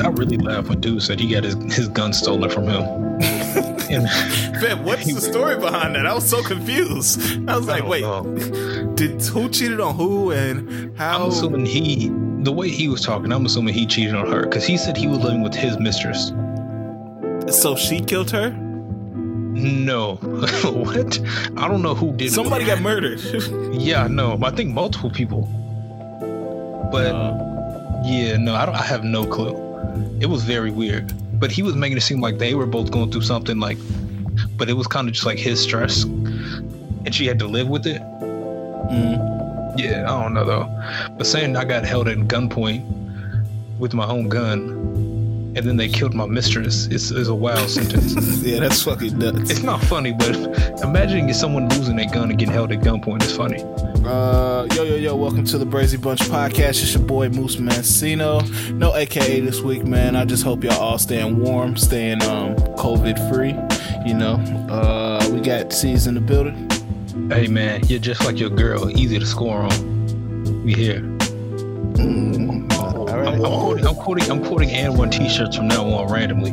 I really laughed when dude said he got his, his gun stolen from him. and Man, what's the story behind that? I was so confused. I was like, wait, know. did who cheated on who and how? I'm assuming he, the way he was talking, I'm assuming he cheated on her because he said he was living with his mistress. So she killed her? No. what? I don't know who did Somebody got murdered. yeah, I know. I think multiple people. But uh, yeah, no, I, don't, I have no clue. It was very weird. But he was making it seem like they were both going through something like, but it was kind of just like his stress, and she had to live with it. Mm. Yeah, I don't know though. But saying I got held at gunpoint with my own gun and then they killed my mistress is, is a wild sentence. yeah, that's fucking nuts. It's not funny, but imagine someone losing a gun and getting held at gunpoint. It's funny. Uh, yo, yo, yo, welcome to the Brazy Bunch podcast. It's your boy Moose Mancino. No AKA this week, man. I just hope y'all all staying warm, staying um COVID free. You know, uh, we got C's in the building. Hey, man, you're just like your girl, easy to score on. We here. Mm, I'm, I'm, quoting, I'm quoting, I'm quoting AND1 t-shirts from now on randomly.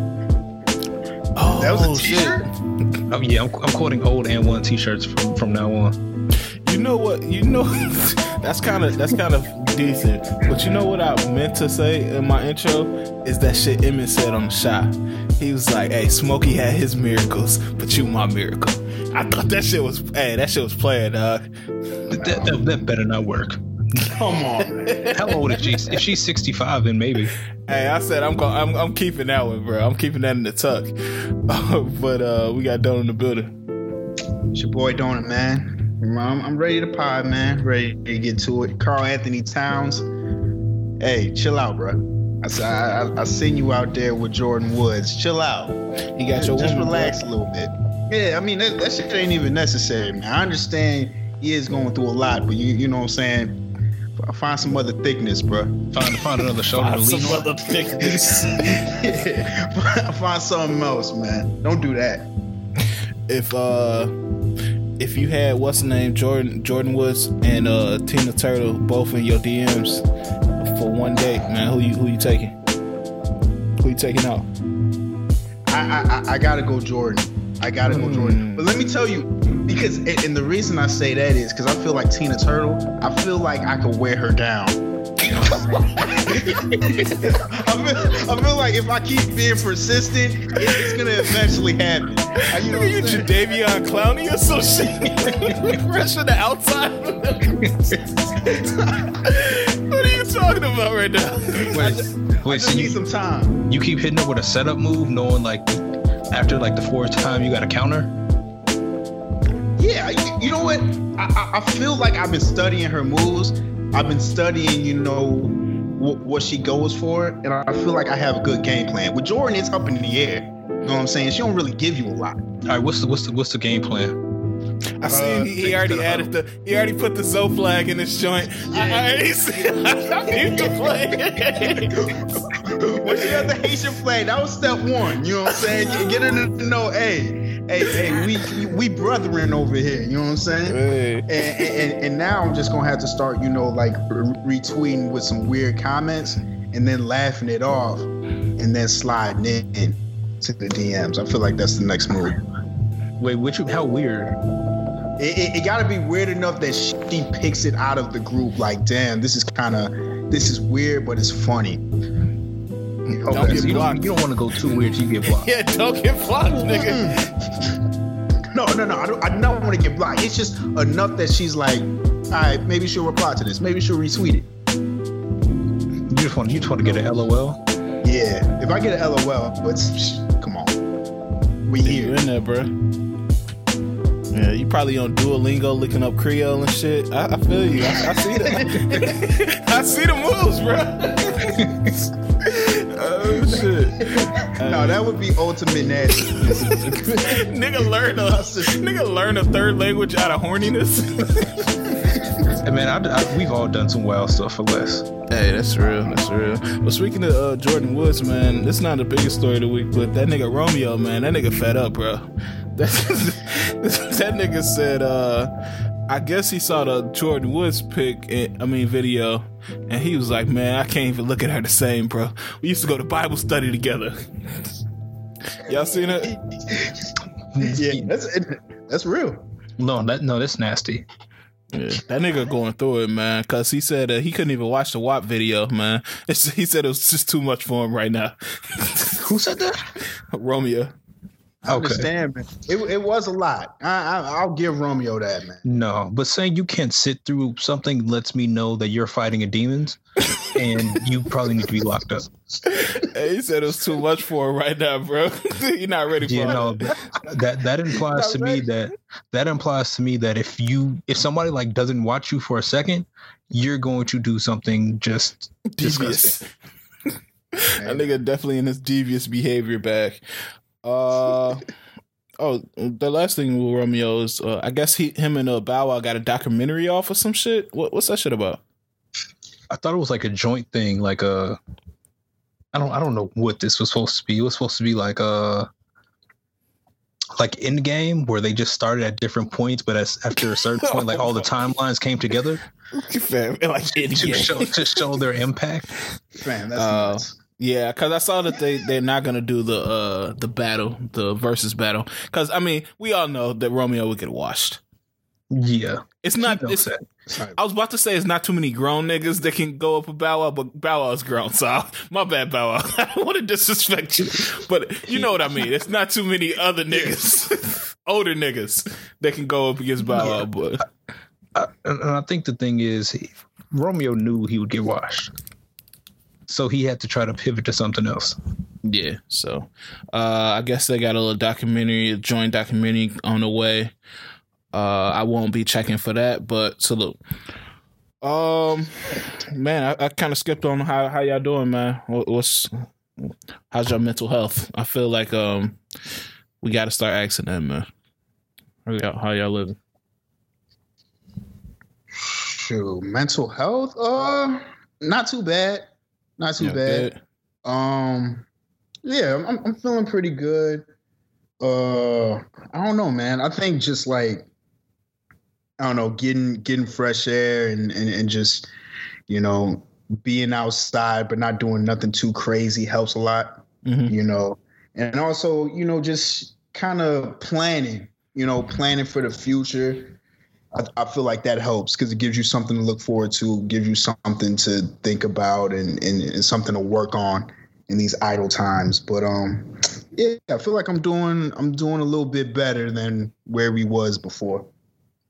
Oh, that was a t-shirt. Oh, yeah, I'm, I'm quoting old AND1 t-shirts from from now on. You know what? You know that's kind of that's kind of decent. But you know what I meant to say in my intro is that shit Emmett said on the shot. He was like, "Hey, Smokey had his miracles, but you my miracle." I thought that shit was, hey, that shit was playing, dog. That, that, that better not work. Come on. How old is she? If she's 65, then maybe. Hey, I said I'm I'm, I'm keeping that one, bro. I'm keeping that in the tuck. but uh, we got Don in the building. It's your boy Donut, man. I'm, I'm ready to pod, man. Ready to get to it. Karl-Anthony Towns. Hey, chill out, bro. I said I, I, I seen you out there with Jordyn Woods. Chill out. You got your just relax a little bit. Yeah, I mean that, that shit ain't even necessary, man. I understand he is going through a lot, but you you know what I'm saying Find some other thickness, bro. Find find another shoulder find to lean some other thickness. yeah. Find something else, man. Don't do that. If uh, if you had what's the name, Jordan Jordyn Woods and uh Tina Turtle both in your DMs for one day, man, who you who you taking? Who you taking out? I I, I gotta go Jordyn. I gotta go Jordyn. Mm. But let me tell you, because and the reason I say that is because I feel like Tina Turtle. I feel like I could wear her down. I, feel, I feel like if I keep being persistent, it's gonna eventually happen. You know you Jadeveon Clowney or some shit. Fresh from the outside. what are you talking about right now? Wait, I just, wait, I just so need you, some time. You keep hitting up with a setup move, knowing like after like the fourth time you got a counter? Yeah, you, you know what? I, I, feel like I've been studying her moves. I've been studying, you know, what she goes for, and I feel like I have a good game plan. With Jordyn, it's up in the air. You know what I'm saying? She don't really give you a lot. All right, what's the what's the what's the game plan? I see uh, he, he already added the he already put the Zo flag in his joint. Yeah. I, I already see I need to play. when she got the Haitian flag, that was step one. You know what I'm saying? You get her to know, hey, hey, hey, we we brethren over here. You know what I'm saying? Hey. And, and, and now I'm just gonna have to start, you know, like retweeting with some weird comments and then laughing it off and then sliding in to the DMs. I feel like that's the next move. Wait, which how weird? It, it, it got to be weird enough that she picks it out of the group. Like, damn, this is kind of this is weird, but it's funny. Okay, don't get so you blocked. Don't, you don't want to go too weird, you get blocked. yeah, don't get blocked, nigga. no, no, no. I don't. I don't want to get blocked. It's just enough that she's like, all right, maybe she'll reply to this. Maybe she'll retweet it. You just want. You just want to get an LOL. Yeah, if I get an LOL, but come on, we here. You in there, bro? Yeah, you probably on Duolingo looking up Creole and shit. I, I feel you. I, I see the I see the moves, bro. oh shit! no, that would be ultimate nasty. nigga learn a nigga learn a third language out of horniness. Hey man, I, I, we've all done some wild stuff for less. Hey, that's real. That's real. But speaking of uh, Jordyn Woods, man, that's not the biggest story of the week, but that nigga Romeo, man, that nigga fed up, bro. That, that nigga said, uh, I guess he saw the Jordyn Woods pic, I mean video, and he was like, "Man, I can't even look at her the same, bro. We used to go to Bible study together." Y'all seen it? yeah, that's that's real. No, that no, that's nasty. Yeah, that nigga going through it, man. Cause he said uh, he couldn't even watch the WAP video, man. It's, he said it was just too much for him right now. Who said that? Romeo. I okay. understand, man. It, it was a lot. I, I, will give Romeo that, man. No, but saying you can't sit through something lets me know that you're fighting a demons, and you probably need to be locked up. Hey, he said it was too much for him right now, bro. you're not ready for yeah, it. No, that that implies to ready. me that that implies to me that if you if somebody like doesn't watch you for a second, you're going to do something just devious. disgusting. that nigga definitely in his devious behavior back. Uh, oh, the last thing with Romeo is, uh, I guess he, him and uh, Bow Wow got a documentary off or some shit. What, what's that shit about? I thought it was like a joint thing, like a. Uh, I don't, I don't know what this was supposed to be. It was supposed to be like a, uh, like in game where they just started at different points, but as after a certain point, like all the timelines came together. Fam, like to show, to show their impact. Man, that's uh, nuts. Yeah, because I saw that they they're not gonna do the uh the battle, the versus battle. Because I mean, we all know that Romeo would get washed. Yeah, it's not. It's, I was about to say it's not too many grown niggas that can go up with Bow Wow, but Bow Wow's grown. So my bad, Bow Wow. I don't want to disrespect you, but you know what I mean. It's not too many other niggas, older niggas that can go up against Bow Wow. Yeah. But I, and I think the thing is, Romeo knew he would get washed so he had to try to pivot to something else. Yeah, so uh, I guess they got a little documentary, a joint documentary on the way. Uh, I won't be checking for that, but salute. Um, man, I, I kind of skipped on how how y'all doing, man. What, what's how's your mental health? I feel like um we got to start asking them, man. How y'all, how y'all living? Shoot, mental health, uh, not too bad. Not too yeah, bad. Good. Um, yeah, I'm, I'm feeling pretty good. Uh, I don't know, man. I think just like I don't know, getting getting fresh air and and, and just you know being outside but not doing nothing too crazy helps a lot. Mm-hmm. You know, and also you know just kind of planning. You know, planning for the future I, I feel like that helps because it gives you something to look forward to, gives you something to think about, and, and, and something to work on in these idle times. But um, yeah, I feel like I'm doing I'm doing a little bit better than where we was before.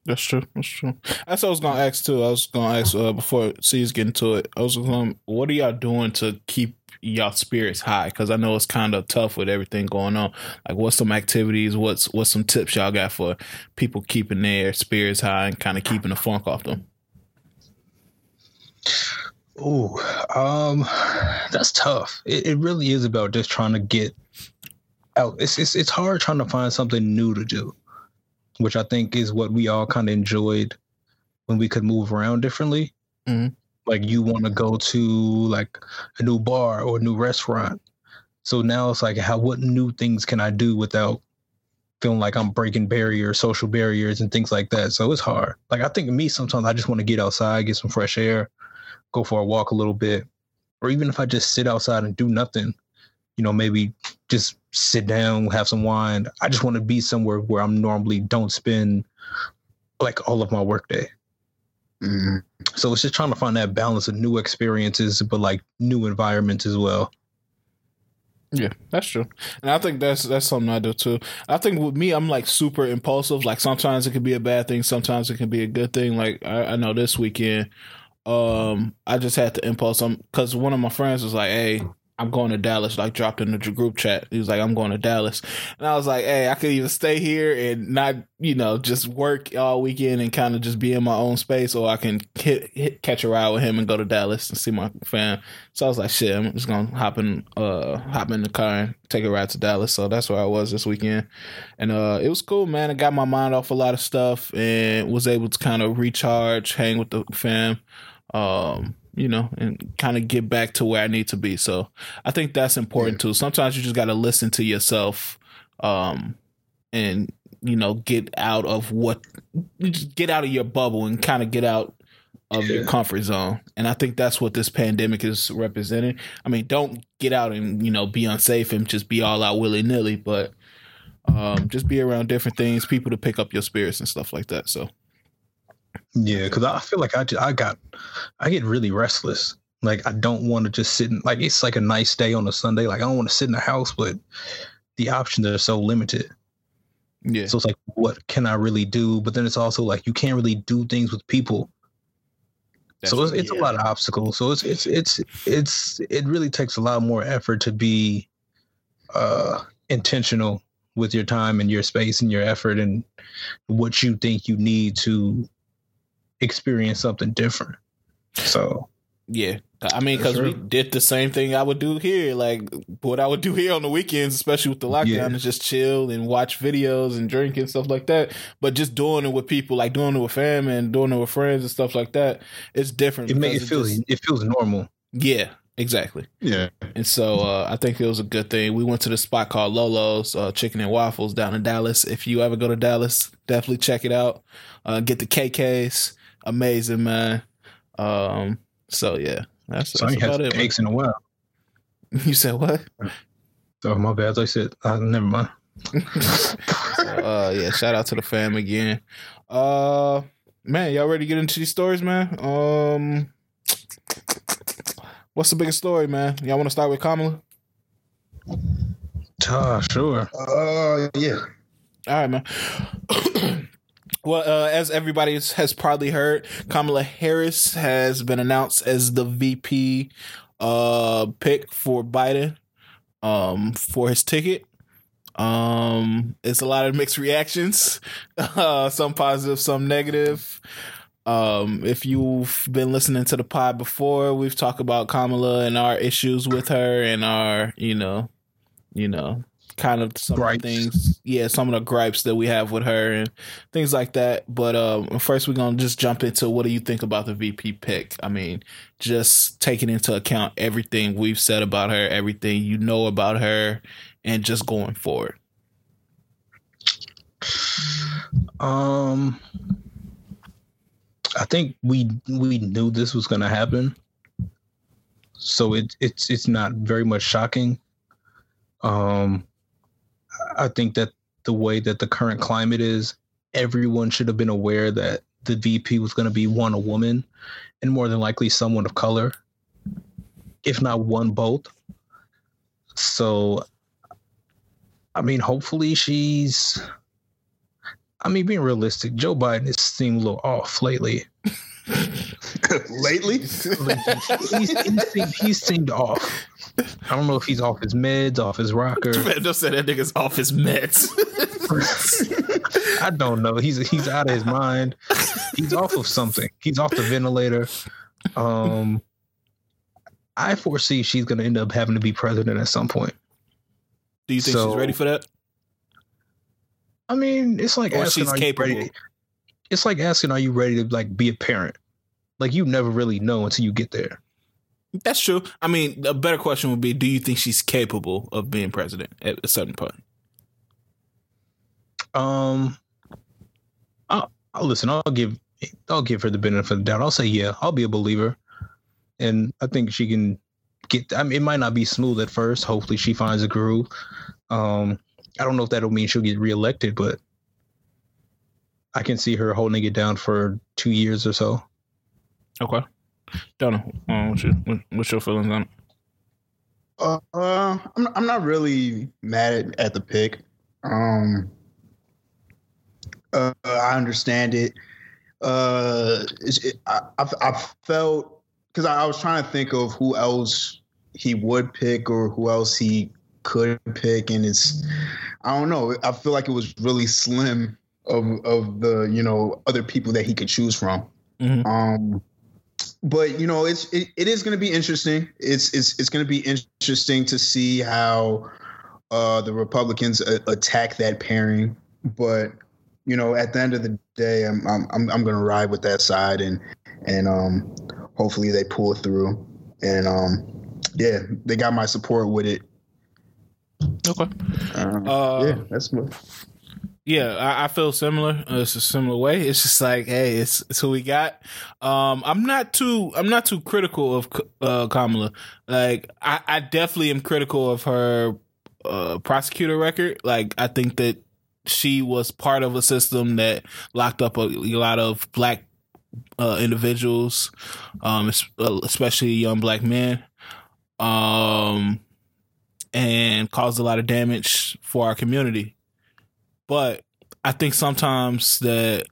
That's true. That's true. That's what I was gonna ask too. I was gonna ask uh, before C's getting to it. I was going, what are y'all doing to keep y'all spirits high? Because I know it's kind of tough with everything going on. Like, what's some activities? What's what's some tips y'all got for people keeping their spirits high and kind of keeping the funk off them? Oh, um, that's tough. It, it really is about just trying to get out. It's, it's it's hard trying to find something new to do, which I think is what we all kind of enjoyed when we could move around differently. Mm-hmm like you want to go to like a new bar or a new restaurant. So now it's like how what new things can I do without feeling like I'm breaking barriers, social barriers and things like that. So it's hard. Like I think me sometimes I just want to get outside, get some fresh air, go for a walk a little bit. Or even if I just sit outside and do nothing, you know, maybe just sit down, have some wine. I just want to be somewhere where I'm normally don't spend like all of my workday. Mm-hmm. So it's just trying to find that balance of new experiences, but like new environments as well. Yeah, that's true, and I think that's that's something I do too. I think with me, I'm like super impulsive. Like sometimes it can be a bad thing, sometimes it can be a good thing. Like I, I know this weekend, um, I just had to impulse. Um, because one of my friends was like, "Hey, I'm going to Dallas, like dropped in the group chat. He was like, I'm going to Dallas. And I was like, hey, I could either stay here and not, you know, just work all weekend and kind of just be in my own space, or I can hit, hit, catch a ride with him and go to Dallas and see my fam. So I was like, shit, I'm just going to hop in, uh, hop in the car and take a ride to Dallas. So that's where I was this weekend. And, uh, it was cool, man. I got my mind off a lot of stuff and was able to kind of recharge, hang with the fam. Um, you know, and kind of get back to where I need to be. So I think that's important yeah. too. Sometimes you just got to listen to yourself, um, and you know, get out of what, get out of your bubble and kind of get out of yeah. your comfort zone. And I think that's what this pandemic is representing. I mean, don't get out and, you know, be unsafe and just be all out willy nilly, but um, just be around different things, people to pick up your spirits and stuff like that. So, yeah, because I feel like I, just, I got, I get really restless. Like, I don't want to just sit in, like, it's like a nice day on a Sunday. Like, I don't want to sit in the house, but the options are so limited. Yeah. So it's like, what can I really do? But then it's also like, you can't really do things with people so it's, it's yeah. a lot of obstacles. So it's it's it's it's it really takes a lot more effort to be uh intentional with your time and your space and your effort and what you think you need to experience something different. So yeah, I mean, because we did the same thing I would do here. Like what I would do here on the weekends, especially with the lockdown, yeah. is just chill and watch videos and drink and stuff like that. But just doing it with people, like doing it with family and doing it with friends and stuff like that, it's different. It makes it feel it feels normal. Yeah, exactly. Yeah. And so uh, I think it was a good thing. We went to the spot called Lolo's uh, Chicken and Waffles down in Dallas. If you ever go to Dallas, definitely check it out. Uh, get the KKs. Amazing, man. Um, so yeah, that's, so that's about it. Cakes in a while. You said what? Oh my bad. I said uh, never mind. so, uh, yeah, shout out to the fam again. Uh, man, y'all ready to get into these stories, man? Um, what's the biggest story, man? Y'all want to start with Kamala? Uh, sure. Uh, yeah. All right, man. Well, uh, as everybody has probably heard, Kamala Harris has been announced as the VP uh, pick for Biden um, for his ticket. Um, it's a lot of mixed reactions, uh, some positive, some negative. Um, if you've been listening to the pod before, we've talked about Kamala and our issues with her and our, you know, you know, kind of some of things. Yeah, some of the gripes that we have with her and things like that. But um, first, we're gonna just jump into what do you think about the VP pick? I mean, just taking into account everything we've said about her, everything you know about her, and just going forward. Um, I think we we knew this was gonna happen, so it it's it's not very much shocking. Um, I think that the way that the current climate is, everyone should have been aware that the VP was going to be one a woman and more than likely someone of color, if not one both. So, I mean, hopefully she's. I mean, being realistic, Joe Biden has seemed a little off lately. lately, he's, he's, seemed, he's seemed off. I don't know if he's off his meds, off his rocker. Man, don't say that nigga's off his meds. I don't know. He's he's out of his mind. He's off of something. He's off the ventilator. Um, I foresee she's going to end up having to be president at some point. Do you think so, she's ready for that? I mean, it's like or asking, she's capable. It's like asking, are you ready to like be a parent? Like you never really know until you get there. That's true. I mean, a better question would be: Do you think she's capable of being president at a certain point? Um, I'll, I'll listen. I'll give I'll give her the benefit of the doubt. I'll say yeah. I'll be a believer, and I think she can get. I mean, it might not be smooth at first. Hopefully, she finds a groove. Um, I don't know if that'll mean she'll get reelected, but I can see her holding it down for two years or so. Okay. Donna, um, what's your what's your feelings on it? Uh, uh, I'm I'm not really mad at, at the pick. Um, uh, I understand it. Uh, it, I I felt because I, I was trying to think of who else he would pick or who else he could pick, and it's I don't know. I feel like it was really slim of of the you know other people that he could choose from. Mm-hmm. Um, but you know, it's it, it is going to be interesting. It's it's it's going to be interesting to see how uh, the Republicans a- attack that pairing. But you know, at the end of the day, I'm I'm I'm I'm going to ride with that side, and and um, hopefully they pull through. And um, yeah, they got my support with it. Okay. Uh, uh, yeah, that's what. Yeah, I, I, feel similar. It's a similar way. It's just like, hey, it's, it's who we got. Um, I'm not too I'm not too critical of uh, Kamala. Like, I, I definitely am critical of her uh, prosecutor record. Like, I think that she was part of a system that locked up a, a lot of black uh, individuals, um, uh, especially young black men, um, and caused a lot of damage for our community but I think sometimes that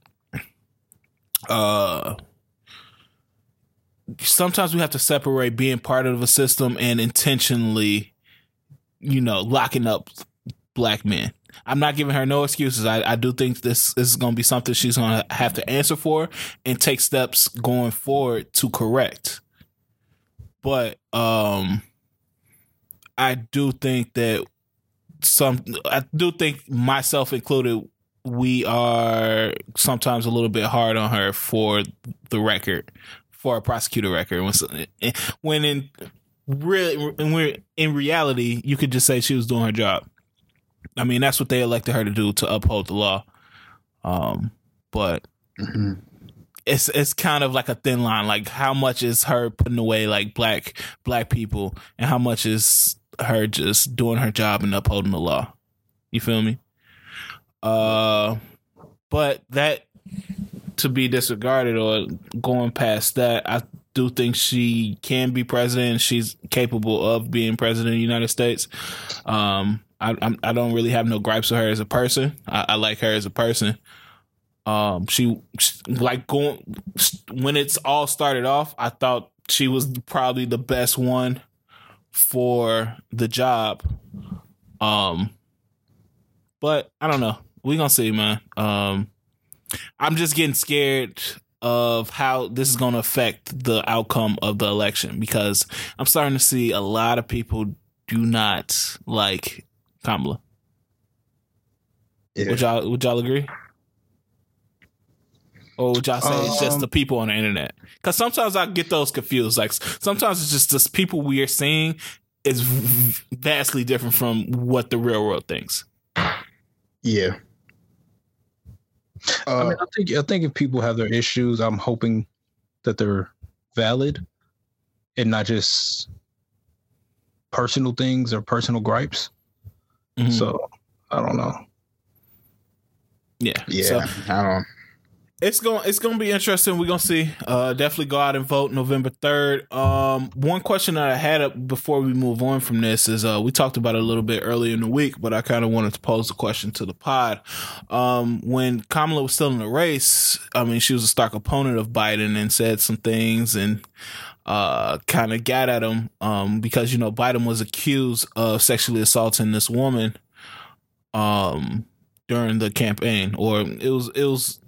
uh sometimes we have to separate being part of a system and intentionally, you know, locking up black men. I'm not giving her no excuses. I, I do think this, this is going to be something she's going to have to answer for and take steps going forward to correct. But um, I do think that some I do think myself included we are sometimes a little bit hard on her for the record for a prosecutor record. When when in really when in reality you could just say she was doing her job. I mean that's what they elected her to do to uphold the law. Um but mm-hmm. it's it's kind of like a thin line. Like how much is her putting away like black black people? And how much is her just doing her job and upholding the law. You feel me? Uh, but that to be disregarded or going past that, I do think she can be president. She's capable of being president of the United States. Um, I, I do not really have no gripes with her as a person. I, I like her as a person. Um, she like going when it's all started off. I thought she was probably the best one for the job. Um, but I don't know. We gonna see, man. Um, I'm just getting scared of how this is gonna affect the outcome of the election because I'm starting to see a lot of people do not like Kamala. Yeah. Would y'all would y'all agree? Or would y'all say um, it's just the um, people on the internet? Because sometimes I get those confused. Like sometimes it's just the people we are seeing is vastly different from what the real world thinks. Yeah. Uh, I mean, I think I think if people have their issues, I'm hoping that they're valid and not just personal things or personal gripes. Mm-hmm. So I don't know. Yeah. Yeah. So, I don't it's going it's going to be interesting. We're going to see. Uh, definitely go out and vote November third. Um, one question that I had up before we move on from this is uh, we talked about it a little bit earlier in the week, but I kind of wanted to pose the question to the pod. Um, when Kamala was still in the race, I mean, she was a stark opponent of Biden and said some things and uh, kind of got at him um, because you know Biden was accused of sexually assaulting this woman um, during the campaign, or it was it was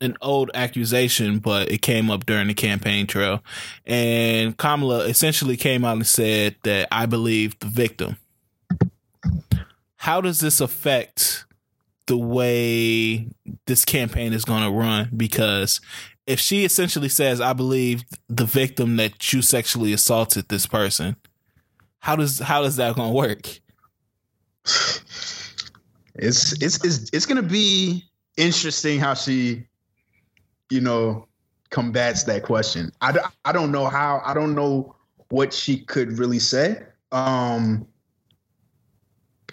an old accusation, but it came up during the campaign trail. And Kamala essentially came out and said that I believe the victim. How does this affect the way this campaign is going to run? Because if she essentially says, I believe the victim that you sexually assaulted this person, how does how does that going to work? It's it's it's it's going to be interesting how she you know, combats that question. I, I don't know how, I don't know what she could really say. Um,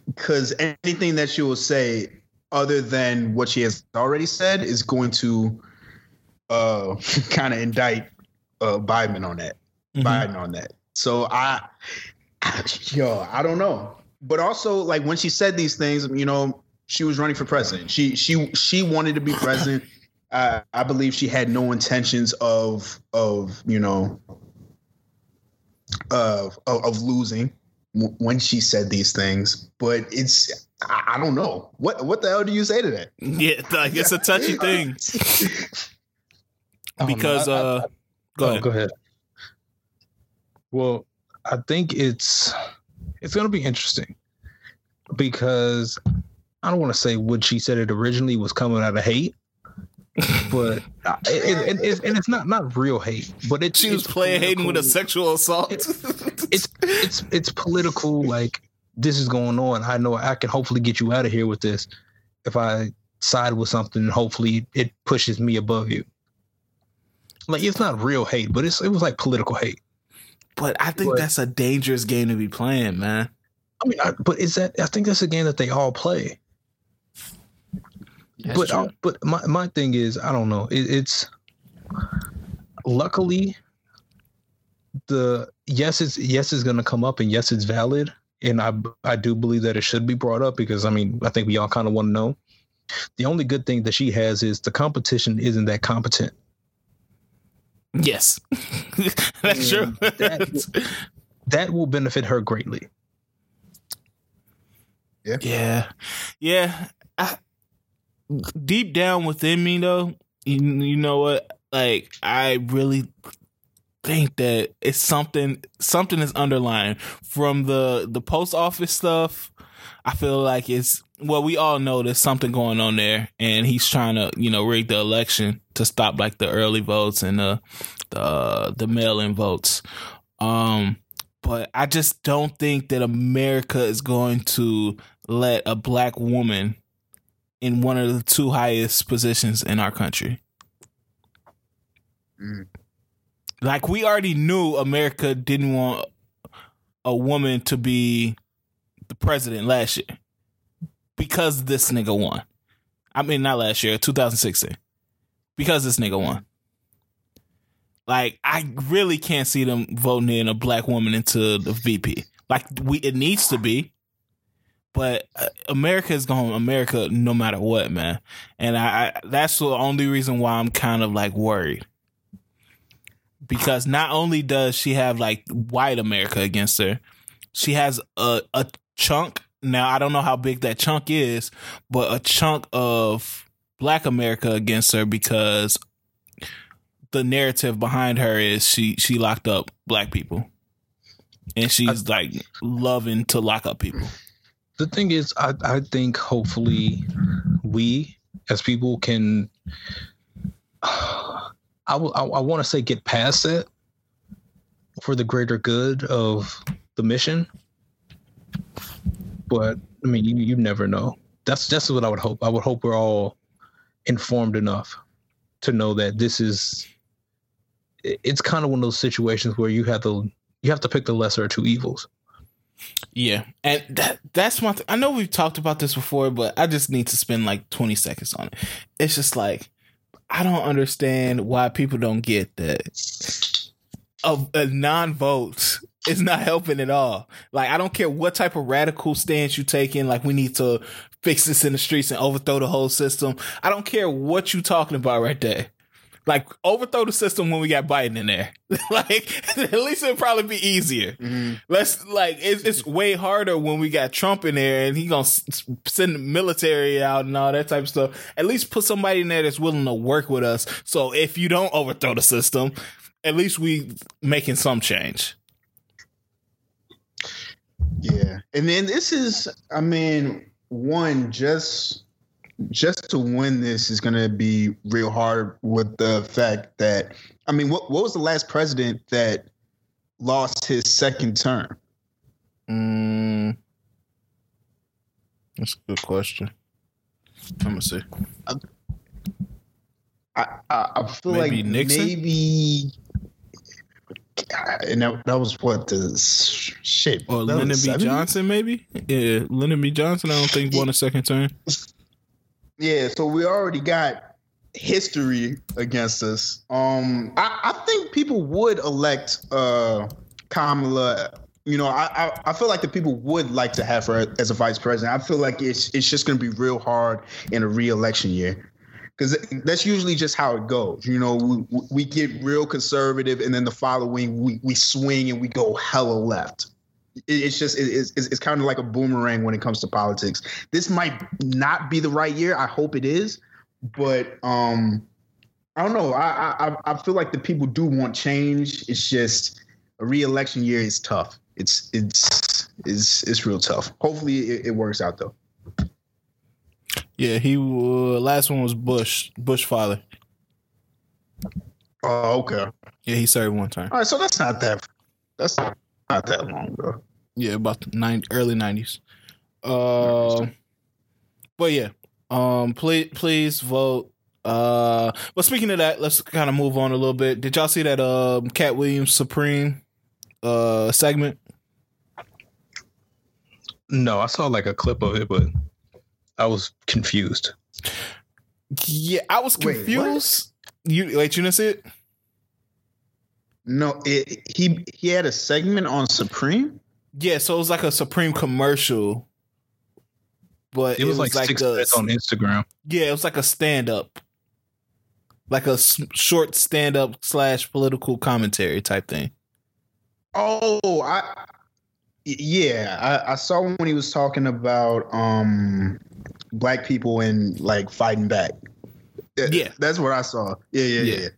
because anything that she will say other than what she has already said is going to uh kind of indict uh Biden on that. Mm-hmm. Biden on that. So I, I yo, I don't know. But also like when she said these things, you know, she was running for president. She she she wanted to be president. I, I believe she had no intentions of of you know of of, of losing w- when she said these things. But it's I, I, don't know what what the hell do you say to that? Yeah, like it's a touchy thing because I, uh, go oh, ahead. Go ahead. Well, I think it's it's going to be interesting because I don't want to say what she said it originally was coming out of hate, but uh, it, it, it, and it's not not real hate, but it's she was playing hating with a sexual assault. it's it's it's political. Like this is going on. I know I can hopefully get you out of here with this if I side with something and hopefully it pushes me above you. Like it's not real hate, but it's it was like political hate. But I think but, that's a dangerous game to be playing, man. I mean, I, but is that? I think that's a game that they all play. That's but uh, but my my thing is, I don't know. It, it's luckily the yes it's yes it's going to come up and yes it's valid and I I do believe that it should be brought up because I mean I think we all kind of want to know. The only good thing that she has is the competition isn't that competent. Yes, that's true. that, that will benefit her greatly. Yeah, yeah, yeah. I, deep down within me, though, you, you know what? Like, I really think that it's something something is underlying from the the post office stuff. I feel like it's well, we all know there's something going on there, and he's trying to you know rig the election to stop like the early votes and the the the mail in votes. Um, but I just don't think that America is going to let a black woman in one of the two highest positions in our country. Mm. Like we already knew America didn't want a woman to be the president last year because this nigga won. I mean, not last year, 2016. Because this nigga won. Like, I really can't see them voting in a black woman into the VP. Like, we it needs to be, but uh, America is going America no matter what, man. And I, I that's the only reason why I'm kind of like worried because not only does she have like white America against her, she has a a chunk. Now I don't know how big that chunk is, but a chunk of black America against her because the narrative behind her is she she locked up black people. And she's like loving to lock up people. The thing is I I think hopefully we as people can I, w- I, I want to say get past it for the greater good of the mission. But I mean, you, you never know. That's that's what I would hope. I would hope we're all informed enough to know that this is. It's kind of one of those situations where you have to you have to pick the lesser of two evils. Yeah, and that that's one. Th- I know we've talked about this before, but I just need to spend like twenty seconds on it. It's just like I don't understand why people don't get that a, a non-vote is not helping at all. Like I don't care what type of radical stance you take in. Like we need to fix this in the streets and overthrow the whole system. I don't care what you talking about right there. Like overthrow the system when we got Biden in there. like at least it'll probably be easier. Mm-hmm. Let's like it's, it's way harder when we got Trump in there and he gonna send the military out and all that type of stuff. At least put somebody in there that's willing to work with us. So if you don't overthrow the system, at least we making some change. Yeah, and then this is, I mean, one just just to win this is going to be real hard with the fact that I mean, what what was the last president that lost his second term? Mm, that's a good question. I'm gonna see. I I, I feel maybe like Nixon? maybe. And that, that was what the shit. Or Lyndon B. 70? Johnson, maybe. Yeah, Lyndon B. Johnson. I don't think won a second term. Yeah, so we already got history against us. Um, I, I think people would elect uh, Kamala. You know, I, I, I feel like the people would like to have her as a vice president. I feel like it's it's just going to be real hard in a re-election year because that's usually just how it goes. You know, we, we get real conservative, and then the following we we swing and we go hella left it's just it's, it's kind of like a boomerang when it comes to politics. This might not be the right year. I hope it is, but um, I don't know. I I I feel like the people do want change. It's just a re-election year is tough. It's it's it's it's real tough. Hopefully it, it works out though. Yeah, he uh, last one was Bush Bush father. Oh, okay. Yeah, he served one time. All right, so that's not that. That's not that long ago. Yeah, about the nine early nineties. Uh, but yeah, Um, please, please vote. Uh, but speaking of that, let's kind of move on a little bit. Did y'all see that um Katt Williams Supreme uh segment? No, I saw like a clip of it, but I was confused. Yeah, I was confused. Wait, you wait, you didn't see it? No, it, he he had a segment on Supreme. Yeah, so it was like a Supreme commercial, but it was, it was like, like six a, minutes on Instagram. Yeah, it was like a stand up, like a short stand up slash political commentary type thing. Oh, I yeah, I, I, saw when he was talking about um black people and like fighting back. Yeah, that's what I saw. Yeah, yeah, yeah. yeah.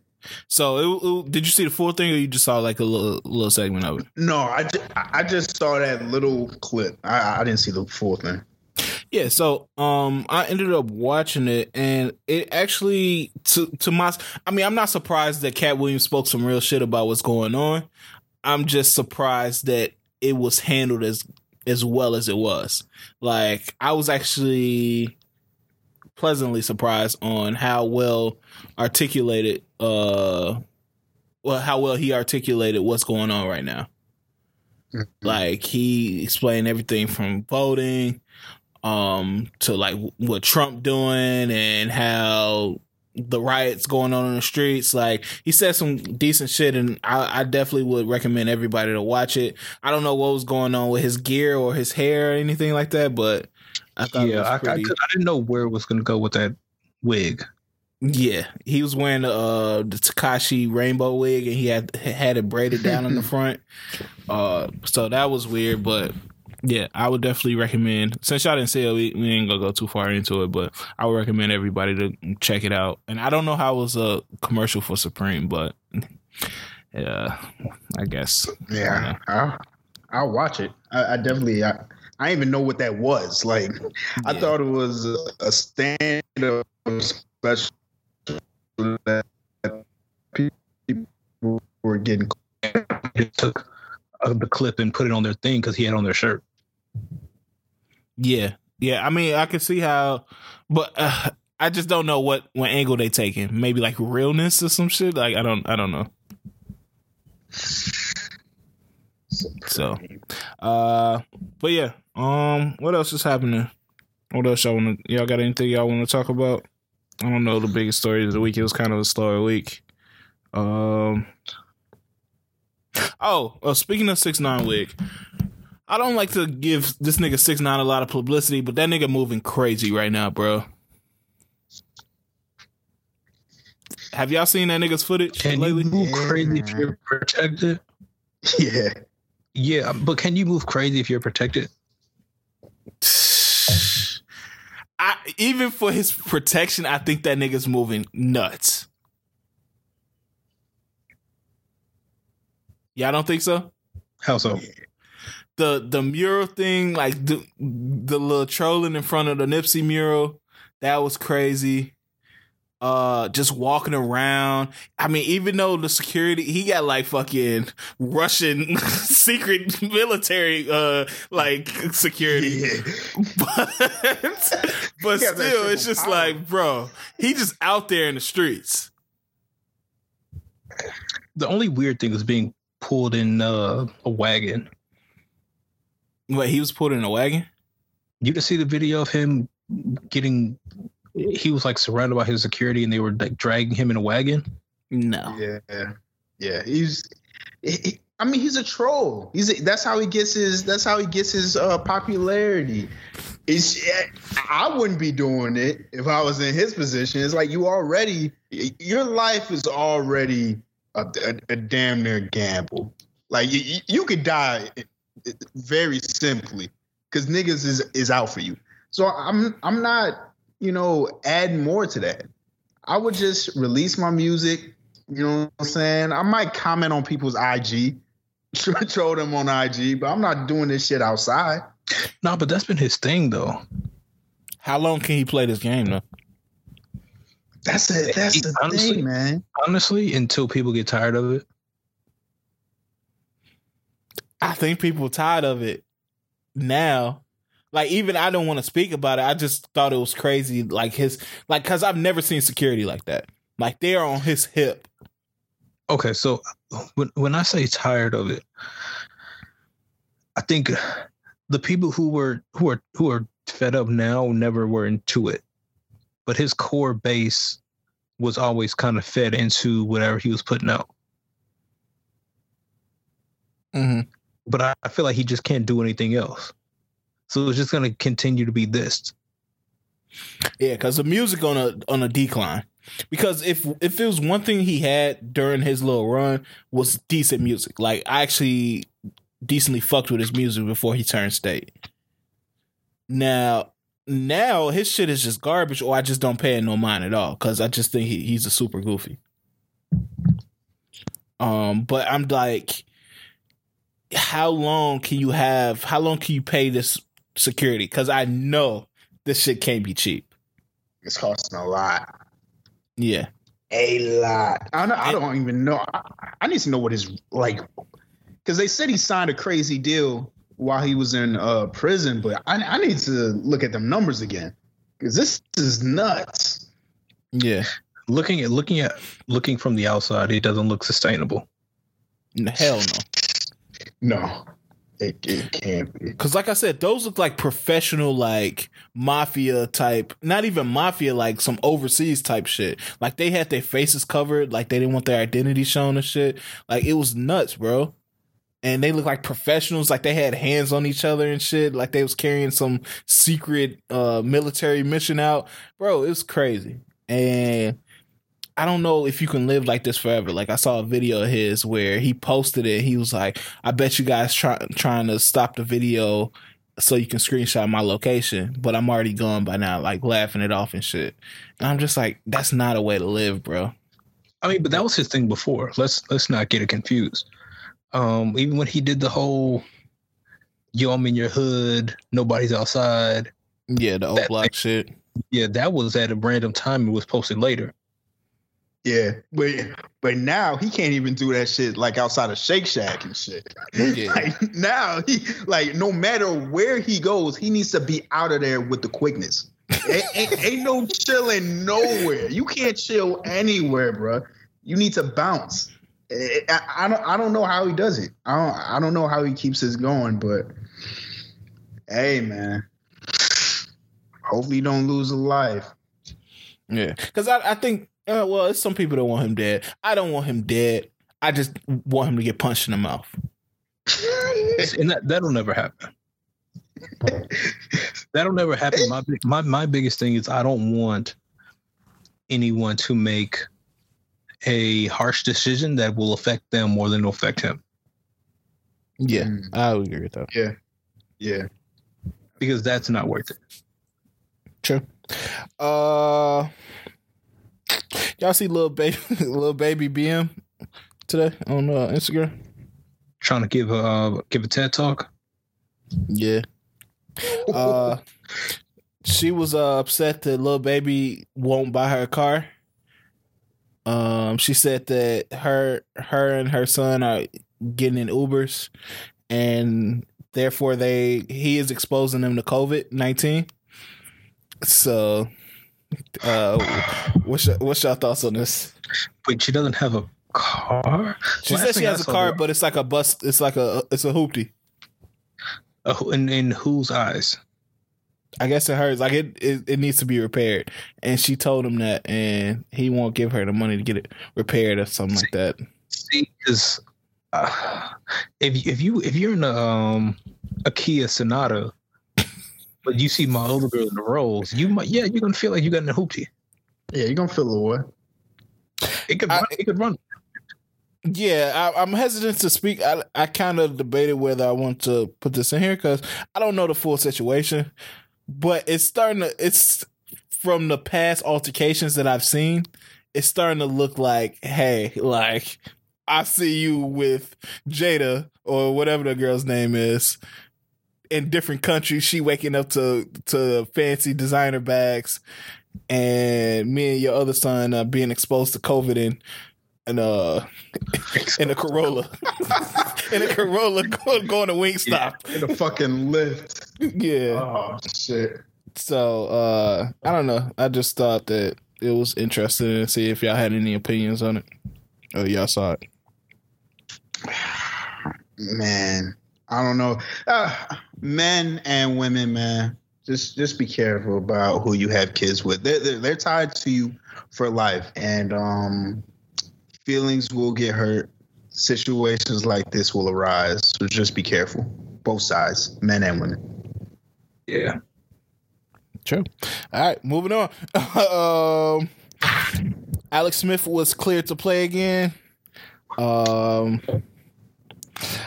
So, it, it, did you see the full thing, or you just saw like a little little segment of it? No, I just, I just saw that little clip. I, I didn't see the full thing. Yeah, so um, I ended up watching it, and it actually to to my, I mean, I'm not surprised that Katt Williams spoke some real shit about what's going on. I'm just surprised that it was handled as as well as it was. Like I was actually pleasantly surprised on how well articulated uh well how well he articulated what's going on right now. Mm-hmm. Like he explained everything from voting um to like what Trump doing and how the riots going on in the streets. Like he said some decent shit, and I, I, definitely would recommend everybody to watch it. I don't know what was going on with his gear or his hair or anything like that, but I thought yeah, I, pretty... I, I, didn't know where it was going to go with that wig. Yeah, he was wearing uh, the Tekashi rainbow wig, and he had had it braided down in the front. Uh, so that was weird, but yeah, I would definitely recommend. Since y'all didn't say it, we, we ain't gonna go too far into it, but I would recommend everybody to check it out. And I don't know how it was a commercial for Supreme, but yeah, I guess. Yeah, I'll, I'll watch it. I, I definitely. I, I didn't even know what that was. Like, yeah. I thought it was a, a stand up special that people were getting. It took uh, the clip and put it on their thing because he had on their shirt. Yeah, yeah. I mean, I can see how, but uh, I just don't know what what angle they taking. Maybe like realness or some shit. Like I don't, I don't know. So, uh, but yeah. Um, what else is happening? What else y'all want to? Y'all got anything y'all want to talk about? I don't know the biggest story of the week. It was kind of a slower week. Um. Oh, well, speaking of six nine wig, I don't like to give this nigga six nine a lot of publicity, but that nigga moving crazy right now, bro. Have y'all seen that nigga's footage can lately? you move crazy if you're protected? Yeah. Yeah, um, but can you move crazy if you're protected? I even for his protection, I think that nigga's moving nuts. Yeah, I don't think so? How so? the the mural thing, like the the little trolling in front of the Nipsey mural, that was crazy. Uh, just walking around. I mean, even though the security, he got like fucking Russian secret military, uh, like security. Yeah. But, but still, it's just power. like, bro, he just out there in the streets. The only weird thing is being pulled in uh, a wagon. Wait, he was pulled in a wagon. You can see the video of him getting. He was like surrounded by his security, and they were like dragging him in a wagon. No. Yeah, yeah. He's. He, I mean, he's a troll. He's a, that's how he gets his. That's how he gets his uh, popularity. It's. I wouldn't be doing it if I was in his position. It's like you already. Your life is already a, a, a damn near gamble. Like you, you could die very simply because niggas is is out for you. So I'm I'm not you know add more to that. I would just release my music. You know what I'm saying? I might comment on people's IG, troll them on IG, but I'm not doing this shit outside. No, but that's been his thing though. How long can he play this game though? That's it. That's he, the honestly, thing, man. Honestly, until people get tired of it. I think people tired of it now. Like even I don't want to speak about it. I just thought it was crazy. Like his like because I've never seen security like that. Like they're on his hip. Okay, so when when I say tired of it, I think the people who were who are who are fed up now never were into it. But his core base was always kind of fed into whatever he was putting out. Mm-hmm. But I, I feel like he just can't do anything else. So it's just gonna continue to be this. Yeah, because the music on a on a decline. Because if if it was one thing he had during his little run was decent music. Like I actually decently fucked with his music before he turned state. Now now his shit is just garbage, or I just don't pay it no mind at all because I just think he, he's a super goofy. Um, but I'm like, how long can you have? How long can you pay this security? Because I know this shit can't be cheap. It's costing a lot. Yeah, a lot. I don't, I don't even know. I, I need to know what his like, because they said he signed a crazy deal while he was in uh, prison, but I, I need to look at them numbers again because this is nuts. Yeah, looking at looking at looking from the outside, it doesn't look sustainable. Hell no. No. It, it can't be. Cause like I said, those look like professional, like mafia type, not even mafia, like some overseas type shit. Like they had their faces covered, like they didn't want their identity shown and shit. Like it was nuts, bro and they look like professionals like they had hands on each other and shit like they was carrying some secret uh military mission out bro it was crazy and I don't know if you can live like this forever. Like I saw a video of his where he posted it. He was like, "I bet you guys try, trying to stop the video so you can screenshot my location, but I'm already gone by now." Like laughing it off and shit. And I'm just like, that's not a way to live, bro. I mean, but that was his thing before. Let's let's not get it confused. Um, even when he did the whole "yo, I'm in your hood, nobody's outside." Yeah, the old block shit. Yeah, that was at a random time. It was posted later. Yeah, but but now he can't even do that shit like outside of Shake Shack and shit. Yeah. like now he like no matter where he goes, he needs to be out of there with the quickness. ain't, ain't, ain't, no chilling nowhere. You can't chill anywhere, bro. You need to bounce. I, I don't I don't know how he does it. I don't I don't know how he keeps this going, but hey man. Hopefully you don't lose a life. Yeah. Cause I, I think uh, well, some people don't want him dead. I don't want him dead. I just want him to get punched in the mouth. and that that'll never happen. that'll never happen. My my my biggest thing is I don't want anyone to make a harsh decision that will affect them more than it'll affect him. Yeah, mm. I would agree with that. Yeah, yeah, because that's not worth it. True. Uh, y'all see little baby, little baby BM today on uh, Instagram? Trying to give a uh, give a TED talk. Yeah. Uh, she was uh, upset that little baby won't buy her a car um, she said that her her and her son are getting in Ubers, and therefore they he is exposing them to COVID nineteen. So, uh, what's your, what's your thoughts on this? Wait, she doesn't have a car. She Last said she has a car, her. but it's like a bus. It's like a it's a hoopty. Uh, in in whose eyes? I guess it hurts. Like it, it, it needs to be repaired. And she told him that, and he won't give her the money to get it repaired or something see, like that. See, because uh, if if you if you're in a um a Kia Sonata, but you see my older girl in the Rolls, you might yeah you're gonna feel like you got in a hoopty. Yeah, you're gonna feel a way. It could I, run, it could run. Yeah, I, am hesitant to speak. I I kind of debated whether I want to put this in here because I don't know the full situation but it's starting to it's from the past altercations that I've seen, it's starting to look like, hey, like I see you with Jada or whatever the girl's name is in different countries. She waking up to to fancy designer bags, and me and your other son uh, being exposed to COVID and and uh in a Corolla. in a Corolla going, going to Wingstop. Yeah, in a fucking Lyft. Yeah. Oh shit. So uh I don't know. I just thought that it was interesting to see if y'all had any opinions on it. Oh, y'all saw it. Man, I don't know. Uh, men and women, man, just just be careful about who you have kids with. They're, they're, they're tied to you for life, and um, feelings will get hurt. Situations like this will arise, so just be careful. Both sides, men and women. Yeah. True. All right, moving on. um, Alex Smith was cleared to play again. Um,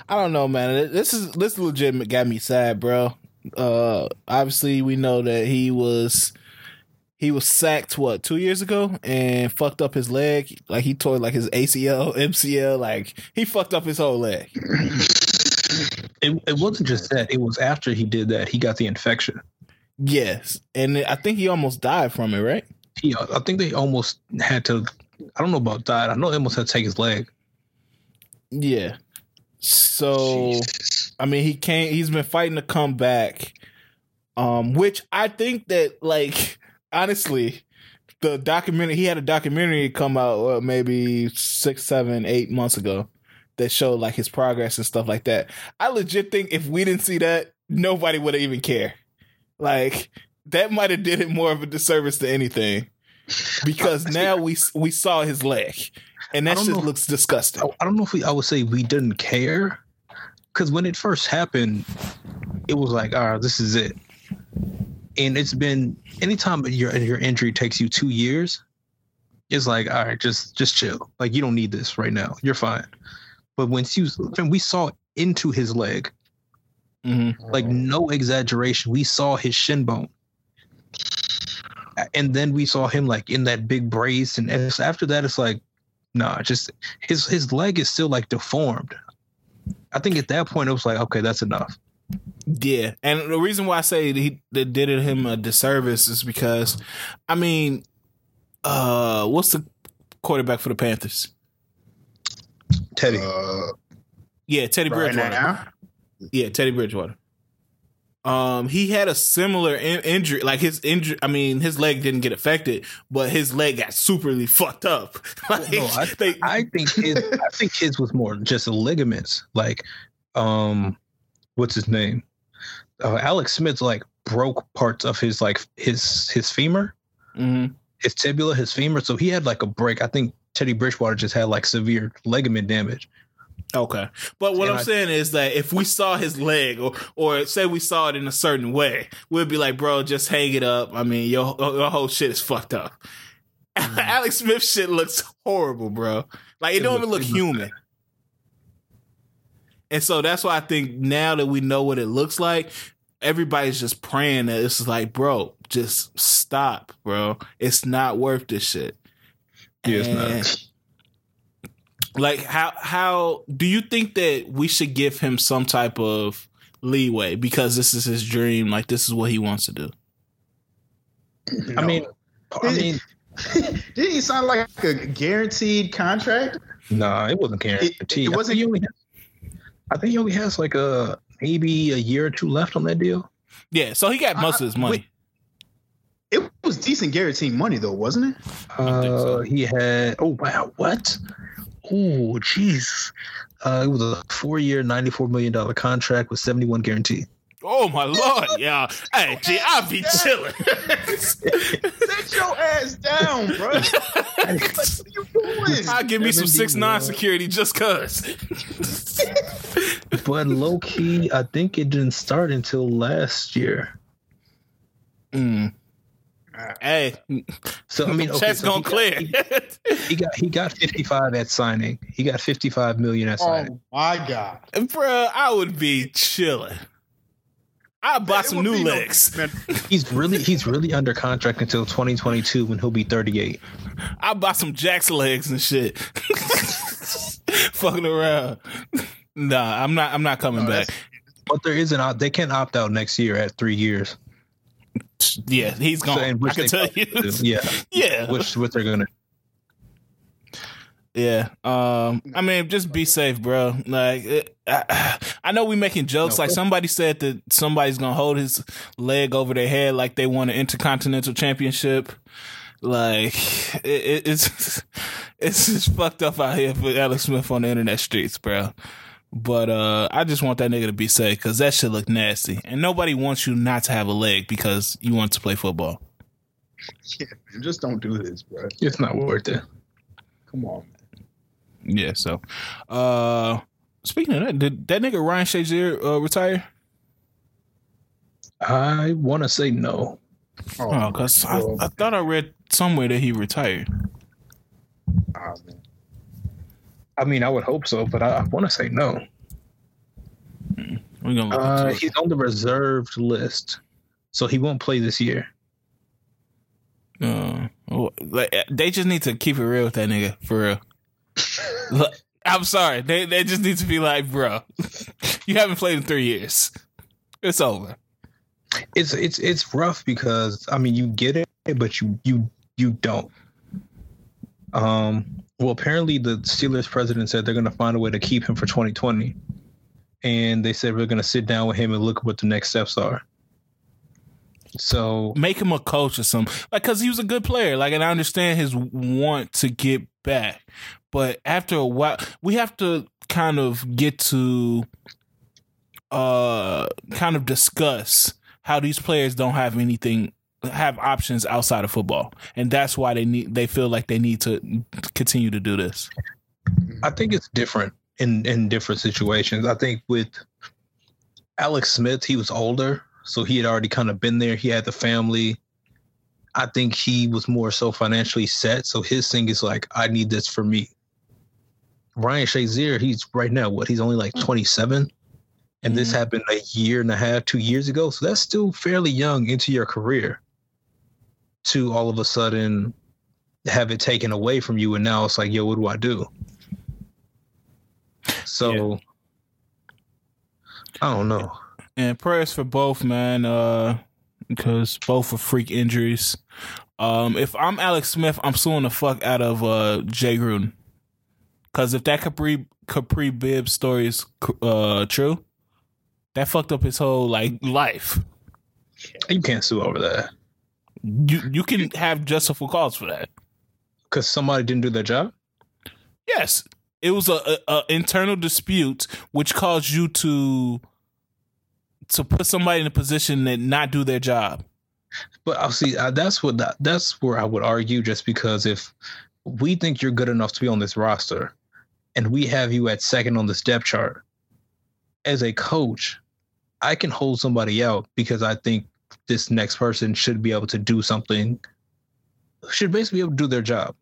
I don't know, man. This is this legit got me sad, bro. Uh, obviously, we know that he was he was sacked what two years ago and fucked up his leg. Like he tore like his ACL, MCL. Like he fucked up his whole leg. It, it wasn't just that. It was after he did that he got the infection. Yes, and I think he almost died from it, right? He, I think they almost had to. I don't know about died. I know they almost had to take his leg. Yeah. So, Jesus. I mean, he can't. He's been fighting to come back. Um, which I think that, like, honestly, the documentary he had a documentary come out uh, maybe six, seven, eight months ago that showed like his progress and stuff like that. I legit think if we didn't see that, nobody would even care. Like that might have did it more of a disservice to anything because now we we saw his leg, and that just know, looks disgusting. I, don't know if we, I would say we didn't care because when it first happened, it was like, ah, this is it. And it's been anytime your your injury takes you two years, it's like, all right, just just chill. Like you don't need this right now. You're fine. But once you when we saw into his leg, Mm-hmm. Like no exaggeration. We saw his shin bone. And then we saw him like in that big brace, and after that, it's like, nah, just his his leg is still like deformed. I think at that point it was like, okay, that's enough. Yeah, and the reason why I say he they did him a disservice is because, I mean, uh, what's the quarterback for the Panthers? Teddy. Uh, yeah, Teddy right Bridgewater. Now? Yeah, Teddy Bridgewater. Um, he had a similar in- injury, like his injury. I mean, his leg didn't get affected, but his leg got superly fucked up. like, no, I, they, I think his, I think his was more just ligaments. Like, um, what's his name? Uh, Alex Smith like broke parts of his like his his femur, mm-hmm. his tibia, his femur. So he had like a break. I think Teddy Bridgewater just had like severe ligament damage. Okay. But what and I'm I, saying is that if we saw his leg or or say we saw it in a certain way, we'd be like, bro, just hang it up. I mean, your, your whole shit is fucked up. Mm-hmm. Alex Smith shit looks horrible, bro. Like it, it don't even look human. And so that's why I think now that we know what it looks like, everybody's just praying that it's like, bro, just stop, bro. It's not worth this shit. Yeah, it's not like how how do you think that we should give him some type of leeway because this is his dream like this is what he wants to do? I mean i mean did he sound like a guaranteed contract? No nah, it wasn't guaranteed. It, it wasn't I think, has, I think he only has like a maybe a year or two left on that deal. Yeah so he got most I, of his money. wait, it was decent guaranteed money though wasn't it? Uh so. he had oh wow what Oh, jeez. Uh, it was a four-year, ninety-four million dollar contract with seventy-one guarantee. Oh my lord, yeah. hey, gee, I'll be chilling. Sit your ass down, bro. what are you doing? I'll give me some six nine security just cause. but low key, I think it didn't start until last year. Mm. Hey, so I mean, okay, checks so gonna clear. He, he, got he got fifty five at signing. He got fifty five million at signing. Oh my god, bro! I would be chilling. I bought some new legs. No, he's really he's really under contract until 2022 when he'll be 38. I bought some Jackson legs and shit. Fucking around. Nah, I'm not. I'm not coming no, back. But there is an they can opt out next year at three years. Yeah, he's gone. So, I can tell you. yeah, yeah. Which what they're gonna. Yeah. Um. I mean, just be safe, bro. Like, it, I, I, know we making jokes. No. Like somebody said that somebody's gonna hold his leg over their head like they won an intercontinental championship. Like, it, it's it's just fucked up out here for Alex Smith on the internet streets, bro. But uh, I just want that nigga to be safe because that shit look nasty, and nobody wants you not to have a leg because you want to play football. Yeah, man, just don't do this, bro. It's not worth it. Come on, man. yeah. So, uh, speaking of that, did that nigga Ryan Shazier uh, retire? I want to say no. Oh, because oh, I, I, thought I read somewhere that he retired. Oh, I mean, I would hope so, but I, I want to say no. Hmm. Uh, he's on the reserved list, so he won't play this year. Uh, like, they just need to keep it real with that nigga for real. Look, I'm sorry. They they just need to be like, bro, you haven't played in three years. It's over. It's it's it's rough because I mean you get it, but you you you don't. Um. Well, apparently the Steelers president said they're going to find a way to keep him for 2020, and they said we're going to sit down with him and look at what the next steps are. So make him a coach or something, like because he was a good player. Like, and I understand his want to get back, but after a while, we have to kind of get to uh kind of discuss how these players don't have anything have options outside of football and that's why they need they feel like they need to continue to do this i think it's different in in different situations i think with alex smith he was older so he had already kind of been there he had the family i think he was more so financially set so his thing is like i need this for me Ryan Shazier, he's right now what? He's only like 27, and mm-hmm. this happened a year and a half, two years ago. So that's still fairly young into your career. To all of a sudden have it taken away from you, and now it's like, yo, what do I do? So yeah. I don't know. And prayers for both, man. Uh, because both are freak injuries. Um, if I'm Alex Smith, I'm suing the fuck out of uh Jay Gruden. Because if that capri capri bib story is uh, true, that fucked up his whole like life. You can't sue over that. You you can have justifiable cause for that. Because somebody didn't do their job. Yes, it was a, a, a, internal dispute which caused you to to put somebody in a position that not do their job. But I'll see. Uh, that's what that, that's where I would argue. Just because if we think you're good enough to be on this roster, and we have you at second on this depth chart, as a coach, I can hold somebody out because I think this next person should be able to do something, should basically be able to do their job.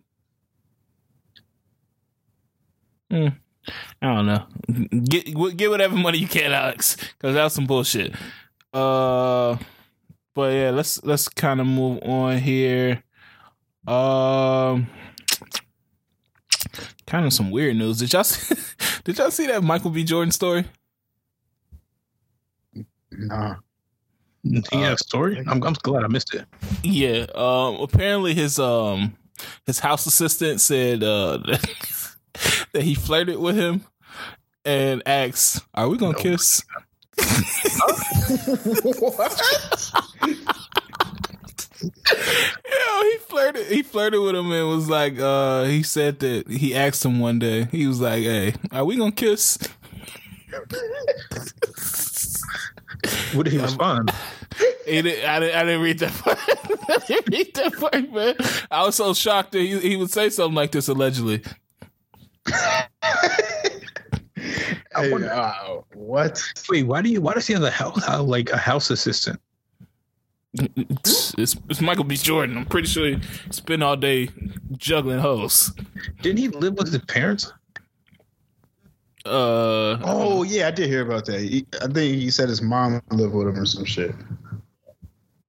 Hmm. I don't know. Get get whatever money you can, Alex, because that's some bullshit. Uh, but yeah, let's let's kind of move on here. Um, kind of some weird news. Did y'all see, did y'all see that Michael B. Jordan story? Nah. Yeah, uh, story. I'm I'm glad I missed it. Yeah. Um. Apparently, his um his house assistant said uh that he flirted with him and asked, "Are we gonna no. kiss?" what? Yo, he flirted. He flirted with him and was like, uh, he said that he asked him one day. He was like, "Hey, are we gonna kiss?" what did he respond? He did, I, didn't, I didn't read that part. I didn't read that part, man. I was so shocked that he, he would say something like this allegedly. Hey, wonder, uh, what? Wait, why do you? Why does he have a house, like a house assistant? It's, it's, Michael B. Jordan. I'm pretty sure he spent all day juggling hoes. Didn't he live with his parents? Uh oh yeah, I did hear about that. He, I think he said his mom lived with him or some shit.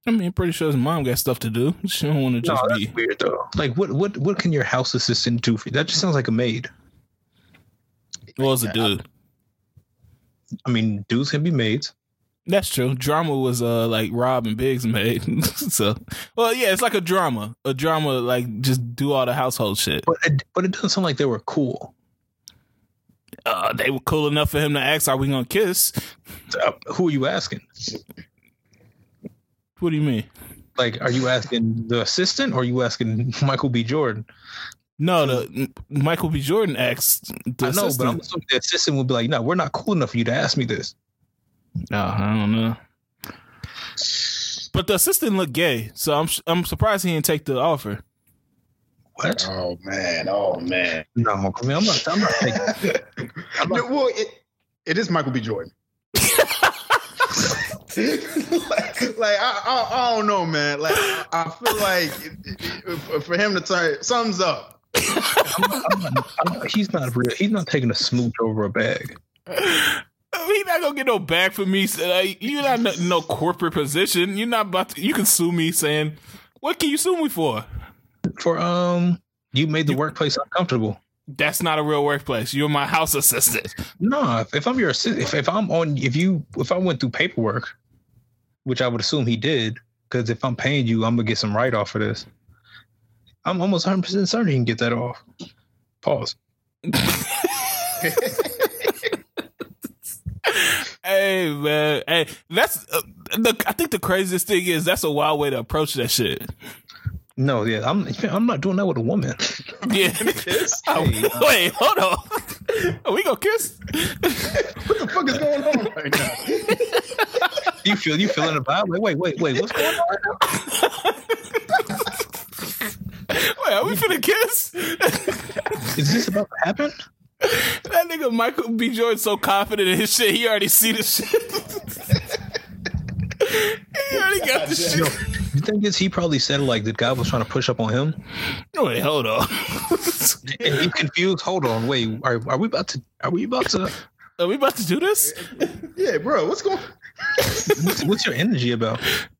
I mean, pretty sure his mom got stuff to do. She don't want to just no, that's be weird though. Like, what what what can your house assistant do for you? That just sounds like a maid. Well, as a dude. I mean, dudes can be maids. That's true. Drama was uh like Rob and Big's maid. so, well, yeah, it's like a drama. A drama like just do all the household shit. But it, but it doesn't sound like they were cool. Uh, they were cool enough for him to ask, "Are we gonna kiss?" Uh, who are you asking? What do you mean? Like, are you asking the assistant or are you asking Michael B. Jordan? No, the Michael B. Jordan asked. I know, assistant. but I'm assuming the assistant would be like, "No, we're not cool enough for you to ask me this." No, I don't know. But the assistant looked gay, so I'm I'm surprised he didn't take the offer. What? Oh man! Oh man! No, I mean, I'm not. I'm not taking. I'm not, well, it, it is Michael B. Jordan. like, like I, I, I, don't know, man. Like I, I feel like for him to turn thumbs up. I'm not, I'm not, he's not real. He's not taking a smooch over a bag. He not gonna get no bag for me. you're not no, no corporate position. You're not about to. You can sue me saying, "What can you sue me for?" For um, you made the you, workplace uncomfortable. That's not a real workplace. You're my house assistant. No, if, I'm your assistant, if, if I'm on, if you, if I went through paperwork, which I would assume he did, because if I'm paying you, I'm gonna get some write off for this. I'm almost 100 percent certain he can get that off. Pause. hey man, hey, that's uh, the. I think the craziest thing is that's a wild way to approach that shit. No, yeah, I'm. I'm not doing that with a woman. Yeah, oh, wait, hold on. Are we gonna kiss? what the fuck is going on right now? you feel you feeling the vibe? Wait, wait, wait, wait. What's going on right now? Wait, are we finna kiss? is this about to happen? That nigga Michael B. Jordan so confident in his shit, he already see the shit. he already got the shit. The thing is, he probably said like the guy was trying to push up on him. Wait, hold on. and he confused. Hold on, wait. Are, are we about to? Are we about to? Are we about to do this? Yeah, bro. What's going? what's, what's your energy about?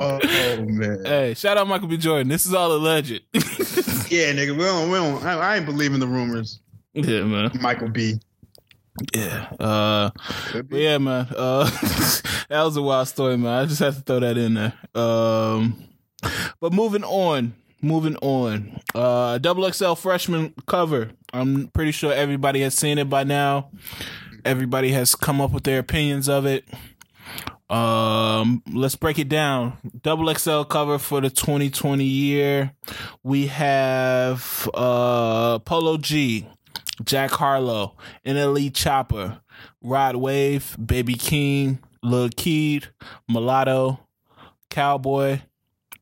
Oh, oh, man. Hey, shout out Michael B. Jordan. This is all alleged. yeah, nigga. We don't, we don't, I, I ain't believing the rumors. Yeah, man. Michael B. Yeah. Uh yeah, man. Uh that was a wild story, man. I just had to throw that in there. Um but moving on. Moving on. Uh double XL freshman cover. I'm pretty sure everybody has seen it by now. Everybody has come up with their opinions of it. Um, let's break it down. Double XL cover for the 2020 year. We have uh Polo G, Jack Harlow, NLE Choppa, Rod Wave, Baby Keem, Lil Keed, Mulatto, Calboy,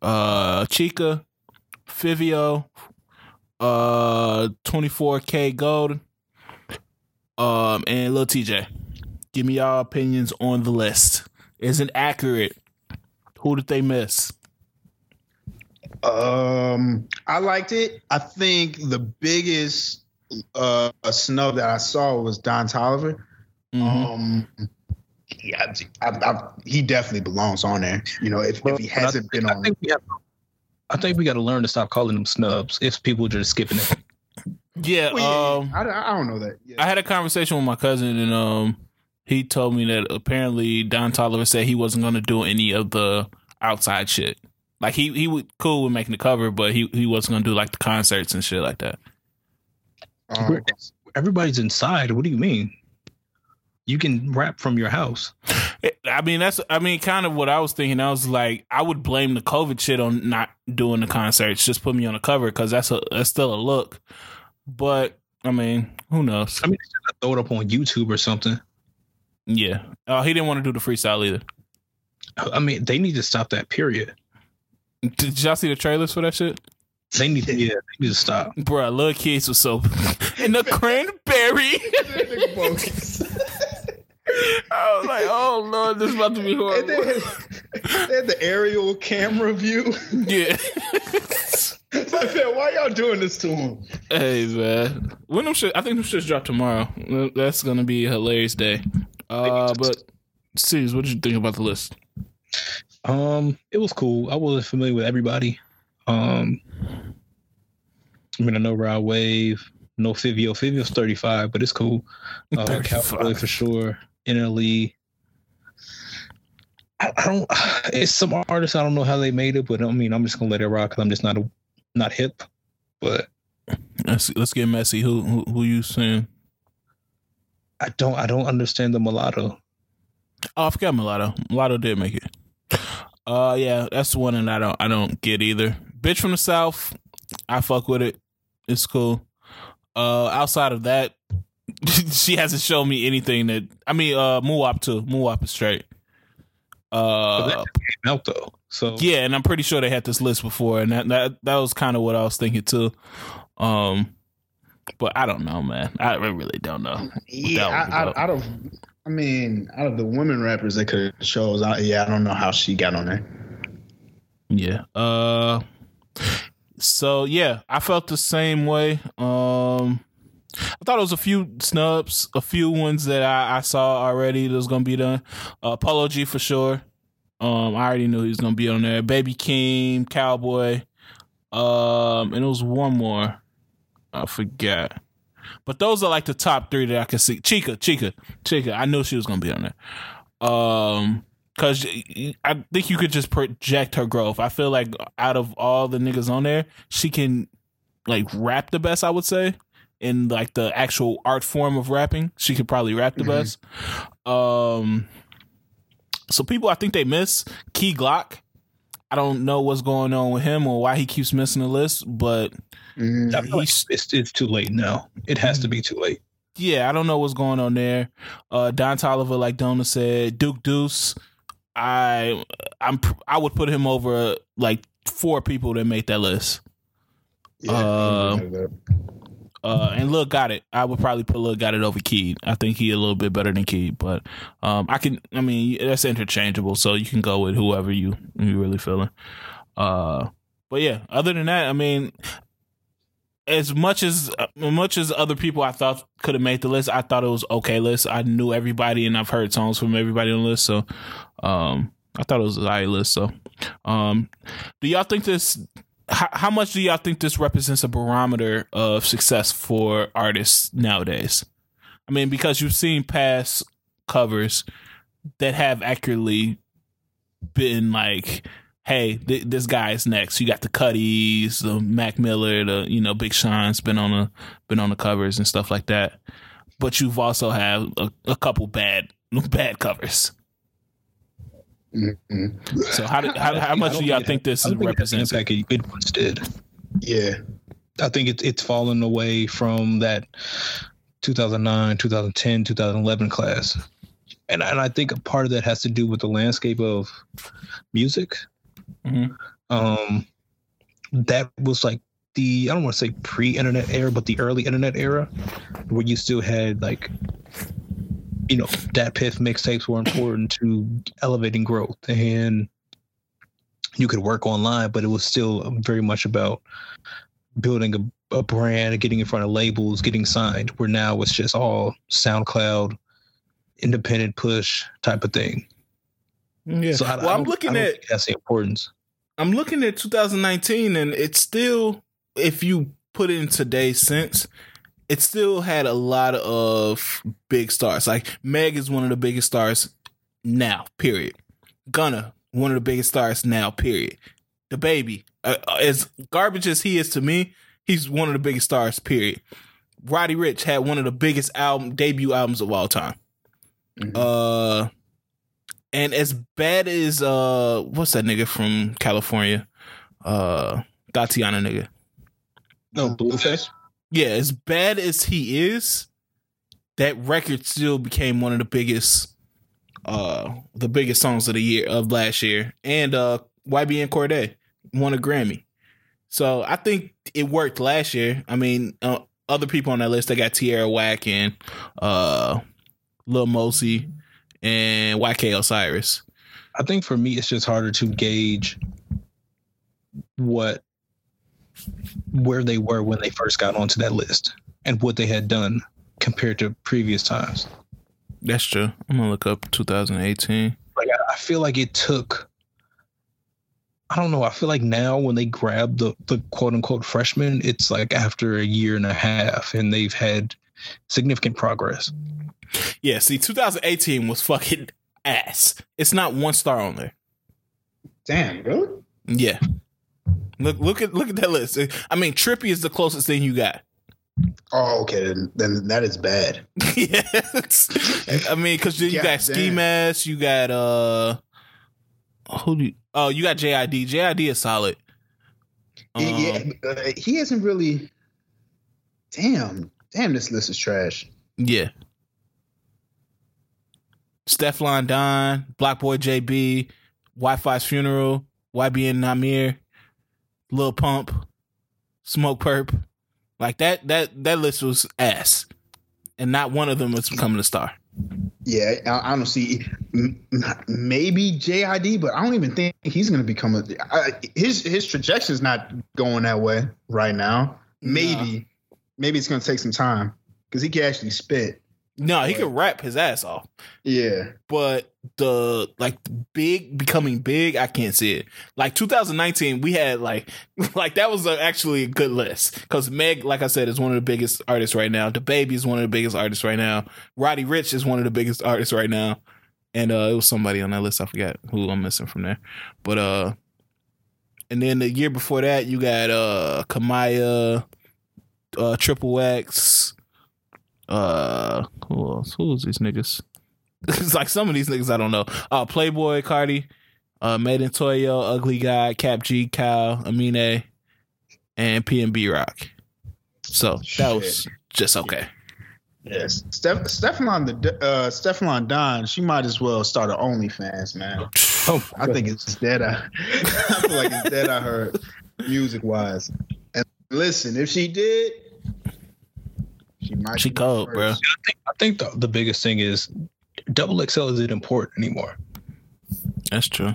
uh Chika, Fivio, uh 24K Gold, um, and Lil Tjay. Give me y'all opinions on the list Is it accurate. Who did they miss? Um, I liked it. I think the biggest uh snub that I saw was Don Toliver. Mm-hmm. Um, yeah, I, I, he definitely belongs on there. You know, if, if he hasn't been on, think we have, I think we got to learn to stop calling them snubs. If people are just skipping it. Yeah, well, yeah, um, I, I, don't know that. Yeah. I had a conversation with my cousin, and um, he told me that apparently Don Toliver said he wasn't going to do any of the outside shit. Like he he was cool with making the cover, but he he wasn't going to do like the concerts and shit like that. Um, Everybody's inside. What do you mean? You can rap from your house. I mean, that's I mean, kind of what I was thinking. I was like, I would blame the COVID shit on not doing the concerts. Just put me on the cover because that's a that's still a look. But I mean, who knows? I mean, throw it up on YouTube or something. Yeah. Uh, he didn't want to do the freestyle either. I mean, they need to stop that. Period. Did y'all see the trailers for that shit? They need to, yeah, they need to stop. Bro, a little kids was so in the cranberry. I was like, oh lord, this is about to be horrible. They had, they had the aerial camera view. Yeah. so I said, why y'all doing this to him? Hey man, when them shit, I think them shits drop tomorrow. That's gonna be a hilarious day. Uh, but Steve, what did you think about the list? Um, it was cool. I wasn't familiar with everybody. Um, I mean, I know Rod Wave, no Fivio. Fivio's 35, but it's cool. Uh, Calboy for sure. NLE. I, I don't. It's some artists I don't know how they made it, but I mean I'm just gonna let it rock because I'm just not a, not hip. But let's let's get messy. Who who, who you saying? I don't I don't understand the mulatto. Oh, I forgot mulatto. Mulatto did make it. Uh, yeah, that's one and I don't I don't get either. Bitch from the South, I fuck with it. It's cool. Uh, outside of that, she hasn't shown me anything that I mean. Uh, Muwap too. Muwap is straight. Uh, came out though, so yeah, and I'm pretty sure they had this list before, and that that that was kind of what I was thinking too. Um, but I don't know, man. I really don't know. Yeah, I, out of, I mean, out of the women rappers that could shows, I, yeah, I don't know how she got on there. Yeah. Uh. So yeah, I felt the same way. Um. I thought it was a few snubs, a few ones that I, I saw already that was gonna be done. Uh, Polo G for sure. Um, I already knew he was gonna be on there. Baby Keem, Calboy, um, and it was one more. I forget. But those are like the top three that I can see. Chika, Chika, Chika. I knew she was gonna be on there. Um, cause I think you could just project her growth. I feel like out of all the niggas on there, she can like rap the best. I would say in like the actual art form of rapping, she could probably rap the mm-hmm. best. Um, so people, I think they miss Key Glock. I don't know what's going on with him or why he keeps missing the list, but mm, like it's, it's too late now. It has to be too late. Yeah, I don't know what's going on there. Uh, Don Toliver, like Dona said, Duke Deuce. I I'm I would put him over like four people that made that list. Yeah, uh, uh, and Lil Gotit. I would probably put Lil Gotit over Keed. I think he a little bit better than Keed, but um, I can. I mean, that's interchangeable, so you can go with whoever you you really feeling. Uh, but yeah, other than that, I mean, as much as as much as other people I thought could have made the list, I thought it was okay list. I knew everybody, and I've heard songs from everybody on the list, so um, I thought it was a high list. So, um, do y'all think this how, how much do y'all think this represents a barometer of success for artists nowadays? I mean, because you've seen past covers that have accurately been like, hey, th- this guy is next. You got the Cudis, the Mac Miller, the you know Big Sean's been on the been on the covers and stuff like that. But you've also had a, a couple bad bad covers. Mm-hmm. So how did, how, how much do y'all think, think this represents? Like it, it once did. Yeah, I think it's it's fallen away from that 2009, 2010, 2011 class, and and I think a part of that has to do with the landscape of music. Mm-hmm. Um, that was like the I don't want to say pre-internet era, but the early internet era, where you still had like you know, that DatPiff mixtapes were important to elevating growth. And you could work online, but it was still very much about building a, a brand, getting in front of labels, getting signed, where now it's just all SoundCloud, independent push type of thing. Yeah. So I, well, I am looking at that's the importance. I'm looking at 2019, and it's still, if you put it in today's sense, it still had a lot of big stars. Like Meg is one of the biggest stars now. Period. Gunna, one of the biggest stars now. Period. DaBaby, uh, uh, as garbage as he is to me, he's one of the biggest stars. Period. Roddy Ricch had one of the biggest album debut albums of all time. Mm-hmm. Uh, and as bad as uh, what's that nigga from California? Uh, Thotiana nigga. No, Blueface yeah, as bad as he is, that record still became one of the biggest uh the biggest songs of the year of last year. And uh YBN Cordae won a Grammy. So I think it worked last year. I mean, uh, other people on that list, they got Tierra Whack and uh Lil Mosey and YK Osiris. I think for me it's just harder to gauge what where they were when they first got onto that list and what they had done compared to previous times. That's true. I'm gonna look up 2018. Like I feel like it took. I don't know. I feel like now when they grab the the quote unquote freshmen, it's like after a year and a half, and they've had significant progress. Yeah, see, 2018 was fucking ass. It's not one star on there. Damn, really? Yeah. Look, look at look at that list. I mean, Trippie is the closest thing you got. Oh, okay. Then, then that is bad. yeah. I mean, because you got Ski Mask, you got uh, who do you, oh, you got JID. JID is solid. Um, yeah, uh, he hasn't really. Damn, damn, this list is trash. Yeah. Stefflon Don, BlocBoy JB, Wifisfuneral, YBN Nahmir, Lil Pump, Smokepurpp. Like that that that list was ass. And not one of them was becoming a star. Yeah, I, I don't see maybe JID, but I don't even think he's going to become a. Uh, his his trajectory is not going that way right now. Maybe, maybe it's going to take some time because he can actually spit. No, he could rap his ass off. Yeah. But the like big becoming big, I can't see it. Like 2019, we had like like that was a, actually a good list because Meg, like I said, is one of the biggest artists right now. DaBaby is one of the biggest artists right now. Roddy Ricch is one of the biggest artists right now. And uh it was somebody on that list. I forgot who I'm missing from there. But uh and then the year before that, you got uh Kamaiyah uh Triple X, uh who else? Who was these niggas? it's like some of these niggas I don't know. Uh Playboi, Carti, uh MadeinTYO, Ugly Guy, Kap G, Cal, Amine, and PNB Rock. So Shit. that was just okay. Yes, Steph, Stefflon the uh, Stefflon Don, she might as well start an OnlyFans, man. Oh, I think it's dead. I, I feel like it's dead. I heard music wise. And listen, if she did, she might. She cold, bro. I think, I think the, the biggest thing is double XL isn't important anymore. That's true.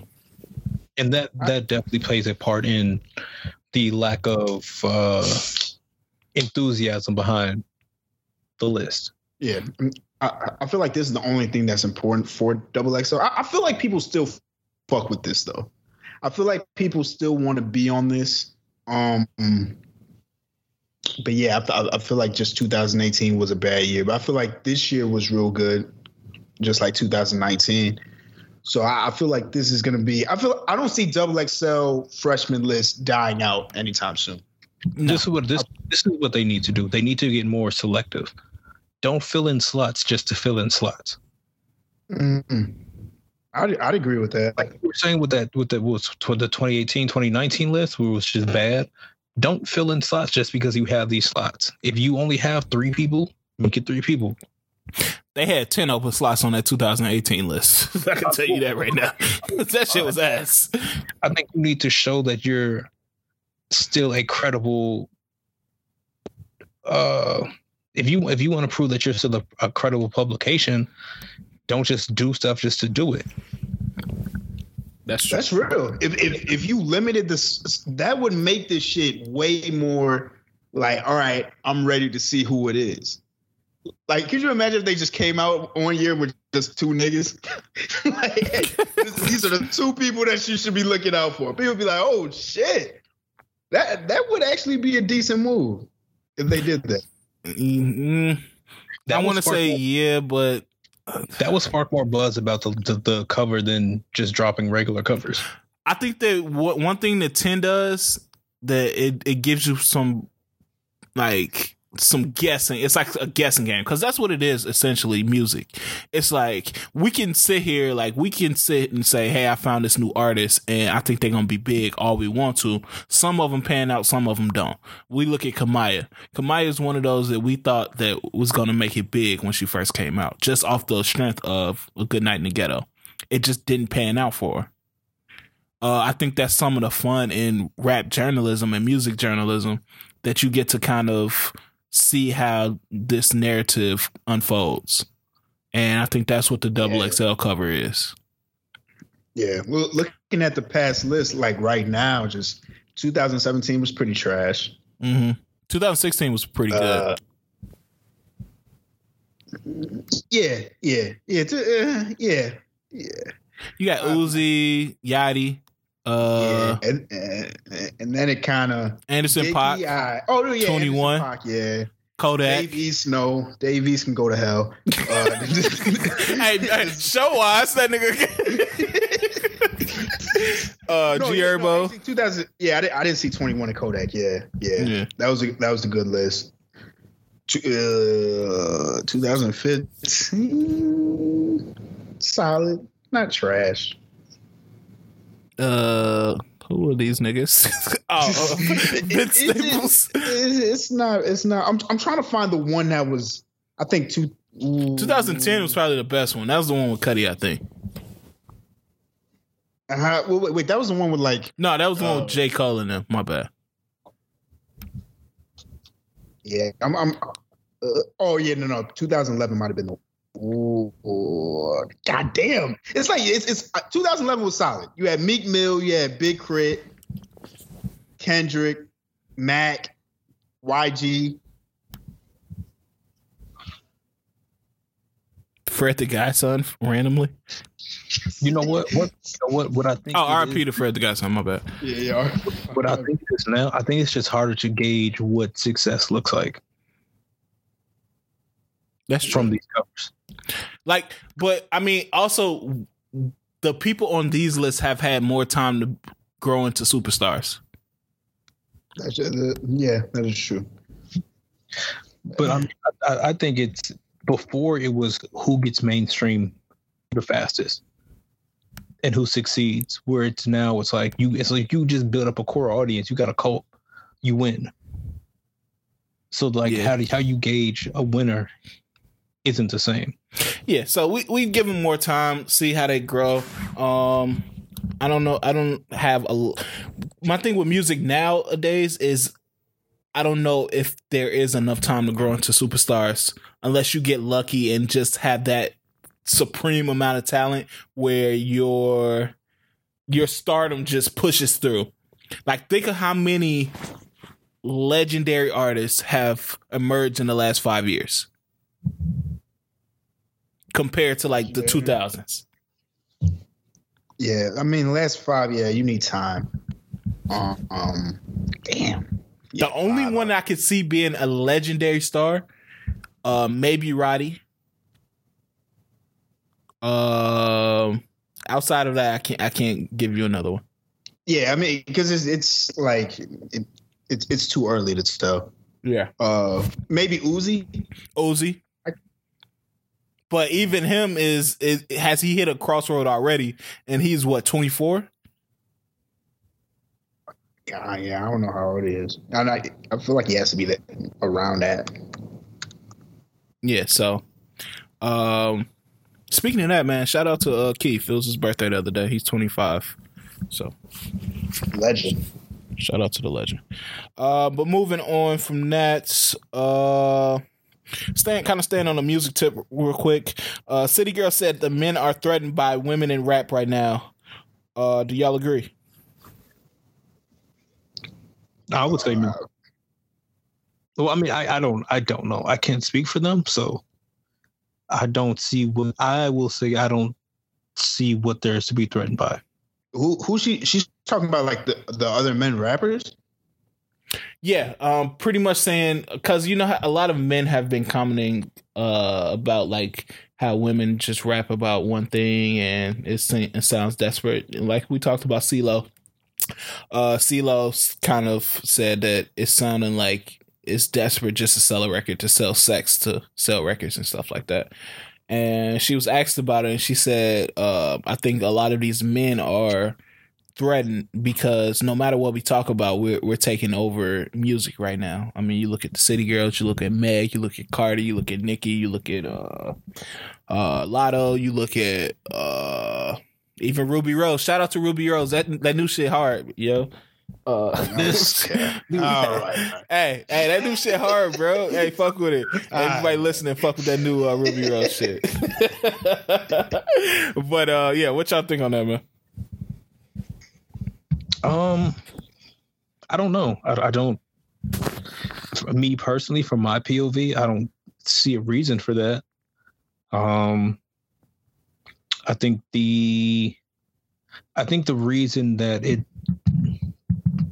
And that that definitely plays a part in the lack of uh, enthusiasm behind the list. Yeah, mm, I, I, feel like this is the only thing that's important for double XL. I, I feel like people still fuck with this though. I feel like people still want to be on this. Um, but yeah, I, I, feel like just 2018 was a bad year, but I feel like this year was real good, just like 2019. So I, I feel like this is going to be. I feel I don't see double XL freshman list dying out anytime soon. No. This is what this this is what they need to do. They need to get more selective. Don't fill in slots just to fill in slots. I'd, I'd agree with that. Like we are saying with that with the was the 2018 2019 list, which was just bad don't fill in slots just because you have these slots. If you only have three people, make it three people. They had 10 open slots on that 2018 list. I can tell you that right now. that shit was ass. I think you need to show that you're still a credible uh if you if you want to prove that you're still a, a credible publication, don't just do stuff just to do it. That's true. That's real. If, if if you limited this, that would make this shit way more like, all right, I'm ready to see who it is. Like, could you imagine if they just came out one year with just two niggas? like, these are the two people that you should be looking out for. People be like, oh shit, that that would actually be a decent move if they did that. Mm-hmm. I want to say yeah, but that would spark more buzz about the, the, the cover than just dropping regular covers. I think that one thing that Ten does that it it gives you some like some guessing. It's like a guessing game because that's what it is essentially. Music. It's like we can sit here, like we can sit and say, "Hey, I found this new artist, and I think they're gonna be big." All we want to. Some of them pan out, some of them don't. We look at Kamaiyah. Kamaiyah is one of those that we thought that was gonna make it big when she first came out, just off the strength of a good night in the ghetto. It just didn't pan out for her. Uh, I think that's some of the fun in rap journalism and music journalism that you get to kind of see how this narrative unfolds. And I think that's what the double yeah. XL cover is. Yeah. Well, looking at the past list, like right now, just 2017 was pretty trash. Mm-hmm. 2016 was pretty good. Uh, yeah, yeah, yeah, uh, yeah, yeah. You got Uzi, Yachty, uh, yeah, and, and, and then it kind of Anderson Paak. Oh yeah, twenty one. Yeah, Kodak. Dave East, no. Dave East can go to hell. Uh, hey, hey, show us that nigga. uh, no, G yeah, Herbo. no, 2000. Yeah, I, did, I didn't see 21 in Kodak. Yeah, yeah, Yeah. That was a, that was a good list. Uh, 2015, solid, not trash. Uh, who are these niggas? oh, uh, Vince It's- Staples. It's, it's not. It's not. I'm I'm trying to find the one that was. I think two. ooh. 2010 was probably the best one. That was the one with Cudi, I think. Uh, wait, wait, wait, that was the one with like. No, that was the one Oh. with J. Cole in them. My bad. Yeah, I'm. I'm uh, oh yeah, no, no. 2011 might have been the. Ooh, ooh, God damn! It's like it's it's uh, 2011 was solid. You had Meek Mill, you had Big K.R.I.T., Kendrick, Mac, YG. Fred the Godson randomly. You know what? What? You know what? What I think. Oh, it R.I.P. to Fred the Godson. My bad. Yeah, yeah. What I think it is now. I think it's just harder to gauge what success looks like That's true. from these covers. Like, but I mean, also the people on these lists have had more time to grow into superstars. That's uh, yeah, that is true. But I'm, I, I think it's before it was who gets mainstream the fastest and who succeeds. Where it's now, it's like you. It's like you just build up a core audience. You got a cult, you win. So like Yeah. how do how you gauge a winner isn't the same. Yeah, so we we give them more time, see how they grow. Um, I don't know. I don't have a. My thing with music nowadays is, I don't know if there is enough time to grow into superstars unless you get lucky and just have that supreme amount of talent where your your stardom just pushes through. Like think of how many legendary artists have emerged in the last five years compared to like the Yeah. 2000s. Yeah, I mean, last five, yeah, you need time. Um, um damn. The only five. one I could see being a legendary star, uh, maybe Roddy. Um, outside of that, I can't. I can't give you another one. Yeah, I mean, because it's it's like it, it's it's too early to tell. Yeah, Uh, maybe Uzi. Ozzy. But even him is is has he hit a crossroad already? And he's what twenty four. Yeah, yeah, I don't know how old he is. And I I feel like he has to be that around that. Yeah. So, um, speaking of that, man, shout out to uh, Keith. It was his birthday the other day. He's twenty five. So Legend. Shout out to the legend. Uh, but moving on from that, uh, staying kind of staying on the music tip real quick. Uh, City Girl said the men are threatened by women in rap right now. Uh, do y'all agree? I would say no. Well, I mean, I, I don't I don't know. I can't speak for them, so I don't see what I will say. I don't see what there is to be threatened by. Who who she she's talking about like the the other men rappers. Yeah, um, pretty much saying because you know a lot of men have been commenting uh about like how women just rap about one thing and it, it sounds desperate. Like we talked about CeeLo. Uh, CeeLo kind of said that it's sounding like it's desperate just to sell a record to sell sex to sell records and stuff like that. And she was asked about it, and she said, uh, "I think a lot of these men are." Threatened because no matter what we talk about, we're we're taking over music right now. I mean, you look at the City Girls, you look at Meg, you look at Cardi, you look at Nicki, you look at uh uh Latto, you look at uh even Rubi Rose. Shout out to Rubi Rose. That that new shit hard, yo. Uh This- Okay. All right. Hey, hey, that new shit hard, bro. Hey, fuck with it. Everybody listening, fuck with that new uh, Rubi Rose shit. but uh yeah, what y'all think on that, man? Um, I don't know. I, I don't. Me personally, from my POV, I don't see a reason for that. Um, I think the, I think the reason that it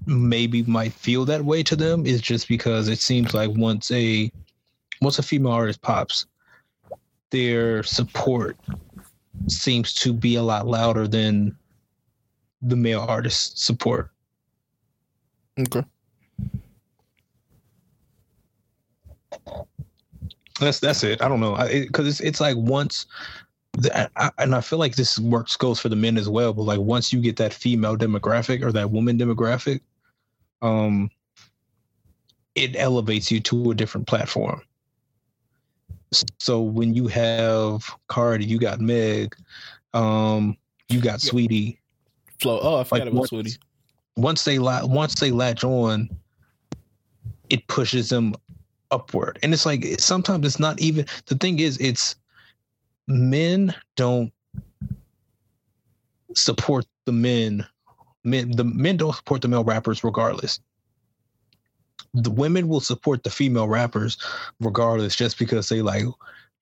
maybe might feel that way to them is just because it seems like once a once a female artist pops, their support seems to be a lot louder than the male artist support. Okay. That's that's it. I don't know because it, it's it's like once, the, I, and I feel like this works goes for the men as well. But like once you get that female demographic or that woman demographic, um, it elevates you to a different platform. So when you have Cardi, you got Meg, um, you got yeah. Saweetie. Flo, oh, I forgot like about once, Saweetie. Once they once they latch on, it pushes them upward. And it's like sometimes it's not even the thing is it's men don't support the men. Men the men don't support the male rappers regardless. The women will support the female rappers regardless just because they like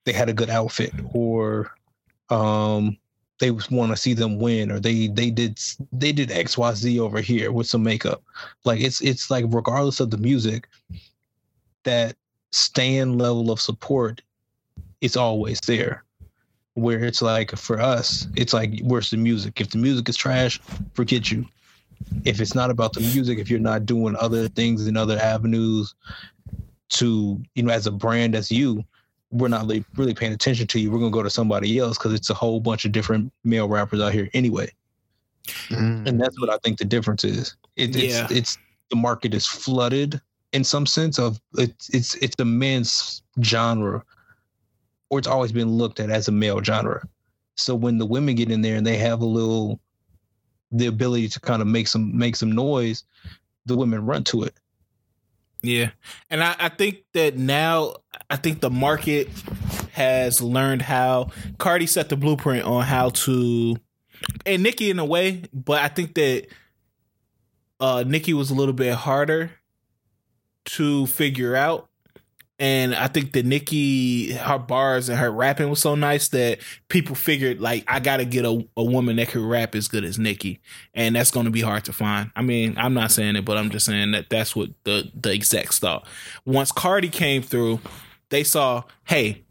they had a good outfit or um they want to see them win or they they did they did xyz over here with some makeup. Like it's it's like regardless of the music that stand level of support it's always there. Where it's like for us it's like where's the music? If the music is trash forget you. If it's not about the music if you're not doing other things in other avenues to you know as a brand as you we're not really, really paying attention to you. We're going to go to somebody else because it's a whole bunch of different male rappers out here anyway. Mm. and that's what i think the difference is. It, yeah. it's it's the market is flooded in some sense of it's it's it's the men's genre or it's always been looked at as a male genre. So when the women get in there and they have a little the ability to kind of make some make some noise the women run to it. Yeah. And i, I think that now i think the market has learned how cardi set the blueprint on how to and nicki in a way but i think that uh nicki was a little bit harder to figure out. And I think that Nicki, her bars and her rapping was so nice that people figured like I gotta get a, a woman that could rap as good as Nicki, and that's gonna be hard to find. I mean, I'm not saying it, but I'm just saying that that's what the the execs thought. Once Cardi came through, they saw, hey,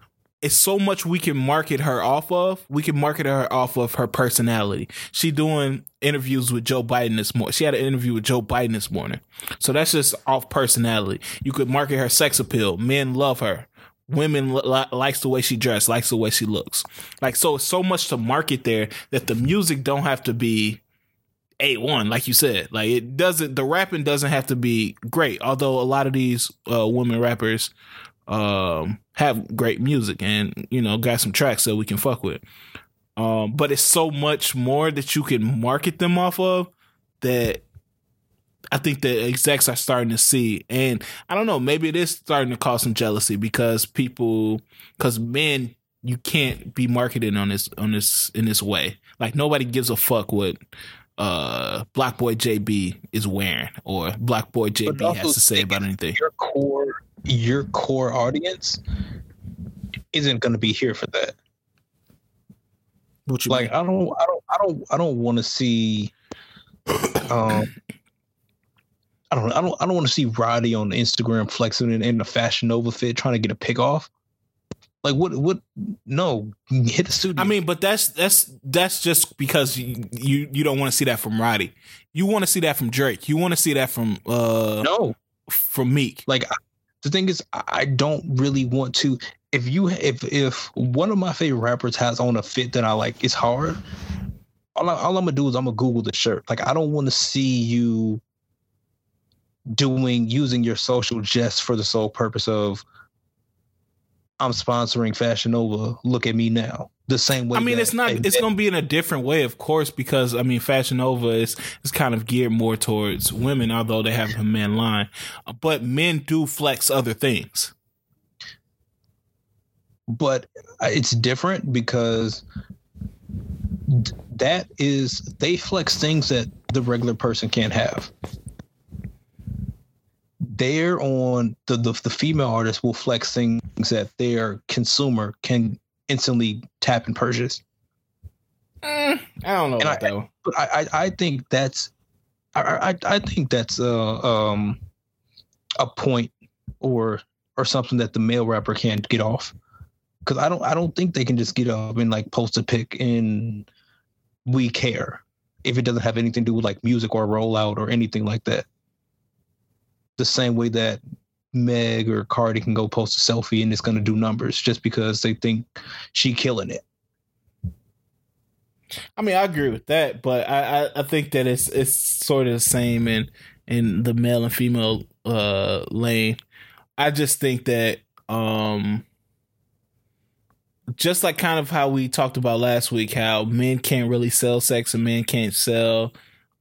it's so much we can market her off of. We can market her off of her personality. She doing interviews with Joe Biden this morning. She had an interview with Joe Biden this morning. So that's just off personality. You could market her sex appeal. Men love her. Women li- likes the way she dressed, likes the way she looks. Like so, so much to market there that the music don't have to be a one, like you said. Like it doesn't. The rapping doesn't have to be great. Although a lot of these uh, women rappers um, have great music and you know got some tracks that we can fuck with. Um, but it's so much more that you can market them off of that I think the execs are starting to see, and I don't know, maybe it is starting to cause some jealousy because people, because men, you can't be marketed on this on this in this way. Like nobody gives a fuck what uh BlocBoy JB is wearing or BlocBoy JB has to say about anything. Your core your core audience isn't going to be here for that. like mean? I don't I don't I don't I don't want to see um I don't I don't I don't want to see Roddy on Instagram flexing in, in the Fashion Nova fit trying to get a pick off. Like what what no hit the studio. I mean, but that's that's that's just because you you, you don't want to see that from Roddy. You want to see that from Drake. You want to see that from uh no from Meek. Like the thing is, I don't really want to. If you if if one of my favorite rappers has on a fit that I like, it's hard. All, I, all I'm gonna do is I'm gonna Google the shirt. Like I don't want to see you doing using your social just for the sole purpose of I'm sponsoring Fashion Nova. Look at me now the same way. I mean, it's not. It's going to be in a different way, of course, because I mean, Fashion Nova is is kind of geared more towards women, although they have a men line. But men do flex other things. But uh, it's different because that is they flex things that the regular person can't have. They're on the, the the female artist will flex things that their consumer can instantly tap and purchase. Mm, I don't know and I, I, I, I think that's I, I, I think that's uh, um, a point or or something that the male rapper can't get off. Because I don't I don't think they can just get up and like post a pic in We Care if it doesn't have anything to do with like music or rollout or anything like that. The same way that Meg or Cardi can go post a selfie and it's gonna do numbers just because they think she killing it. I mean, I agree with that, but I, I, I think that it's it's sort of the same in in the male and female uh lane. I just think that um just like kind of how we talked about last week, how men can't really sell sex and men can't sell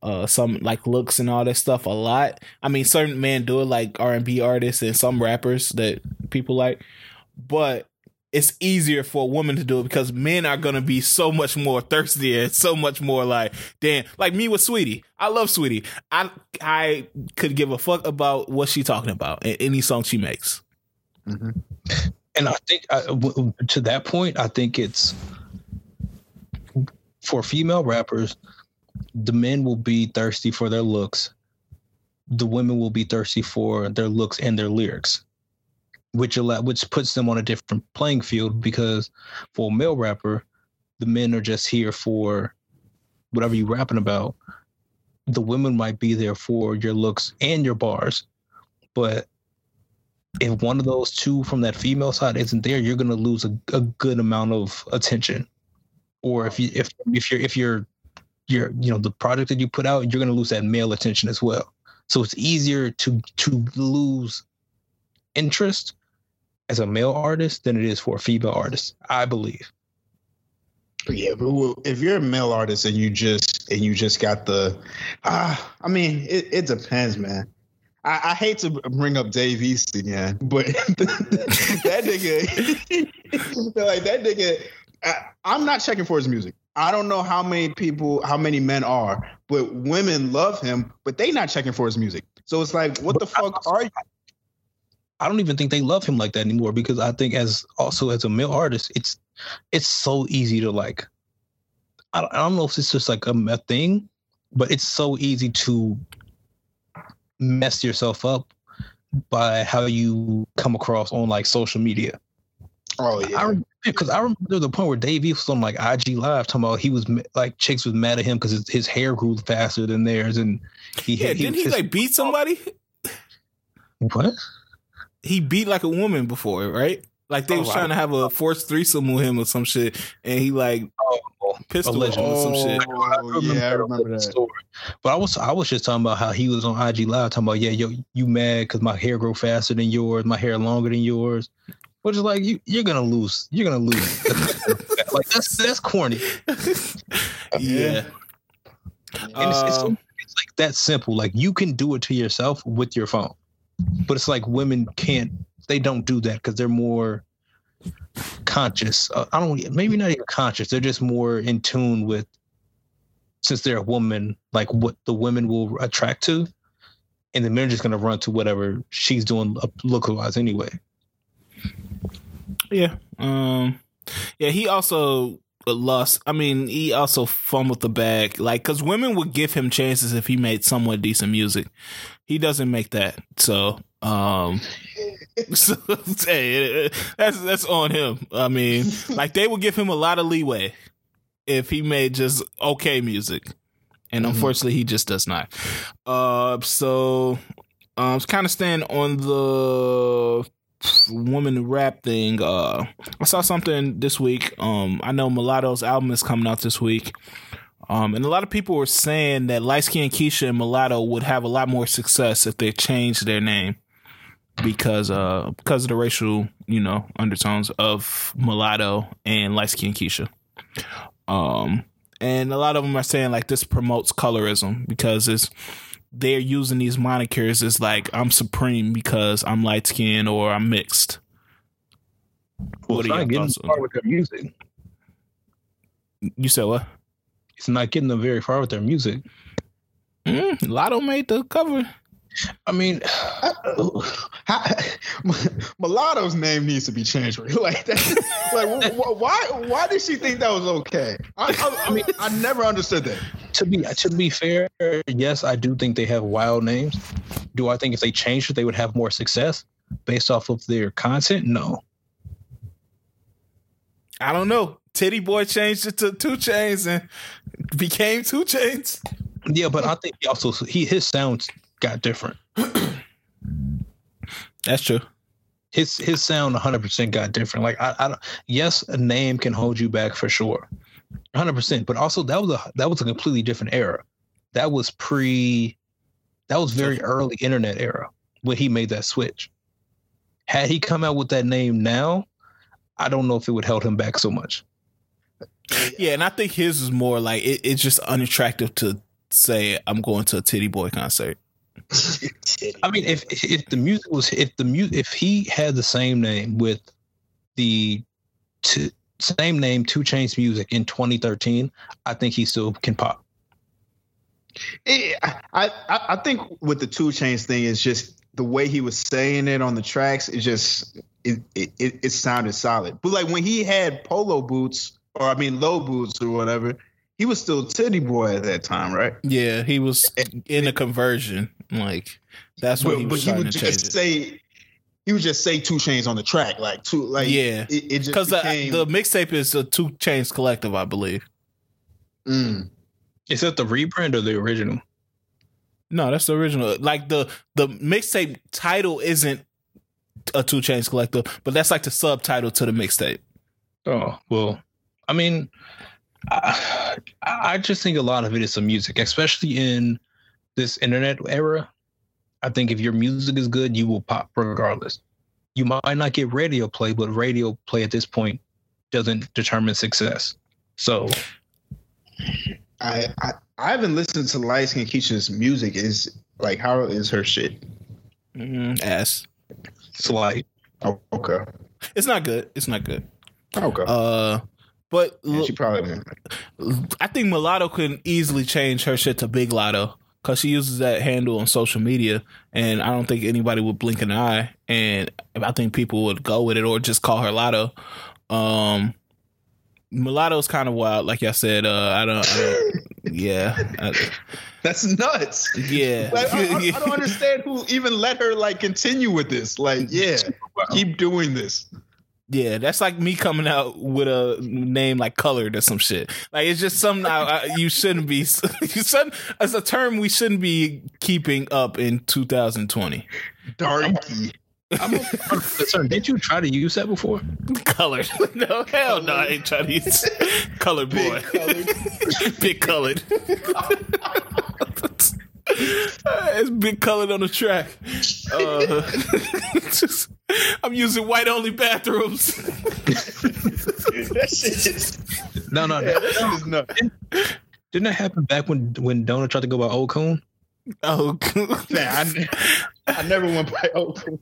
uh some like looks and all that stuff a lot. I mean, certain men do it like R and B artists and some rappers that people like, but it's easier for a woman to do it because men are gonna be so much more thirsty and so much more like, damn, like me with Saweetie. I love Saweetie. I I could give a fuck about what she talking about in any song she makes. Mm-hmm. And I think uh, to that point, I think it's for female rappers, the men will be thirsty for their looks. The women will be thirsty for their looks and their lyrics which allow, which puts them on a different playing field because for a male rapper, the men are just here for whatever you're rapping about. The women might be there for your looks and your bars, but if one of those two from that female side isn't there, you're gonna lose a, a good amount of attention. Or if you if if you're if you're you're you know the product that you put out, you're gonna lose that male attention as well. So it's easier to to lose interest as a male artist than it is for a female artist, I believe. Yeah, but if you're a male artist and you just and you just got the, ah, uh, I mean, it, it depends, man. I, I, hate to bring up Dave East again, but that nigga, like that nigga, I, I'm not checking for his music. I don't know how many people, how many men are, but women love him, but they not checking for his music. So it's like, what the fuck are you? I don't even think they love him like that anymore because I think as also as a male artist, it's it's so easy to like. I don't, I don't know if it's just like a, a thing, but it's so easy to mess yourself up by how you come across on like social media. Oh yeah, because I, I, remember a point where Dave was on like IG Live talking about he was like chicks was mad at him because his, his, hair grew faster than theirs, and he yeah, didn't he, he like beat somebody? What? he beat like a woman before, right? Like they oh, was trying to have a forced threesome with him or some shit, and he like oh, pistol him or some shit. Oh, yeah, I remember that. Story. But I was I was just talking about how he was on IG Live talking about yeah, yo, you mad because my hair grow faster than yours, my hair longer than yours. Which is like you you're gonna lose. You're gonna lose. like that's that's corny. yeah. And it's, it's, um, it's like that simple. Like you can do it to yourself with your phone but it's like women can't they don't do that because they're more conscious uh, i don't maybe not even conscious they're just more in tune with since they're a woman like what the women will attract to and the men are just going to run to whatever she's doing uh, look wise anyway yeah um yeah he also lost i mean he also fumbled the bag like because women would give him chances if he made somewhat decent music he doesn't make that. So, um, so, hey, that's that's on him. I mean, like they would give him a lot of leeway if he made just okay music, and mm-hmm. unfortunately, he just does not. Uh, so um, kind of staying on the woman rap thing. Uh, I saw something this week. Um, I know Mulatto's album is coming out this week. Um, and a lot of people were saying that light skinned Keisha and Mulatto would have a lot more success if they changed their name because uh because of the racial you know undertones of Mulatto and light skinned Keisha. Um, and a lot of them are saying like this promotes colorism because it's they're using these monikers as like I'm supreme because I'm light skinned or I'm mixed. Well, what are you getting far with their music. You said what? it's not getting them very far with their music. Mm, Latto made the cover. I mean, Mulatto's name needs to be changed. Like that. like why? Why did she think that was okay? I, I, I, mean, I never understood that. To be to be fair, yes, I do think they have wild names. Do I think if they changed it, they would have more success? based off of their content, no. I don't know. Tity Boi changed it to 2 Chainz and became 2 Chainz. Yeah, but I think he also he his sounds got different. That's true. His his sound 100 percent got different. Like I, I yes, a name can hold you back for sure, 100. percent But also that was a that was a completely different era. That was pre. That was very early internet era when he made that switch. Had he come out with that name now, I don't know if it would held him back so much. Yeah, and I think his is more like it, it's just unattractive to say I'm going to a Tity Boi concert. I mean, if if the music was if the mu if he had the same name with the t- same name 2 Chainz music in 2013, I think he still can pop. It, I, I I think with the 2 Chainz thing is just the way he was saying it on the tracks. It just it, it it sounded solid. But like when he had polo boots or I mean low boots or whatever, he was still Tity Boi at that time, right? Yeah, he was in a conversion. Like that's what he was but he would just say he would just say 2 Chainz on the track, like two, like yeah, it, it just because became... the, the mixtape is a 2 Chainz collective, I believe. Mm. Is that the reprint or the original? No, that's the original. Like the the mixtape title isn't a 2 Chainz collective, but that's like the subtitle to the mixtape. Oh well, I mean, I, I just think a lot of it is some music, especially in this internet era. I think if your music is good, you will pop regardless. You might not get radio play, but radio play at this point doesn't determine success. So I I, I haven't listened to Light Skin Keisha's music. Is like how is her shit? Mm, ass. Slight. Oh, okay. It's not good. It's not good. Okay. Uh but yeah, she probably I think Mulatto can easily change her shit to Big Latto because she uses that handle on social media, and I don't think anybody would blink an eye, and I think people would go with it or just call her Latto. Um, Mulatto's kind of wild, like I said. Uh, I don't, I don't yeah, I, that's nuts. Yeah, like, I, I, I, don't understand who even let her like continue with this. Like, yeah, keep doing this. Yeah, that's like me coming out with a name like colored or some shit. Like it's just something I, you shouldn't be. You should as a term we shouldn't be keeping up in 2020. Darky. I'm a, sorry, did you try to use that before? Colored. No, hell no, I ain't trying to use colored boy. Big colored. Big colored. it's big colored on the track. Uh, just, I'm using white only bathrooms. no, no, no. no. Didn't, didn't that happen back when when Donald tried to go by Old Coon? Oh, man, I, I never went by Old Coon.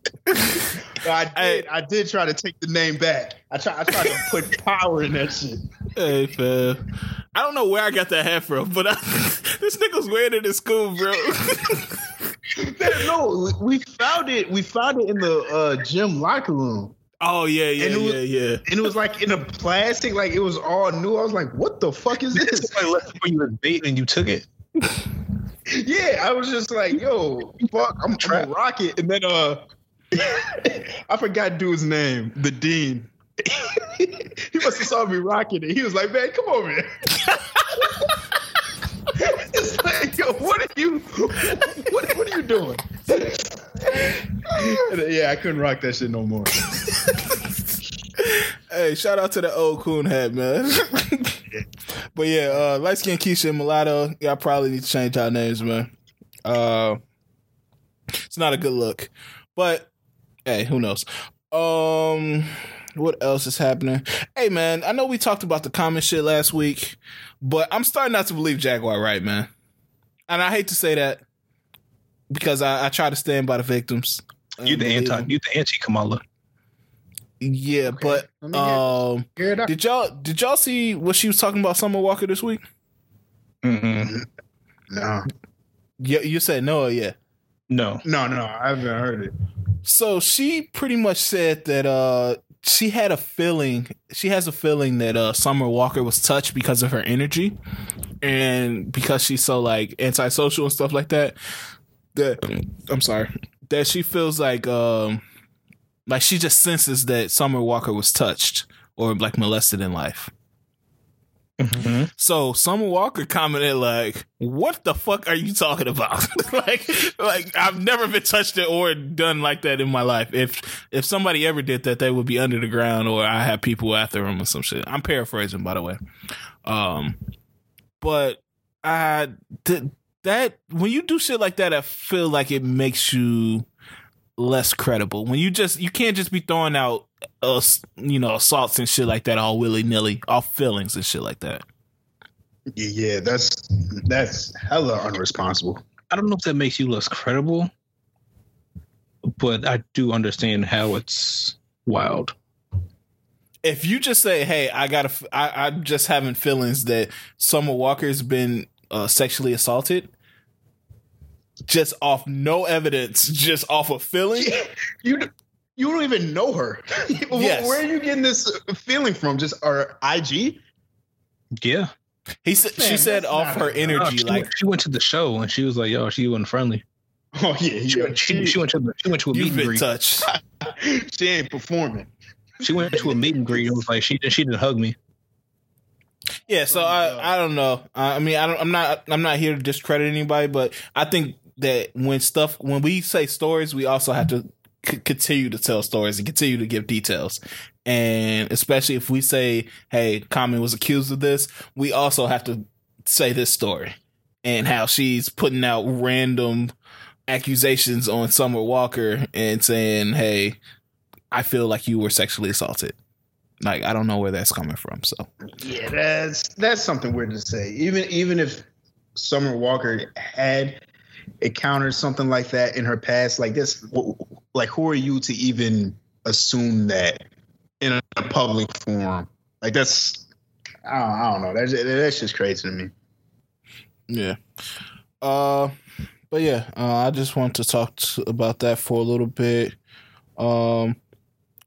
I did. I, I, did try to take the name back. I tried. I tried to put power in that shit. Hey, fam. I don't know where I got that hat from, but I, this nigga's wearing it in school, bro. no, we found it. We found it in the uh, gym locker room. Oh yeah, yeah, was, yeah, yeah. And it was like in a plastic, like it was all new. I was like, "What the fuck is this?" I left for you was bait and you took it. yeah, I was just like, "Yo, fuck, I'm, trying to rock it." And then uh, I forgot dude's name, the dean. he must have saw me rocking it. He was like, "Man, come on, man." it's like, yo, what are you? What, what are you doing? yeah, I couldn't rock that shit no more. hey, shout out to the old coon hat, man. but yeah, uh, light skin Keisha and Mulatto, y'all probably need to change our names, man. Uh, it's not a good look, but hey, who knows? Um, what else is happening? Hey, man, I know we talked about the Common shit last week, but I'm starting not to believe Jaguar Wright, man. And I hate to say that because I, I try to stand by the victims. You the anti, you the anti Kamala. Yeah, okay. but um, did y'all did y'all see what she was talking about Summer Walker this week? Mm-hmm. No. Yeah, you said no, yeah. No, no, no. I haven't heard it. So she pretty much said that uh she had a feeling she has a feeling that uh Summer Walker was touched because of her energy and because she's so like antisocial and stuff like that that I'm sorry that she feels like um like she just senses that Summer Walker was touched or like molested in life. Mm-hmm. So Summer Walker commented like, "What the fuck are you talking about? like, like I've never been touched or done like that in my life. If if somebody ever did that, they would be under the ground or I have people after them or some shit. I'm paraphrasing, by the way. Um, but I did that when you do shit like that, I feel like it makes you less credible. When you just you can't just be throwing out uh, you know assaults and shit like that all willy nilly, off feelings and shit like that. Yeah, that's that's hella unresponsible. I don't know if that makes you less credible, but I do understand how it's wild. If you just say, "Hey, I got to," I'm just having feelings that Summer Walker's been uh, sexually assaulted, just off no evidence, just off of feeling. you you don't even know her. yes. Where are you getting this feeling from? Just our IG? Yeah. He said she said off her energy. she like went, she went to the show and she was like, "Yo, she wasn't friendly." Oh yeah, yeah. She, went, she, she went to the, she went to a meet and greet. touched. she ain't performing. She went to a meet and greet and was like, she she didn't hug me. Yeah, so oh I I don't know. I mean, I don't. I'm not. I'm not here to discredit anybody, but I think that when stuff when we say stories, we also have to c- continue to tell stories and continue to give details. And especially if we say, "Hey, Common was accused of this," we also have to say this story and how she's putting out random accusations on Summer Walker and saying, "Hey, I feel like you were sexually assaulted." Like I don't know where that's coming from. So yeah, that's that's something weird to say. Even even if Summer Walker had encountered something like that in her past, like this, like who are you to even assume that in a public forum? Like that's I don't, I don't know. That's that's just crazy to me. Yeah. Uh, but yeah, uh, I just want to talk to, about that for a little bit. Um,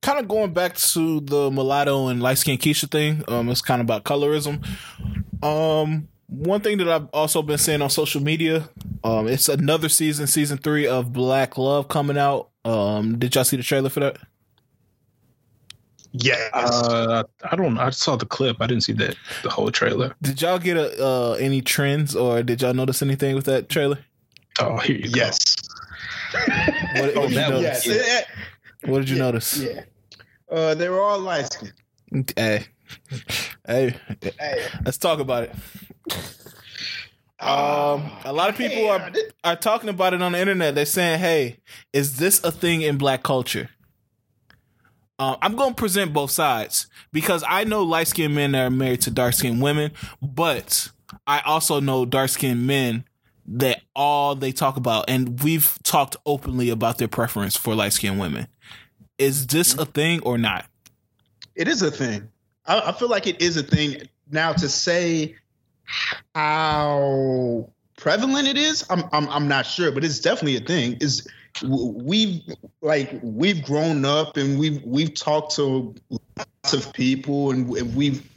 kind of going back to the mulatto and light skin Keisha thing. Um, it's kind of about colorism. Um, one thing that I've also been seeing on social media, um, it's another season, season three of Black Love coming out. Um, did y'all see the trailer for that? Yeah, uh, I don't. I saw the clip. I didn't see that the whole trailer. Did y'all get a, uh, any trends or did y'all notice anything with that trailer? Oh, here you yes. go. What, what, did, you notice? Yes. what did you yeah. notice? Yeah, uh, they were all light skinned. Hey. hey, hey, let's talk about it. Um, a lot of people are are talking about it on the internet. They're saying, "Hey, is this a thing in black culture?" Uh, I'm going to present both sides because I know light skinned men that are married to dark skinned women, but I also know dark skinned men that all they talk about, and we've talked openly about their preference for light skinned women. Is this a thing or not? It is a thing. I, I feel like it is a thing. Now to say how prevalent it is, I'm I'm I'm not sure, but it's definitely a thing. Is we've like we've grown up and we've we've talked to lots of people and we've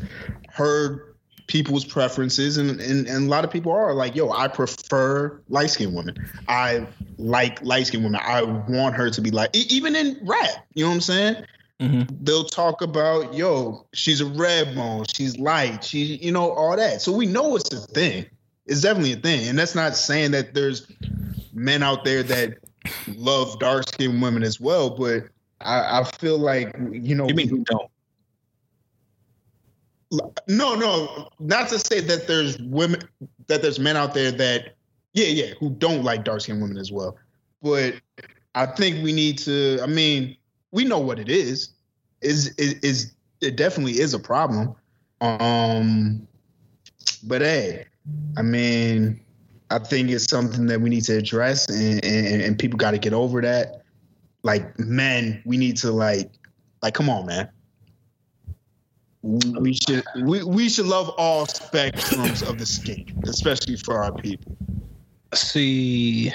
heard people's preferences and, and, and a lot of people are like yo i prefer light skinned women. I like light skinned women. I want her to be like even in rap you know what i'm saying mm-hmm. they'll talk about yo she's a red bone she's light she you know all that. So we know it's a thing. It's definitely a thing. And that's not saying that there's men out there that love dark skinned women as well but I, I feel like you know you mean we don't? No, no, not to say that there's women that there's men out there that yeah, yeah, who don't like dark skinned women as well. But I think we need to I mean, we know what it is. Is is, it definitely is a problem. Um but hey, I mean, I think it's something that we need to address and, and, and people gotta get over that. Like men, we need to like like come on, man we should we, we should love all spectrums of the skin, especially for our people. See,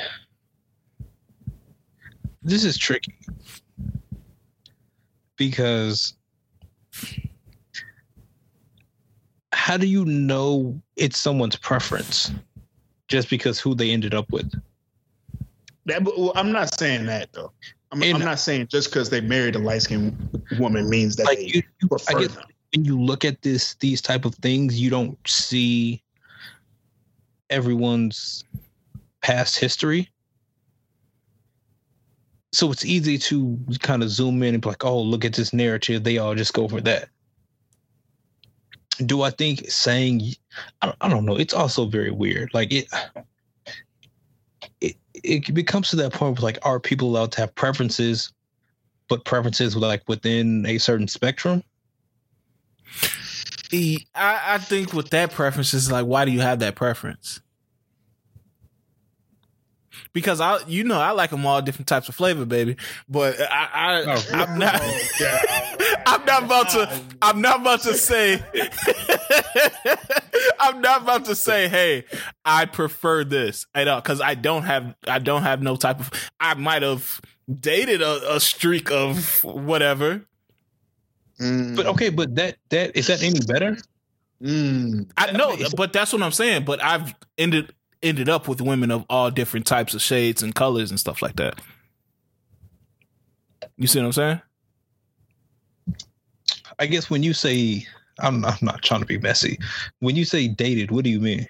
this is tricky because how do you know it's someone's preference just because who they ended up with? That, well, I'm not saying that though. I'm, I'm not saying just because they married a light skinned woman means that like they you prefer I guess them. when you look at this these type of things, you don't see everyone's past history. So it's easy to kind of zoom in and be like, oh, look at this narrative. They all just go for that. Do I think saying, I don't, I don't know. It's also very weird. Like it, it, it becomes to that point where like, are people allowed to have preferences, but preferences like within a certain spectrum? I, I think with that preference is like, why do you have that preference? Because I, you know, I like them all different types of flavor, baby. But I, I Oh, I'm not, I'm not about to, I'm not about to say, I'm not about to say, hey, I prefer this at all because I don't have, I don't have no type of. I might have dated a, a streak of whatever. Mm, But okay, but that that is that any better? mm, I know, it's- but that's what I'm saying. But I've ended ended up with women of all different types of shades and colors and stuff like that. You see what I'm saying? I guess when you say I'm I'm not trying to be messy. When you say dated, what do you mean?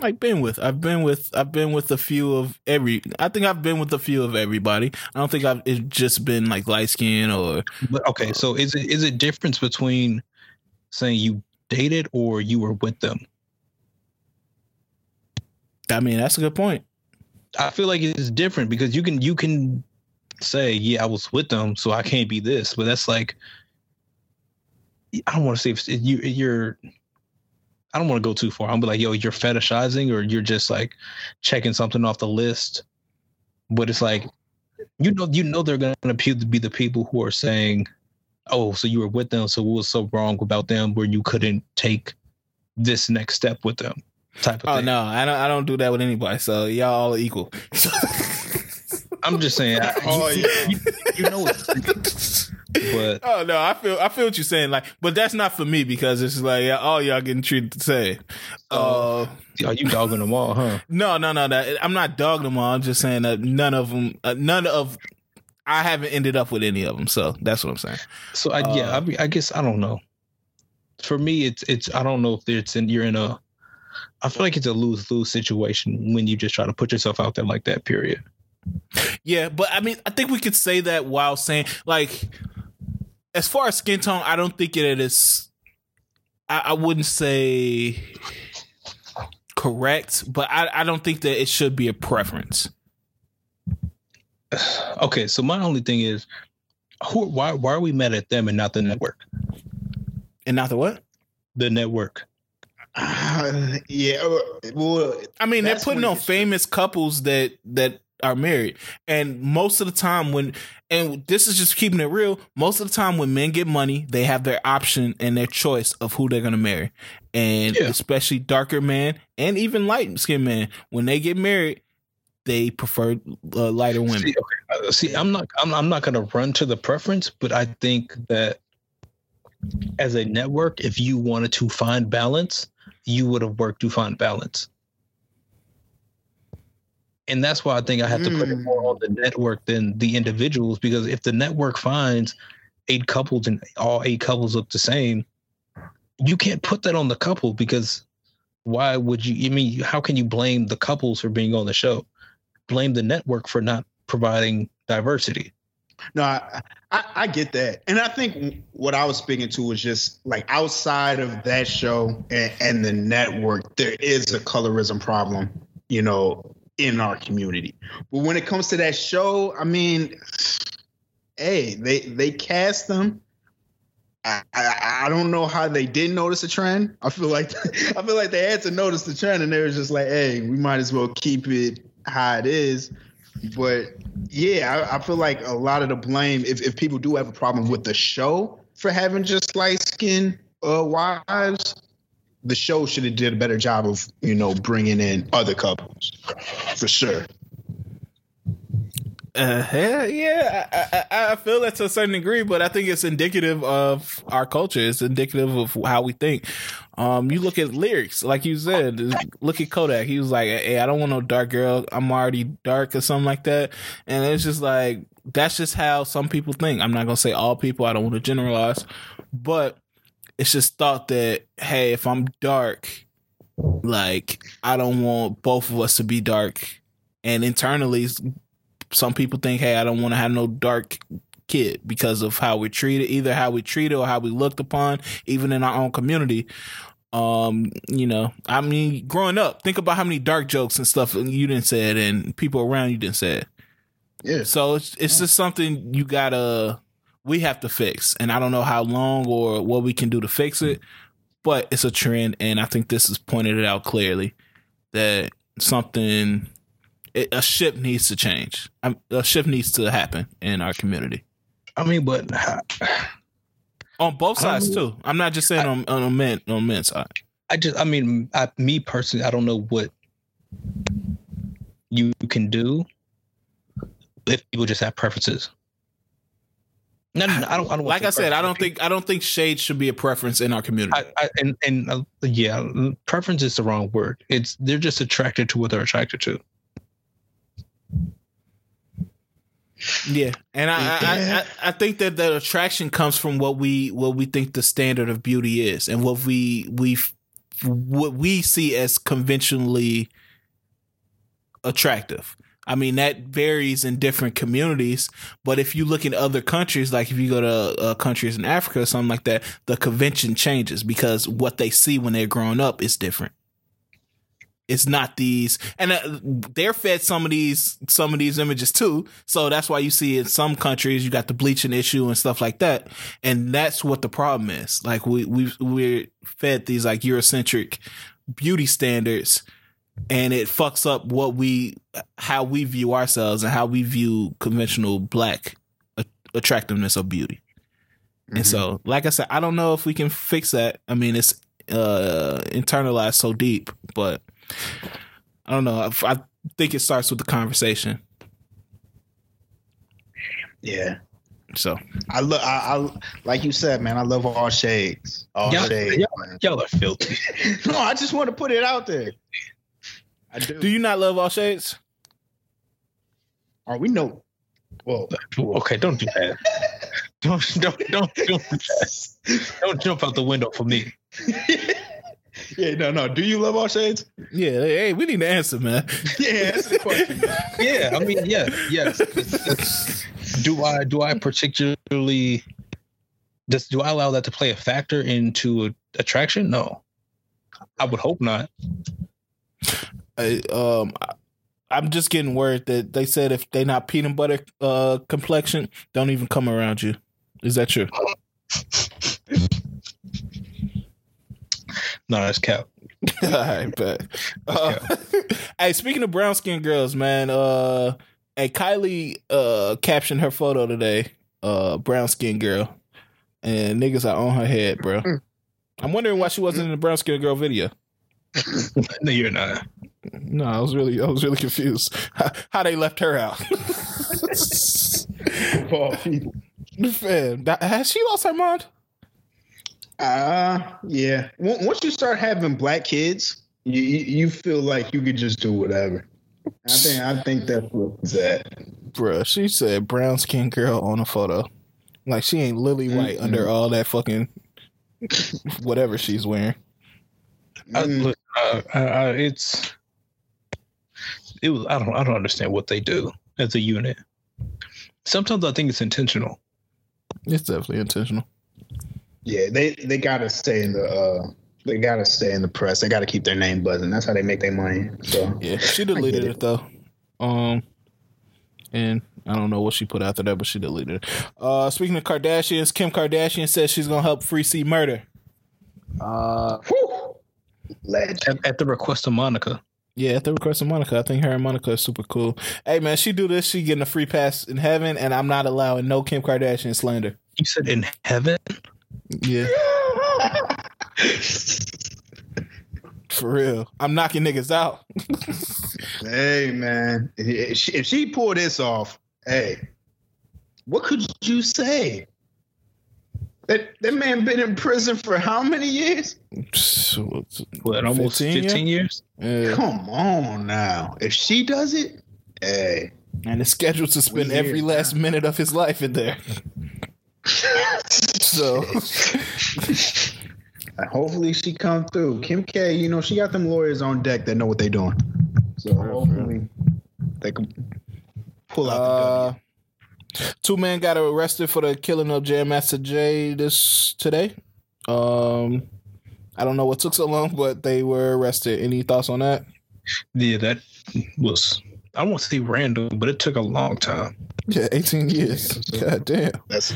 Like been with, I've been with, I've been with a few of every. I think I've been with a few of everybody. I don't think I've it's just been like light skin or But okay, so is it is it difference between saying you dated or you were with them? I mean that's a good point. I feel like it's different because you can you can say, yeah, I was with them, so I can't be this, but that's like I don't want to say if you you're I don't want to go too far. I'm be like, yo, you're fetishizing or you're just like checking something off the list. But it's like you know you know they're gonna appear to be the people who are saying, Oh, so you were with them, so what was so wrong about them where you couldn't take this next step with them? Type of Oh thing. no, I don't. I don't do that with anybody. So y'all all are equal. I'm just saying I, Oh, you, yeah. you, you know it's but oh no, I feel I feel what you're saying. Like, but that's not for me because it's like yeah, all y'all getting treated the same. Oh. Uh, Are you dogging them all, huh? no, no, no. That I'm not dogging them all. I'm just saying that none of them, uh, none of, I haven't ended up with any of them. So that's what I'm saying. So I yeah, Uh, I, I guess I don't know. For me, it's it's I don't know if it's in you're in a. I feel like it's a lose lose situation when you just try to put yourself out there like that. Period. Yeah, but I mean, I think we could say that while saying like, as far as skin tone, I don't think it is. I, I wouldn't say correct, but I, I don't think that it should be a preference. Okay, so my only thing is, who why why are we mad at them and not the network? And not the what? The network. uh, yeah. Well, I mean, they're putting on famous couples that that are married, and most of the time when and this is just keeping it real. Most of the time when men get money, they have their option and their choice of who they're gonna marry, and Yeah. especially darker men and even light skinned men when they get married, they prefer uh, lighter women. See, okay, uh, see, I'm not I'm I'm not gonna run to the preference, but I think that as a network, if you wanted to find balance, you would have worked to find balance. And that's why I think I have to put it hmm. more on the network than the individuals, because if the network finds eight couples and all eight couples look the same, you can't put that on the couple because why would you? I mean, how can you blame the couples for being on the show? Blame the network for not providing diversity. No, I, I, I get that. And I think what I was speaking to was just like outside of that show and, and the network, there is a colorism problem, you know, in our community. But when it comes to that show, I mean, hey, they they cast them. I, I, I don't know how they didn't notice a trend. I feel like I feel like they had to notice the trend, and they were just like, "Hey, we might as well keep it how it is." But yeah, I, I feel like a lot of the blame, if, if people do have a problem with the show for having just light skin uh, wives, the show should have did a better job of you know bringing in other couples for sure. Uh, yeah, yeah, I, I, I feel that to a certain degree, but I think it's indicative of our culture. It's indicative of how we think. Um, you look at lyrics, like you said. Look at Kodak. He was like, "Hey, I don't want no dark girl. I'm already dark or something like that." And it's just like that's just how some people think. I'm not gonna say all people. I don't want to generalize, but it's just thought that hey, if I'm dark, like I don't want both of us to be dark, and internally, some people think hey, I don't want to have no dark kid because of how we treated, either how we treated or how we looked upon, even in our own community. Um, you know, I mean, growing up, think about how many dark jokes and stuff you didn't said, and people around you didn't said. Yeah. So it's it's just something you gotta we have to fix, and I don't know how long or what we can do to fix it, but it's a trend, and I think this has pointed it out clearly that something it, a shift needs to change. A shift needs to happen in our community. I mean, but on both sides too. I'm not just saying I, on on men on men's side. I just, I mean, I, me personally, I don't know what you can do if people just have preferences. No, no, no I don't. I don't like I said, I don't think I don't think shade should be a preference in our community. I, I, and and uh, yeah, preference is the wrong word. It's they're just attracted to what they're attracted to. Yeah, and I, I, I, I think that the attraction comes from what we what we think the standard of beauty is, and what we we what we see as conventionally attractive. I mean that varies in different communities, but if you look in other countries, like if you go to uh, countries in Africa or something like that, the convention changes because what they see when they're growing up is different. It's not these, and uh, they're fed some of these some of these images too. So that's why you see in some countries you got the bleaching issue and stuff like that, and that's what the problem is. Like we we we're fed these like Eurocentric beauty standards, and it fucks up what we how we view ourselves and how we view conventional black attractiveness of beauty. Mm-hmm. And so, like I said, I don't know if we can fix that. I mean, it's uh internalized so deep, but I don't know. I, I think it starts with the conversation. Yeah. So I look, I, I, like you said, man. I love all shades, all y'all, shades. Y'all, y'all, are filthy. no, I just want to put it out there. I do. Do you not love all shades? Are we know? Well, okay, don't do that. don't don't don't don't don't jump out the window for me. yeah, no, no. Do you love all shades? Yeah, hey, we need to answer, man. yeah, that's the question. yeah, I mean, yeah, yes. do I do I particularly does do I allow that to play a factor into attraction? No, I would hope not. I, um, I'm just getting word that they said if they not peanut butter uh complexion, don't even come around you. Is that true? No, that's cap. All right, bet. Uh, hey, speaking of brown skinned girls, man, uh, hey, Kylie uh captioned her photo today, uh, brown skinned girl, and niggas are on her head, bro. Mm. I'm wondering why she wasn't in the brown skinned girl video. no, you're not. No, I was really, I was really confused how, how they left her out. Poor people. Man, has she lost her mind? Uh yeah. Once you start having black kids, you you feel like you could just do whatever. I think I think that's what it's at. Bruh, she said brown skin girl on a photo. Like she ain't lily white mm-hmm. under all that fucking whatever she's wearing. Mm. Uh, uh, it's it was I don't I don't understand what they do as a unit. Sometimes I think it's intentional. It's definitely intentional. Yeah, they they gotta stay in the uh they gotta stay in the press. They gotta keep their name buzzing. That's how they make their money. So yeah, she deleted it. it. though. Um, and I don't know what she put after that, but she deleted it. Uh, speaking of Kardashians, Kim Kardashian says she's gonna help free C murder. Uh, at, at the request of Monica. Yeah, at the request of Monica. I think her and Monica are super cool. Hey man, she do this, she getting a free pass in heaven, and I'm not allowing no Kim Kardashian slander. You said in heaven? Yeah. For real. I'm knocking niggas out. hey, man. If she, if she pull this off, hey, what could you say? That, that man been in prison for how many years? What, almost 15, 15 years? years? Yeah. Come on now. If she does it, hey. and is scheduled to spend Weird. every last minute of his life in there. so hopefully she come through. Kim K, you know, she got them lawyers on deck that know what they're doing. So hopefully they can pull out uh, Two men got arrested for the killing of Jam Master Jay this today. Um I don't know what took so long, but they were arrested. Any thoughts on that? Yeah, that was I won't say random, but it took a long time. Yeah, 18 years. God damn. That's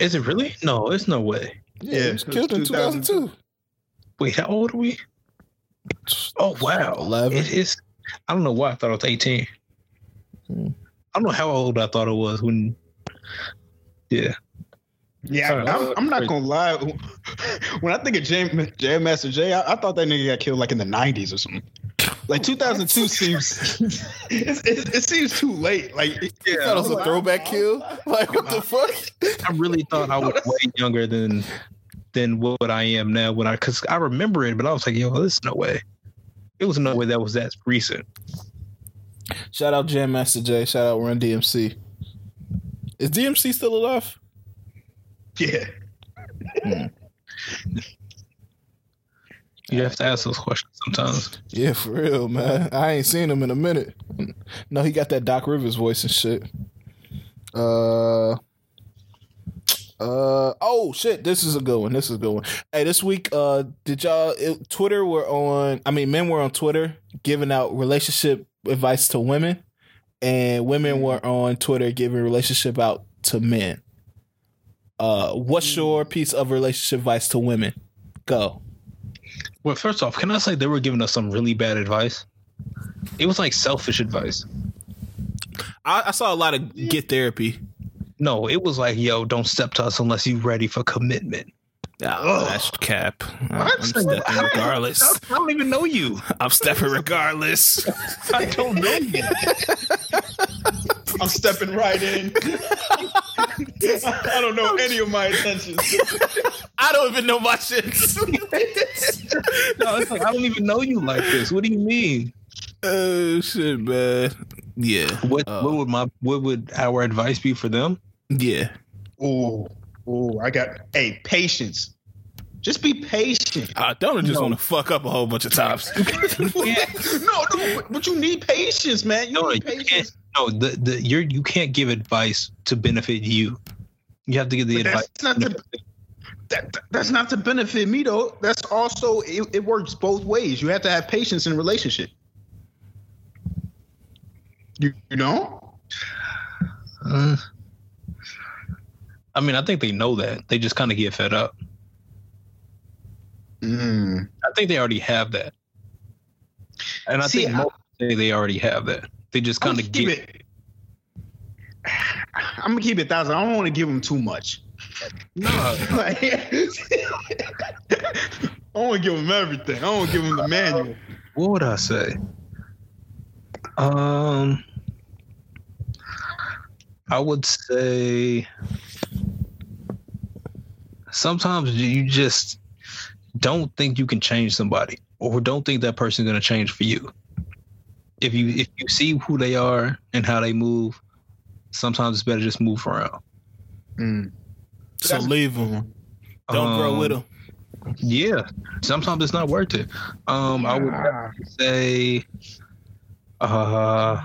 is it really? No, it's no way. Yeah, yeah he was killed in 2002. Wait, how old are we? Oh wow, 11. It is. I don't know why I thought it was 18. Hmm. I don't know how old I thought it was when. Yeah. Yeah, Sorry, I'm, I'm, not gonna lie. When I think of Jam, Jam Master Jay, I, I thought that nigga got killed like in the 90s or something. Like 2002 seems it, it, it, seems too late. Like yeah, that was a throwback kill. Like what the fuck? I really thought I was way younger than than what I am now. When I because I remember it, but I was like, yo, there's no way. It was no way that was that recent. Shout out Jam Master Jay. Shout out Run DMC. Is DMC still alive? Yeah. Hmm. You have to ask those questions sometimes. Yeah, for real, man. I ain't seen him in a minute. No, he got that Doc Rivers voice and shit. Uh. Uh oh shit! This is a good one. This is a good one. Hey, this week, uh, did y'all it, Twitter were on? I mean, men were on Twitter giving out relationship advice to women, and women were on Twitter giving relationship out to men. Uh, what's your piece of relationship advice to women? Go. Well, first off, can I say they were giving us some really bad advice? It was like selfish advice. I, I saw a lot of get therapy. No, it was like, yo, don't step to us unless you're ready for commitment. Oh, that's cap. I'm stepping regardless. I don't even know you. I'm stepping regardless. I don't know you. I'm stepping right in. I don't know any of my intentions. I don't even know my shit. no, it's like I don't even know you like this. What do you mean? Oh shit, man. Yeah. What uh, what would my what would our advice be for them? Yeah. Oh, oh, I got hey, patience. Just be patient. I don't just no. want to fuck up a whole bunch of times. no, no, but you need patience, man. You no, need patience. You can't, no, the the you're you can't give advice to benefit you. You have to give the but advice. That's not to, that, that's not to benefit me though. That's also it, it works both ways. You have to have patience in a relationship. You, you know? Uh, I mean, I think they know that. They just kind of get fed up. Mm. I think they already have that, and I See, think most say they already have that. They just kind of get. It, I'm gonna keep it thousand. I don't want to give them too much. No, I want to give them everything. I want to give them the manual. What would I say? Um, I would say sometimes you just don't think you can change somebody or don't think that person's going to change for you if you if you see who they are and how they move sometimes it's better just move around mm. so leave them don't um, grow with them yeah sometimes it's not worth it um i would say uh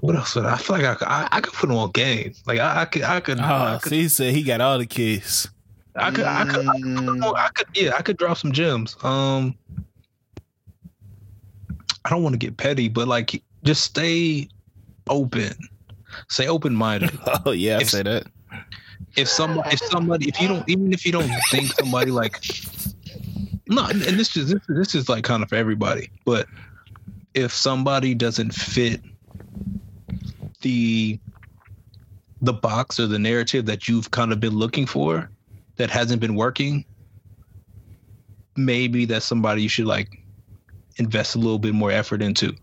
what else? Would I, I feel like I could, I, I could put him on game. Like I, I could, I could. Oh, I could, see, he said he got all the kids. I could, I could, I could, I could, yeah, I could drop some gems. Um, I don't want to get petty, but like, just stay open, stay open minded. oh yeah, if, say that. If somebody, if somebody, if you don't, even if you don't think somebody like, no, and this is this, this is like kind of for everybody, but if somebody doesn't fit the the box or the narrative that you've kind of been looking for that hasn't been working, maybe that's somebody you should like invest a little bit more effort into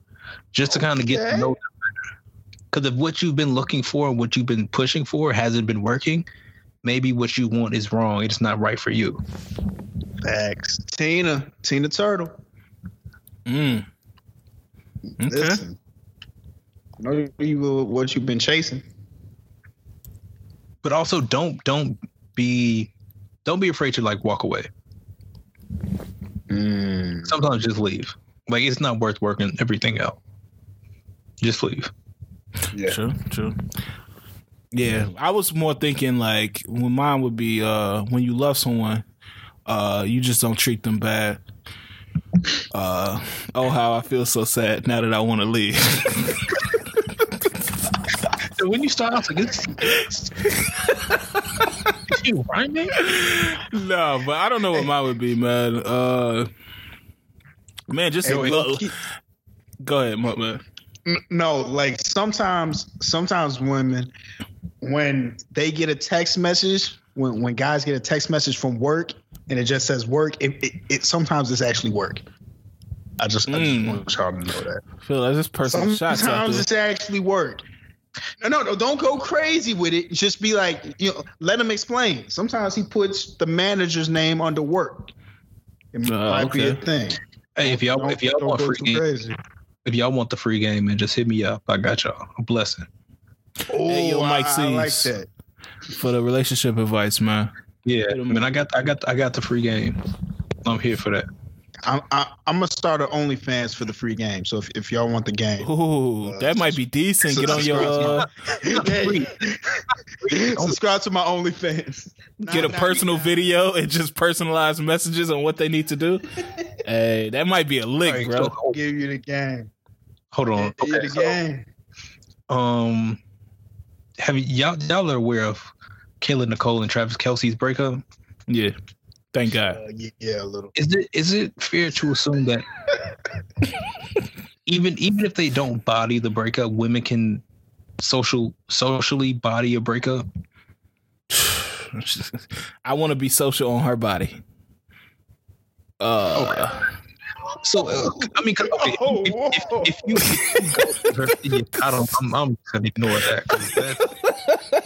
just to kind of get to know because if what you've been looking for and what you've been pushing for hasn't been working, maybe what you want is wrong. It's not right for you. Facts. Tina, Tina Turtle. Mm. Okay. Listen, know you what you've been chasing. But also, don't don't be don't be afraid to like walk away. Mm. Sometimes just leave. Like it's not worth working everything out. Just leave. Yeah. True. True. Yeah, I was more thinking like when mine would be uh when you love someone, uh you just don't treat them bad. Uh oh how I feel so sad now that I want to leave. when you start off like this, you rhyming? No, but I don't know what mine would be, man. Uh man, just hey, wait, go ahead, man. No, like sometimes sometimes women when they get a text message, when when guys get a text message from work and it just says work, it, it, it sometimes it's actually work. I just, mm. I just hmm. want y'all to know that. Phil, that's just personal shots. Sometimes it's actually work. No, no, no, don't go crazy with it. Just be like, you know, let him explain. Sometimes he puts the manager's name under work. It uh, might okay. be a thing. Hey, if y'all don't, if y'all want free game, crazy. if y'all want the free game, man, just hit me up. I got y'all. A blessing. Oh, hey, yo, Mike I, I like that. For the relationship advice, man. Yeah, I mean, I got, I got, I got the free game. I'm here for that. I'm, I, am gonna start an OnlyFans for the free game. So if, if y'all want the game, ooh, uh, that might be decent. Get on your uh, subscribe to my OnlyFans. Get a personal video and just personalized messages on what they need to do. hey, that might be a lick, right, bro. I'll give you the game. Hold on. Give okay, the so, game. Um, have y'all y'all are aware of Kayla Nicole and Travis Kelce's breakup? Yeah. Thank God. Uh, yeah, a little. Is it is it fair to assume that even even if they don't body the breakup, women can social socially body a breakup? I want to be social on her body. Uh, okay. So uh, I mean, okay, if, if, if, you, if you go I don't, I'm, I'm gonna ignore that. That,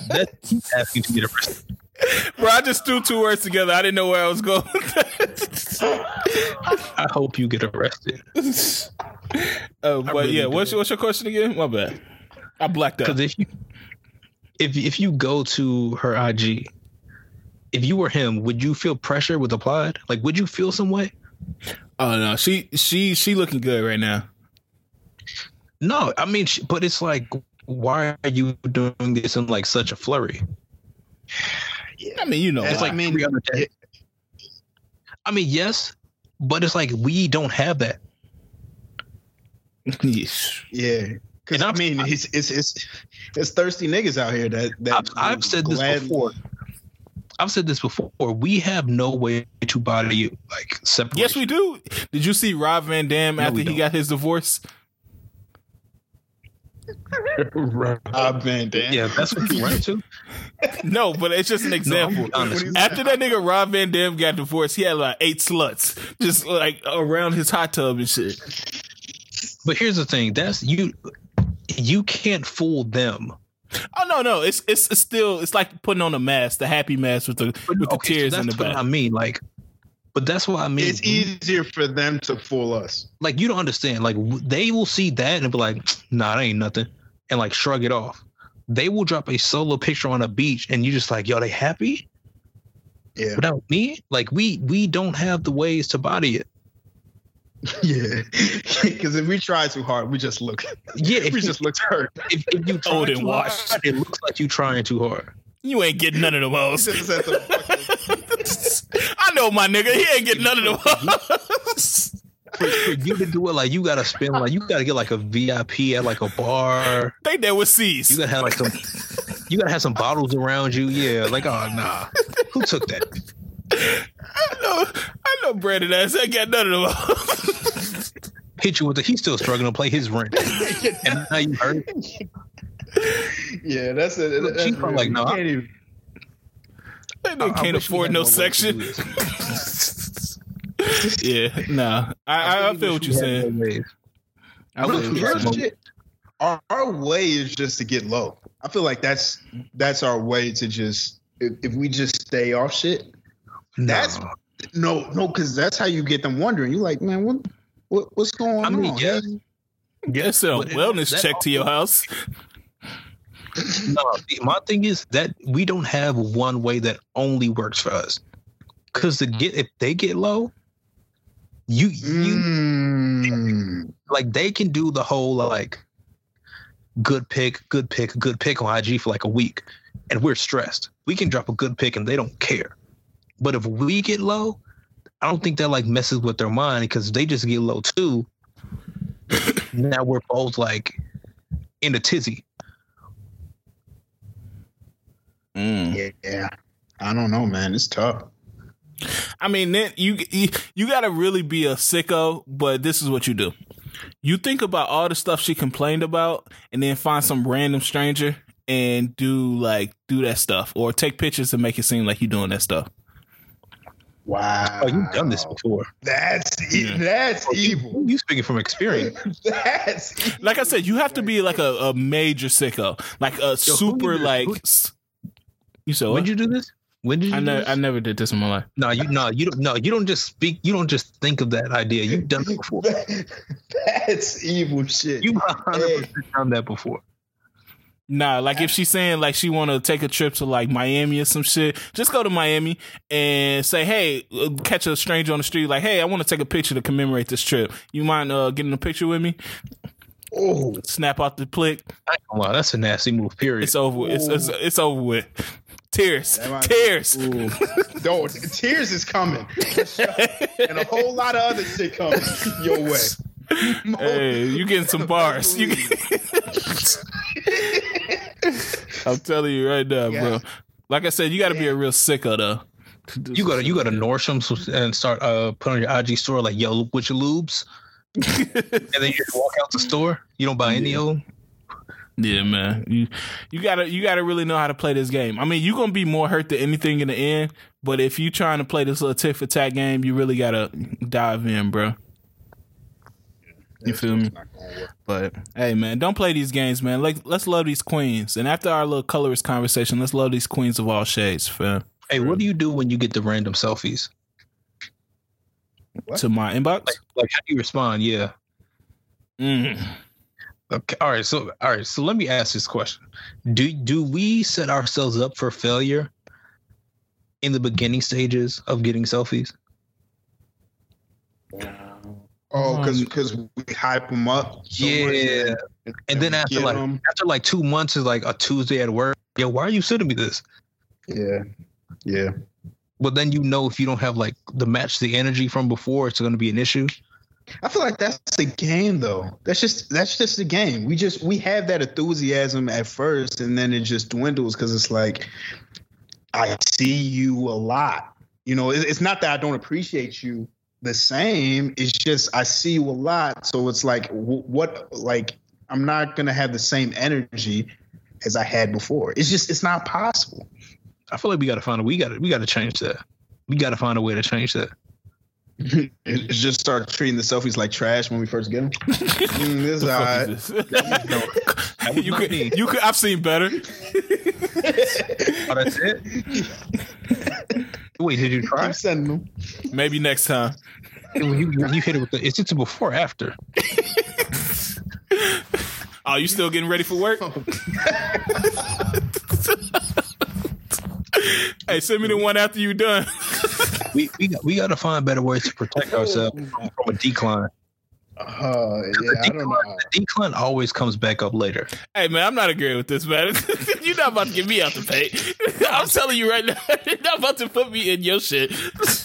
that asking to get arrested. Bro, I just threw two words together. I didn't know where I was going. I hope you get arrested. Oh, but really yeah, what's your, what's your question again? My bad. I blacked out. Because if you if if you go to her IG, if you were him, would you feel pressure with applied? Like, would you feel some way? Oh no, she she she looking good right now. No, I mean, but it's like, why are you doing this in like such a flurry? Yeah. I mean, you know, it's like I mean, I mean, yes, but it's like we don't have that. yes. Yeah. Because I mean, it's, it's it's it's thirsty niggas out here that that I've, I've said this before. I've said this before. We have no way to body you like separate. Yes, we do. Did you see Rob Van Dam no, after he got his divorce? Rob Van Dam. Yeah, that's what you run to. no, but it's just an example. No, After that nigga Rob Van Dam got divorced, he had like eight sluts just like around his hot tub and shit. But here's the thing: that's you. You can't fool them. Oh no, no, it's it's, it's still it's like putting on a mask, the happy mask with the with the okay, tears so in the back. I mean, like, but that's what I mean. It's easier for them to fool us. Like you don't understand. Like they will see that and be like, "Nah, that ain't nothing," and like shrug it off they will drop a solo picture on a beach and you're just like, yo, they happy? Yeah. Without me, like we we don't have the ways to body it. Yeah, because if we try too hard, we just look. Yeah, we just look hurt. If, if you try too washed. hard, it looks like you trying too hard. You ain't getting none of the most. I know my nigga. He ain't getting none of the most for, for, you to do it, like you gotta spend like you gotta get like a VIP at like a bar. They there with C's. You gotta have like some. you gotta have some bottles around you. Yeah, like oh nah, who took that? I know, I know. Brandon ass ain't got none of them. Hit you with the. He's still struggling to play his rent, and now you hurt. Yeah, that's it. That's She's like, no, can't even. They can't afford no section yeah, nah. I, I, I feel what you're saying. I feel shit, our, our way is just to get low. I feel like that's that's our way to just if, if we just stay off shit. That's no, no, because that's how you get them wondering. You like, man, what, what what's going on? I mean, on? yeah. Yes, a wellness check to your house. No, my thing is that we don't have one way that only works for us. Because to get if they get low, you you mm. like they can do the whole like good pick, good pick, good pick on IG for like a week, and we're stressed. We can drop a good pick and they don't care. But if we get low, I don't think that like messes with their mind because they just get low too. now we're both like in a tizzy. Mm. Yeah, I don't know, man. It's tough. I mean, then you you, you got to really be a sicko, but this is what you do. You think about all the stuff she complained about, and then find some random stranger and do like do that stuff, or take pictures and make it seem like you're doing that stuff. Wow. Oh, you've done this before. That's yeah. that's oh, evil. You, speaking from experience. that's evil. like I said, you have to be like a, a major sicko, like a Yo, super like. Who, you said when did you do this? When did you? I never, I never did this in my life. No, you no, you don't. No, you don't just speak. You don't just think of that idea. You've done it before. that's evil shit. You've 100 percent done that before. Nah, like if she's saying like she want to take a trip to like Miami or some shit, just go to Miami and say, hey, uh, catch a stranger on the street, like, hey, I want to take a picture to commemorate this trip. You mind uh, getting a picture with me? Oh, snap out the plick. Wow, that's a nasty move. Period. It's over. It's, it's, it's over with. Tears, tears. Don't tears is coming, and a whole lot of other shit coming your way. Hey, you getting some bars? You I'm telling you right now, yeah. bro. Like I said, you got to be a real sicko though. You gotta you gotta Nordstrom's and start uh putting on your IG store like yo with your lubes, and then you just walk out the store. You don't buy any yeah. of them. Yeah, man. You you gotta you gotta really know how to play this game. I mean, you're gonna be more hurt than anything in the end. But if you're trying to play this little tit for tat game, you really gotta dive in, bro. You feel me? But hey, man, don't play these games, man. Like, let's love these queens. And after our little colorist conversation, let's love these queens of all shades, fam. Hey, what do you do when you get the random selfies? What? To my inbox? Like, like, how do you respond? Yeah. Mm. Okay. All right. So, all right. So, let me ask this question: Do do we set ourselves up for failure in the beginning stages of getting selfies? Oh, because because um, we hype them up. So yeah, and, and then after like them. after like two months is like a Tuesday at work. Yo, why are you sending me this? Yeah, yeah. But then you know if you don't have like the match the energy from before, it's going to be an issue. I feel like that's the game though. That's just that's just the game. We just we have that enthusiasm at first, and then it just dwindles because it's like I see you a lot. You know, it's not that I don't appreciate you the same. It's just I see you a lot, so it's like what like I'm not gonna have the same energy as I had before. It's just it's not possible. I feel like we got to find a we got to we got to change that. We got to find a way to change that. it's just start treating the selfies like trash when we first get them. mm, this is you could, you could. I've seen better. oh, that's it. Wait, did you try? Keep sending them. Maybe next time. When you, when you hit it with the, it's just a before after. oh, you still getting ready for work? hey, send me the one after you're done. We we got, we got to find better ways to protect ourselves from a decline. Uh, yeah, decline, I don't know. The decline always comes back up later. Hey man, I'm not agreeing with this, man. You're not about to get me out the paint. I'm telling you right now, you're not about to put me in your shit.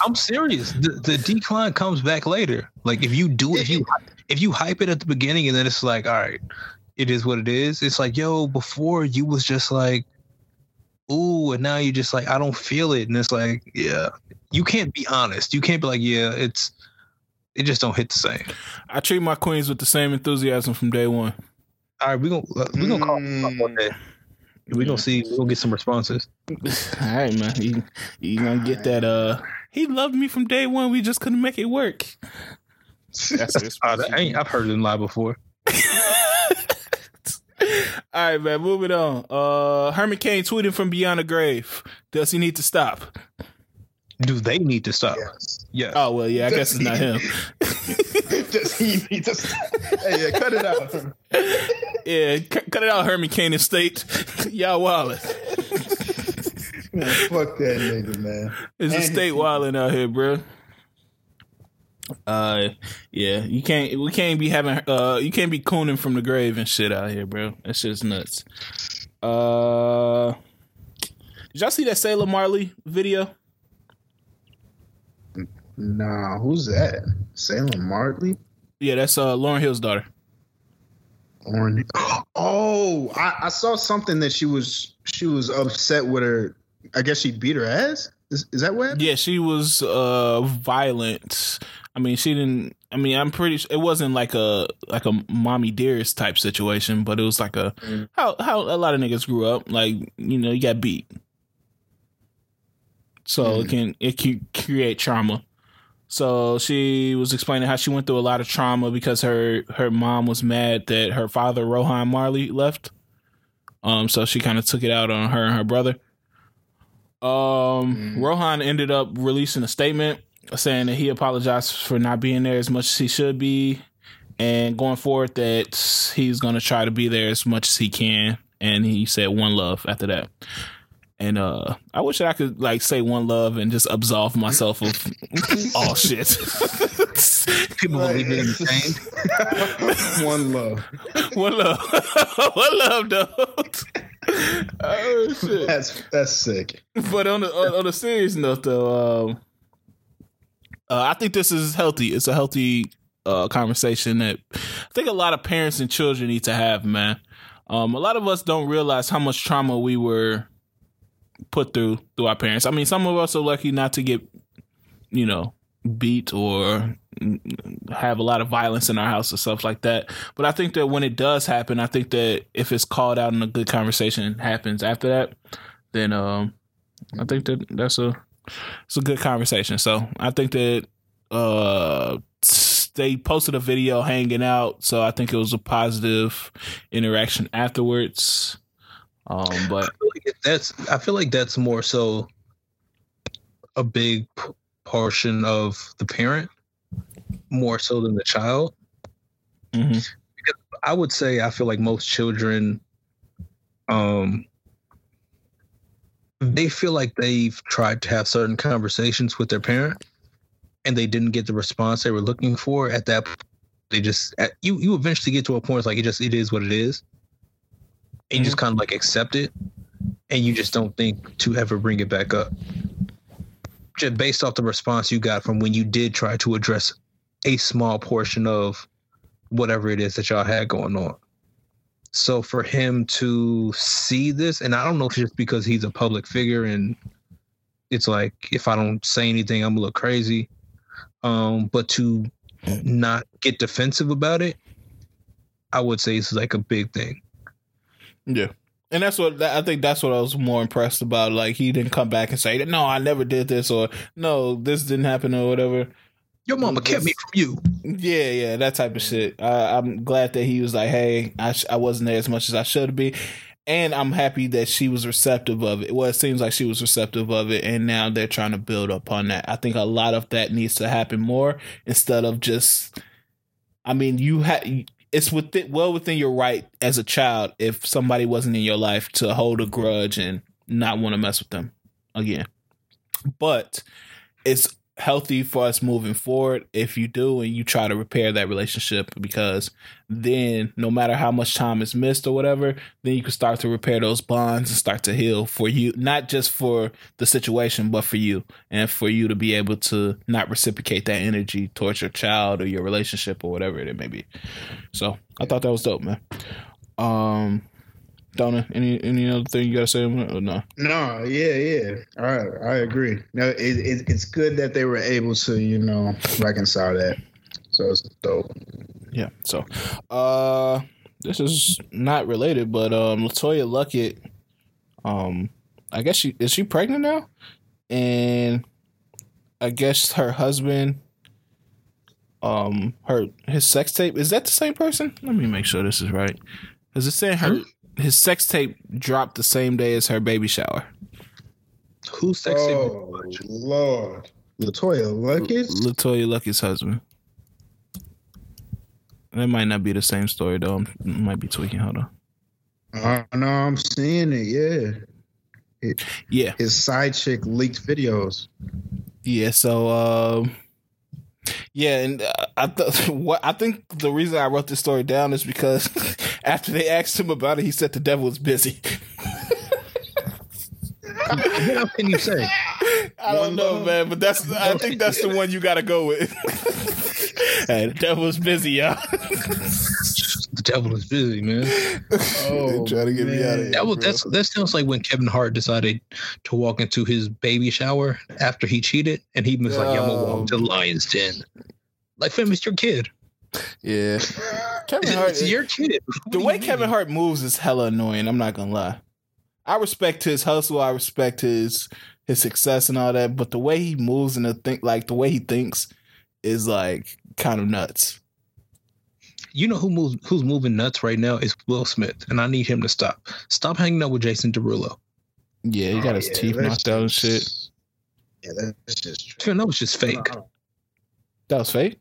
I'm serious. The, the decline comes back later. Like if you do if you if you hype it at the beginning and then it's like, all right, it is what it is. It's like, yo, before you was just like, ooh, and now you're just like, I don't feel it, and it's like, yeah, you can't be honest. You can't be like, yeah, it's it just don't hit the same. I treat my queens with the same enthusiasm from day one. All right, we're gonna we're gonna call mm. one day. We're gonna see. We're gonna get some responses. All right, man. You, you gonna get that? Uh, he loved me from day one. We just couldn't make it work. That's uh, that ain't, I've heard him lie before. All right, man. Moving on. Uh, Herman Cain tweeting from beyond the grave. Does he need to stop? Do they need to stop? Yes. yes. Oh well, yeah. I guess it's not him. just he needs to. Stop? hey, yeah, cut it out. yeah, c- cut it out, Hermie Kane State. Y'all wildin'. Man, fuck that nigga, man. It's a state wilding out here, bro. Uh, yeah, you can't. We can't be having. Uh, you can't be cooning from the grave and shit out here, bro. That's just nuts. Uh, did y'all see that Selah Marley video? Nah, who's that? Selah Marley? Yeah, that's uh Lauryn Hill's daughter. Lauryn. Oh, I, I saw something that she was she was upset with her. I guess she beat her ass. Is, is that what? Yeah, she was uh violent. I mean, she didn't. I mean, I'm pretty. It wasn't like a like a mommy dearest type situation, but it was like a mm. how how a lot of niggas grew up. Like you know, you got beat, so mm. it can it can create trauma. So she was explaining how she went through a lot of trauma because her her mom was mad that her father Rohan Marley left. Um, so she kind of took it out on her and her brother. Um, mm. Rohan ended up releasing a statement saying that he apologized for not being there as much as he should be, and going forward that he's going to try to be there as much as he can. And he said one love after that. And uh I wish I could like say one love and just absolve myself of all shit. People will be insane. one love. One love. one love, dog. oh shit. That's that's sick. But on the on, on a serious note though, um uh, I think this is healthy. It's a healthy uh, conversation that I think a lot of parents and children need to have, man. Um, a lot of us don't realize how much trauma we were put through through our parents. I mean, some of us are lucky not to get, you know, beat or have a lot of violence in our house or stuff like that. But I think that when it does happen, I think that if it's called out and a good conversation happens after that, then um, I think that that's a it's a good conversation. So I think that uh, they posted a video hanging out, so I think it was a positive interaction afterwards. Um, but I like that's I feel like that's more so a big p- portion of the parent, more so than the child. Mm-hmm. Because I would say I feel like most children, um, they feel like they've tried to have certain conversations with their parent, and they didn't get the response they were looking for. At that, point, they just at, you you eventually get to a point it's like it just it is what it is and you just mm-hmm. kind of like accept it and you just don't think to ever bring it back up. Just based off the response you got from when you did try to address a small portion of whatever it is that y'all had going on. So for him to see this and i don't know if it's just because he's a public figure and it's like if i don't say anything i'm a little crazy um but to not get defensive about it i would say it's like a big thing yeah. And that's what I think. That's what I was more impressed about. Like he didn't come back and say, "No, I never did this," or "No, this didn't happen," or whatever. Your mama kept me from you. Yeah, yeah, that type of shit. I, I'm glad that he was like, "Hey, I sh- I wasn't there as much as I should be," and I'm happy that she was receptive of it. Well, it seems like she was receptive of it, and now they're trying to build upon that. I think a lot of that needs to happen more instead of just. I mean, you had it's within well within your right as a child if somebody wasn't in your life to hold a grudge and not want to mess with them again. But it's healthy for us moving forward if you do and you try to repair that relationship because then no matter how much time is missed or whatever then you can start to repair those bonds and start to heal for you not just for the situation but for you and for you to be able to not reciprocate that energy towards your child or your relationship or whatever it may be. So i thought that was dope man. Um Donna, any any other thing you gotta say or no? No, yeah, yeah. All right, I agree. No, it, it, it's good that they were able to, you know, reconcile that. So it's dope. Yeah. So, uh, this is not related, but um, LeToya Luckett, um, I guess she is she pregnant now, and I guess her husband, um, her his sex tape is that the same person? Let me make sure this is right. Is it saying her? His sex tape dropped the same day as her baby shower. Who's sex tape? Oh Lord, LeToya Luckett's LeToya Luckett's husband. That might not be the same story though. I might be tweaking. Hold on. Uh, no, I'm seeing it. Yeah. It, yeah. His side chick leaked videos. Yeah. So, um, yeah, and uh, I th- what I think the reason I wrote this story down is because after they asked him about it, he said the devil was busy. what can you say? I don't know, man, but that's I think that's the one you got to go with. hey, the devil was busy, y'all. the devil is busy, man. Oh, trying to get oh, man. me out of here. That was that's that sounds like when Kevin Hart decided to walk into his baby shower after he cheated, and he was like, I'm gonna walk to Lion's Den." Like, fam, it's your kid. Yeah, Kevin Hart, it's your kid. The way Kevin Hart moves is hella annoying. I'm not gonna lie. I respect his hustle. I respect his his success and all that, but the way he moves and the think like the way he thinks is like kind of nuts. You know who moves who's moving nuts right now is Will Smith, and I need him to stop. Stop hanging out with Jason Derulo. Yeah, he got oh, his yeah, teeth knocked out and shit. Yeah, that's just true. That was just fake. That was fake.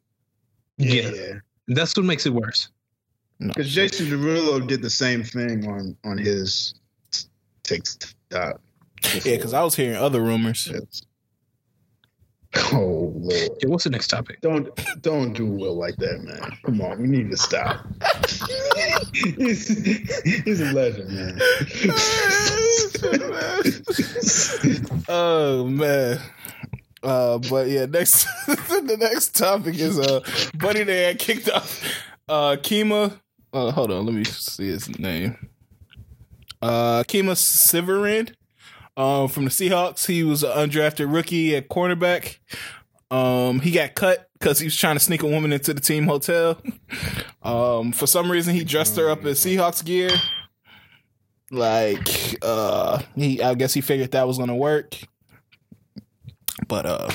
Yeah, yeah. that's what makes it worse. Because no. Jason Derulo did the same thing on on his TikTok. Yeah, because I was hearing other rumors. Oh lord! Yeah, what's the next topic? Don't don't do Will like that, man. Come on, we need to stop. he's, he's a legend, man. oh man. Uh, but yeah, next the next topic is uh Buddy they had kicked off uh Kima. Uh, hold on, let me see his name. Uh, Kemah Siverand um, from the Seahawks. He was an undrafted rookie at cornerback. Um, he got cut because he was trying to sneak a woman into the team hotel. um, for some reason, he dressed her up in Seahawks gear. Like, uh, he, I guess he figured that was gonna work. But uh,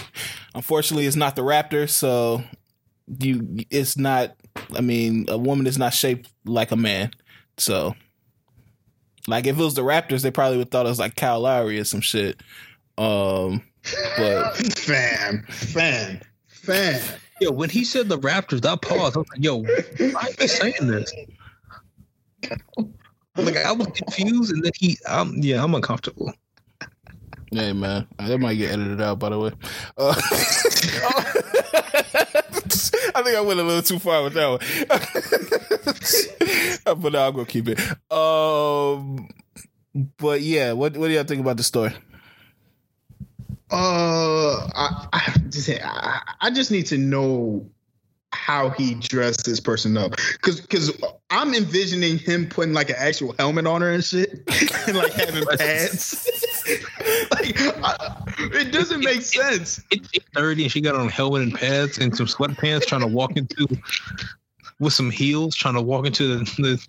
unfortunately, it's not the Raptors, so you, it's not. I mean, a woman is not shaped like a man, so like if it was the Raptors, they probably would thought it was like Kyle Lowry or some shit. Um, but fan, fan, fan. Yo, when he said the Raptors, I paused. I was like, "Yo, why are you saying this?" Like I was confused, and then he, um, yeah, I'm uncomfortable. Hey man, that might get edited out. By the way, uh, I think I went a little too far with that one. but I'm gonna keep it. Um, but yeah, what what do y'all think about the story? Uh, I, I I, I just need to know how he dressed this person up because because I'm envisioning him putting like an actual helmet on her and shit and like having pads. like I, it doesn't make sense. It's thirty and she got on a helmet and pads and some sweatpants trying to walk into with some heels trying to walk into the. the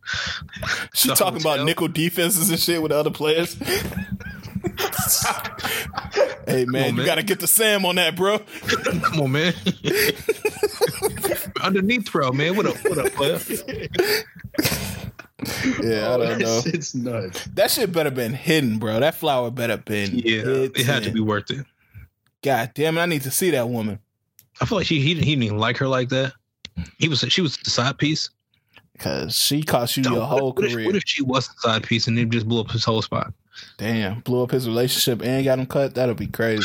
she the talking hotel. about nickel defenses and shit with other players. hey man, on, man, you gotta get the Sam on that, bro. Come on, man. Underneath throw, man. What up? What up, player? Yeah, I oh, don't know. It's nuts. That shit better been hidden, bro. That flower better been. Yeah, hidden. it had to be worth it. God damn it! I need to see that woman. I feel like he he, he didn't even like her like that. He was she was the side piece. Cause she cost you your whole what, career. If, what if she was the side piece and it just blew up his whole spot? Damn, blew up his relationship and got him cut. That'll be crazy.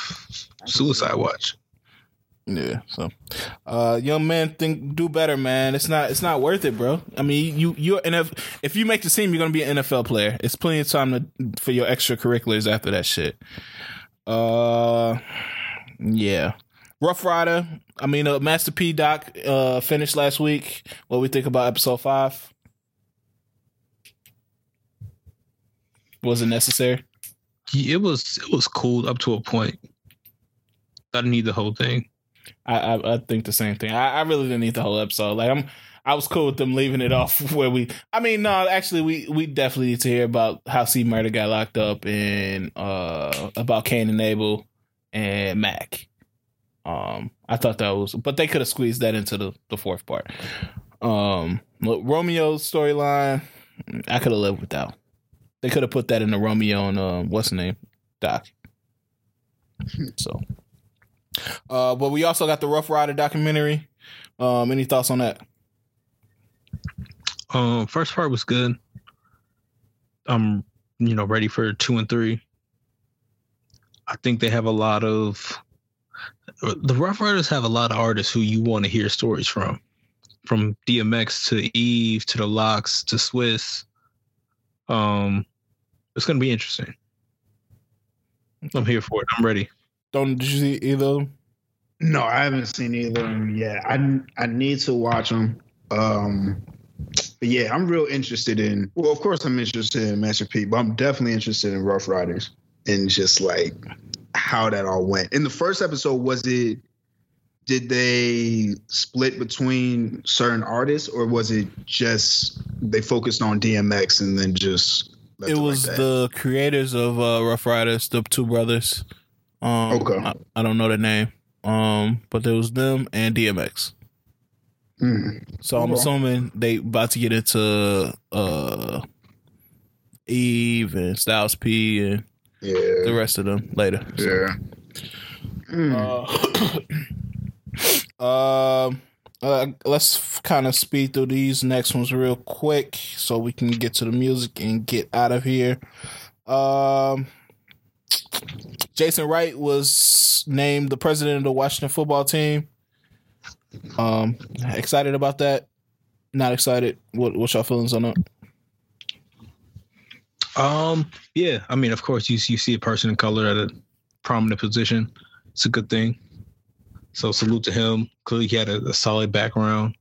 Suicide watch. Yeah. So, uh, young man, think do better, man. It's not it's not worth it, bro. I mean, you you and if if you make the team, you're gonna be an NFL player. It's plenty of time to for your extracurriculars after that shit. Uh, yeah. Ruff Ryder. I mean, uh, Master P doc uh finished last week. What we think about episode five? Was it necessary? It was. It was cool up to a point. I didn't need the whole thing. I I, I think the same thing. I, I really didn't need the whole episode. Like I'm. I was cool with them leaving it off where we. I mean, no, actually, we we definitely need to hear about how C Murder got locked up and uh about Cain and Abel and Mac. Um, I thought that was, but they could have squeezed that into the the fourth part. Um, Romeo's storyline, I could have lived without. They could have put that in the Romeo and uh, what's the name, Doc. So, uh, but we also got the Ruff Ryder documentary. Um, any thoughts on that? Um, first part was good. I'm, you know, ready for two and three. I think they have a lot of the Ruff Ryders have a lot of artists who you want to hear stories from, from DMX to Eve to the LOX to Swizz. Um, it's gonna be interesting. I'm here for it. I'm ready. Don't did you see either? No, I haven't seen either of them yet. I I need to watch them. Um, but yeah, I'm real interested in. Well, of course, I'm interested in Master P, but I'm definitely interested in Ruff Ryders and just like how that all went. In the first episode, was it? Did they split between certain artists, or was it just they focused on DMX and then just? It was like the creators of uh, Ruff Ryders, the two brothers. Um, okay, I, I, don't know the name, um, but there was them and DMX. Mm. So I'm assuming they about to get into uh, Eve and Styles P and yeah. the rest of them later. So. Yeah. Mm. Uh, uh, let's kind of speed through these next ones real quick so we can get to the music and get out of here. Um, Jason Wright was named the president of the Washington football team. Um, excited about that. Not excited. What what's your feelings on that? Um, yeah, I mean, of course, you you see a person of color at a prominent position. It's a good thing. So salute to him. Clearly, he had a, a solid background.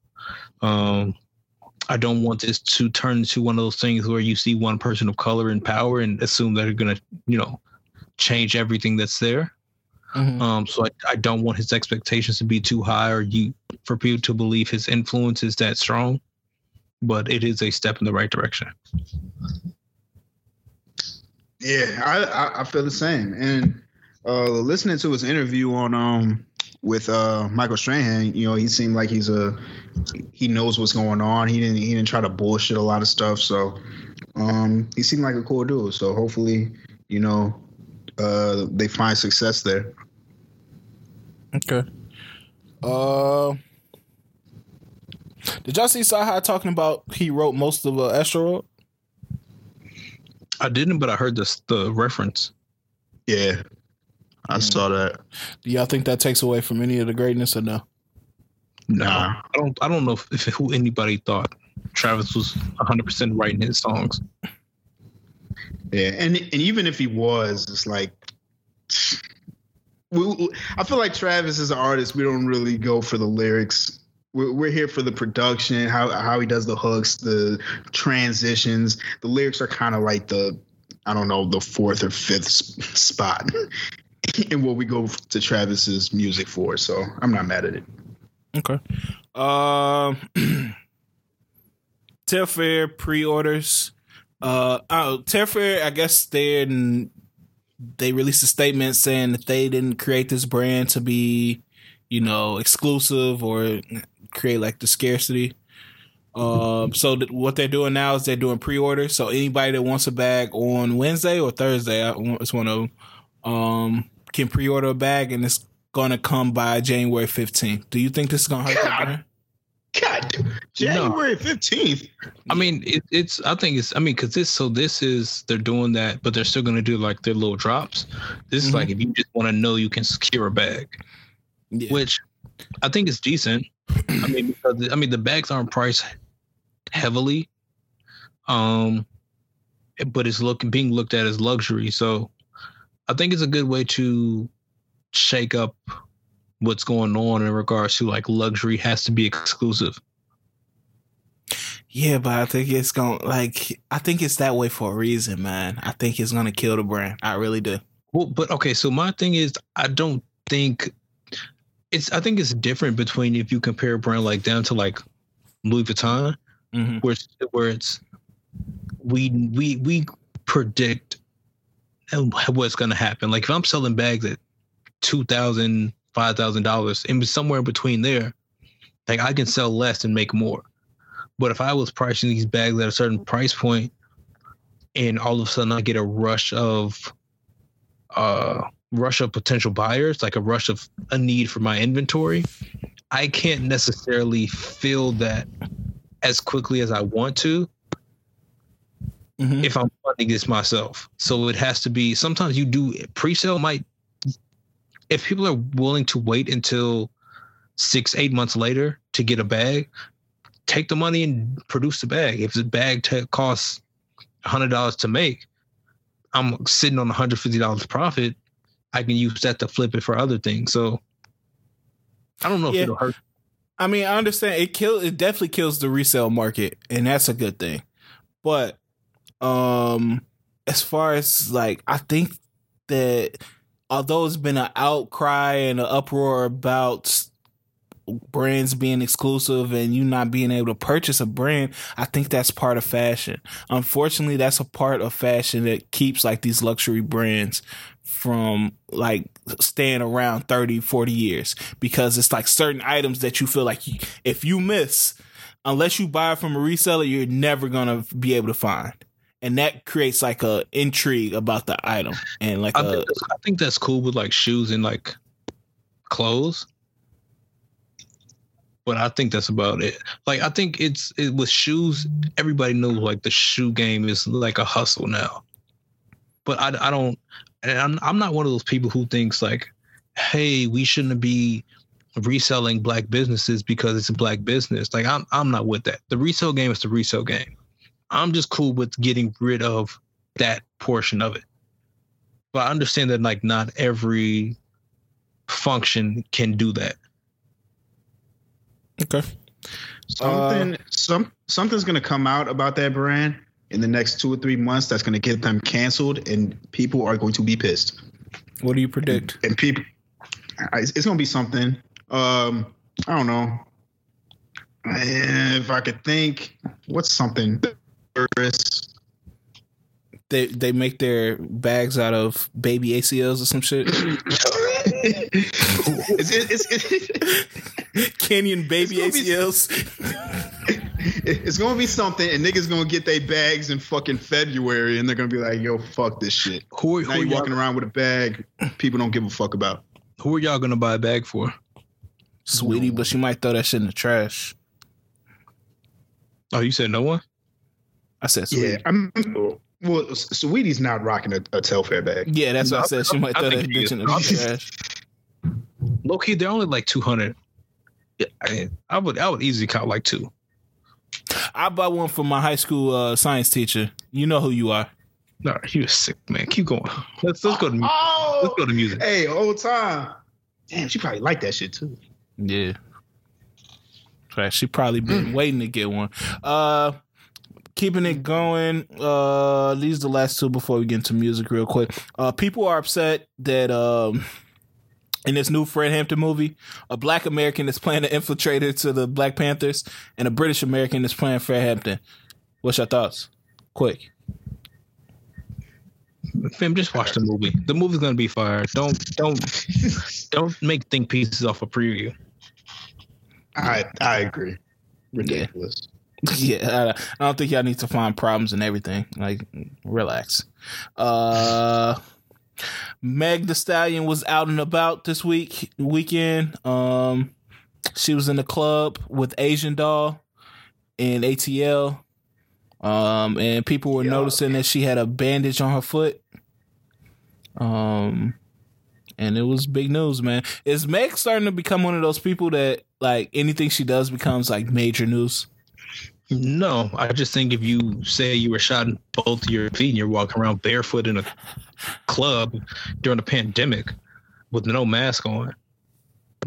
Um, I don't want this to turn into one of those things where you see one person of color in power and assume that they're gonna, you know, change everything that's there. Mm-hmm. Um, so I, I don't want his expectations to be too high or you for people to believe his influence is that strong. But it is a step in the right direction. Yeah, I, I, feel the same. And uh, listening to his interview on um with uh Michael Strahan, you know, he seemed like he's a he knows what's going on. He didn't he didn't try to bullshit a lot of stuff. So um he seemed like a cool dude. So hopefully, you know, uh they find success there. Okay. Uh did y'all see CyHi talking about he wrote most of uh, Astro I didn't, but I heard this the reference. Yeah, I mm. saw that. Do y'all think that takes away from any of the greatness or no? Nah, I don't. I don't know if, if who anybody thought Travis was 100 percent writing his songs. Yeah, and and even if he was, it's like I feel like Travis is an artist. We don't really go for the lyrics we're, here for the production, how how he does the hooks, the transitions. The lyrics are kind of like the I don't know the fourth or fifth spot in what we go to Travis's music for. So I'm not mad at it. Okay. Um, Telfar pre-orders. Uh, Telfar. I guess they they released a statement saying that they didn't create this brand to be, you know, exclusive or create like the scarcity. Um, so th- what they're doing now is they're doing pre-order. So anybody that wants a bag on Wednesday or Thursday, it's one of them, um, can pre-order a bag, and it's gonna come by January fifteenth. Do you think this is gonna hurt brand? God, January fifteenth. No. I mean, it, it's. I think it's. I mean, because this. So this is. They're doing that, but they're still gonna do like their little drops. This is mm-hmm. like if you just want to know you can secure a bag, yeah. which I think is decent. I mean, because I mean the bags aren't priced heavily, um, but it's looking being looked at as luxury. So I think it's a good way to shake up what's going on in regards to like luxury has to be exclusive. Yeah, but I think it's going to like I think it's that way for a reason, man. I think it's gonna kill the brand. I really do. Well, but okay, so my thing is I don't think it's I think it's different between if you compare a brand like down to like Louis Vuitton, mm-hmm. where it's, where it's we we we predict what's going to happen. Like if I'm selling bags at two thousand, five thousand dollars, and somewhere in between there, like I can sell less and make more. But if I was pricing these bags at a certain price point, and all of a sudden I get a rush of uh rush of potential buyers, like a rush of a need for my inventory, I can't necessarily fill that as quickly as I want to mm-hmm. if I'm funding this myself. So it has to be sometimes you do pre-sale might if people are willing to wait until six, eight months later to get a bag, take the money and produce the bag. If the bag t- costs hundred dollars to make, I'm sitting on $150 profit. I can use that to flip it for other things. So I don't know yeah. if it'll hurt. I mean, I understand it kill it definitely kills the resale market, and that's a good thing. But um as far as like I think that although it's been an outcry and an uproar about brands being exclusive and you not being able to purchase a brand, I think that's part of fashion. Unfortunately, that's a part of fashion that keeps like these luxury brands from like staying around 30, 40 years because it's like certain items that you feel like if you miss, unless you buy it from a reseller, you're never going to be able to find. And that creates like a intrigue about the item and like I, a, think, I think that's cool with like shoes and like clothes but I think that's about it. Like I think it's it, with shoes, everybody knows like the shoe game is like a hustle now. But I, I don't, and I'm I'm not one of those people who thinks like, hey, we shouldn't be reselling black businesses because it's a black business. Like I'm I'm not with that. The resale game is the resale game. I'm just cool with getting rid of that portion of it. But I understand that like not every function can do that. Okay. Something uh, some something's gonna come out about that brand in the next two or three months that's gonna get them canceled, and people are going to be pissed. What do you predict? And, and people, it's gonna be something. Um, I don't know. If I could think, what's something? They they make their bags out of baby ACLs or some shit. it's, it's, it's, Canyon baby ACLs. it's gonna be something, and niggas gonna get their bags in fucking February, and they're gonna be like, "Yo, fuck this shit." Who, now who you walking around with a bag people don't give a fuck about? Who are y'all gonna buy a bag for? Saweetie, but she might throw that shit in the trash. Oh, you said no one? I said Saweetie. Yeah, I'm. Well, Saweetie's not rocking a, a Telfar bag. Yeah, that's what I, I said. She might throw that bitch in the trash. Low key, they're only like two hundred. Yeah, I, I, would I would easily count like two. I bought one for my high school uh, science teacher. You know who you are. No, he was sick, man. Keep going. Let's let's go to music. Oh, let's go to music. Hey, old time. Damn, she probably like that shit too. Yeah. She probably been mm. waiting to get one. Uh keeping it going. Uh, these are the last two before we get into music real quick. Uh, people are upset that um, in this new Fred Hampton movie, a black American is playing an infiltrator to the Black Panthers, and a British American is playing Fred Hampton. What's your thoughts? Quick. Fam, just watch the movie. The movie's gonna be fire. Don't don't don't make think pieces off a preview. I I agree. Ridiculous. yeah, I, don't think y'all need to find problems in everything. Like, relax. Uh, Meg the Stallion was out and about this week weekend. Um, she was in the club with Asian Doll and ATL. Um, and people were Yo. noticing that she had a bandage on her foot. Um, and it was big news, man. Is Meg starting to become one of those people that like anything she does becomes like major news? No, I just think if you say you were shot in both of your feet and you're walking around barefoot in a club during a pandemic with no mask on,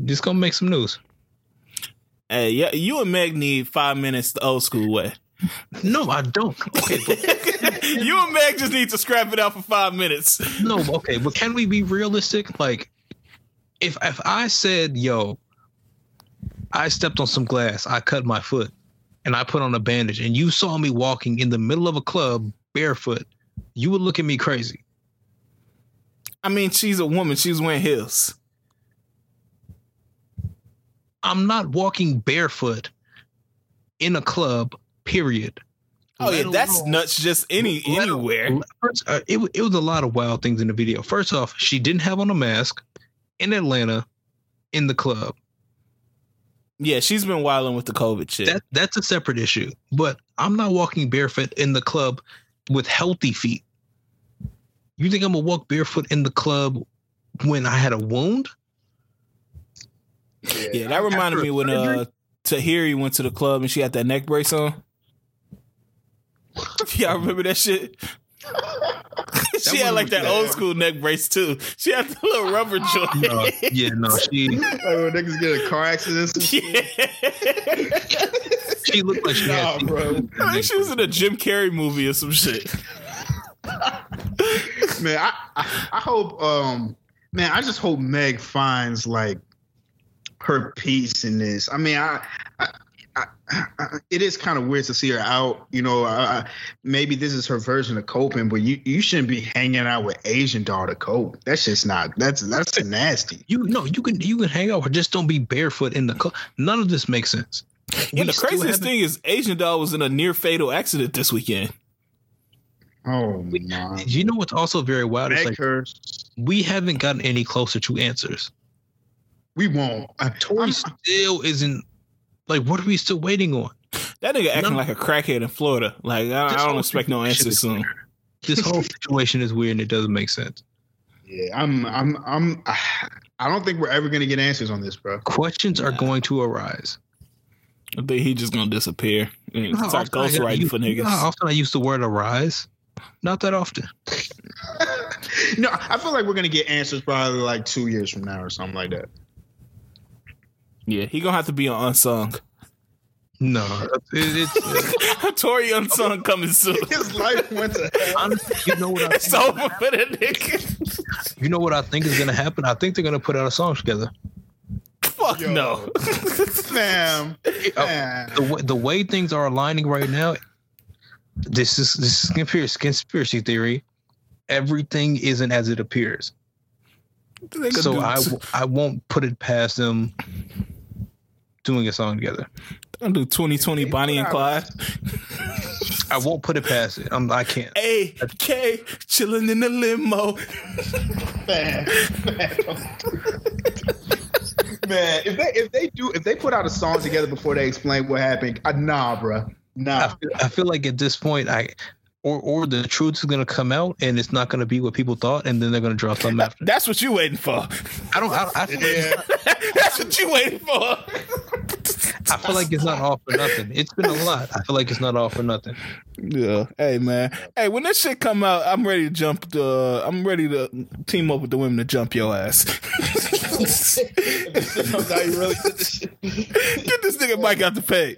just gonna make some news. Hey, yeah, you and Meg need five minutes the old school way. No, I don't. Okay, but, you and Meg just need to scrap it out for five minutes. No, okay, but can we be realistic? Like, if if I said, "Yo, I stepped on some glass, I cut my foot," and I put on a bandage and you saw me walking in the middle of a club barefoot, you would look at me crazy. I mean, she's a woman. She's wearing heels. I'm not walking barefoot in a club, period. Oh yeah, that's alone, nuts. Just any anywhere. First, uh, it it was a lot of wild things in the video. First off, she didn't have on a mask in Atlanta in the club. Yeah, she's been wilding with the COVID shit. That that's a separate issue. But I'm not walking barefoot in the club with healthy feet. You think I'm gonna walk barefoot in the club when I had a wound? Yeah, yeah that reminded me when uh Tahiri went to the club and she had that neck brace on. Y'all remember that shit? she had like that old school neck brace too. She had the little rubber joint. No, yeah, no, she. Like when niggas get a car accident. Yeah. she looked like she nah, had. Bro. I think she was in a Jim Carrey movie or some shit. man, I, I, I hope. Um, man, I just hope Meg finds like her peace in this. I mean, I, I, I, it is kind of weird to see her out. You know, maybe this is her version of coping, but you, you shouldn't be hanging out with Asian doll to cope. That's just not. That's that's nasty. You know, you can you can hang out, but just don't be barefoot in the. Co- None of this makes sense. Yeah, we the craziest thing is Asian doll was in a near fatal accident this weekend. Oh my! You know what's also very wild? It's like, we haven't gotten any closer to answers. We won't. Tory still isn't like. What are we still waiting on? That nigga acting no. like a crackhead in Florida. Like I, I don't expect no answers soon. This whole situation is weird and it doesn't make sense. Yeah, I'm. I'm. I'm. I don't think we're ever gonna get answers on this, bro. Questions are going to arise. I think he's just gonna disappear and start ghostwriting for niggas. how often I use the word arise? Not that often. no, I feel like we're gonna get answers probably like two years from now or something like that. Yeah, he gonna have to be on unsung. No, it, it's Tory unsung coming soon. His life went to hell. Honestly, you know what I it's think over for the nigga. You know what I think is gonna happen? I think they're gonna put out a song together. Fuck Yo. no, fam. Uh, the, the way things are aligning right now, this is this is conspiracy, conspiracy theory. Everything isn't as it appears. So I I won't put it past them doing a song together. I'll do 2020 Bonnie and Clyde. I won't put it past it. I'm, I can't. A K chilling in the limo. Man, man. if they if they do if they put out a song together before they explain what happened, uh, nah, bro, nah. I feel, I feel like at this point, I or or the truth is going to come out and it's not going to be what people thought, and then they're going to draw something after. That's what you waiting for. I don't. I, I yeah. That's what you waiting for. I feel like it's not all for nothing. It's been a lot. I feel like it's not all for nothing. Yeah. Hey man. Hey, when this shit come out, I'm ready to jump. The, I'm ready to team up with the women to jump your ass. Get this nigga Mike out the pay.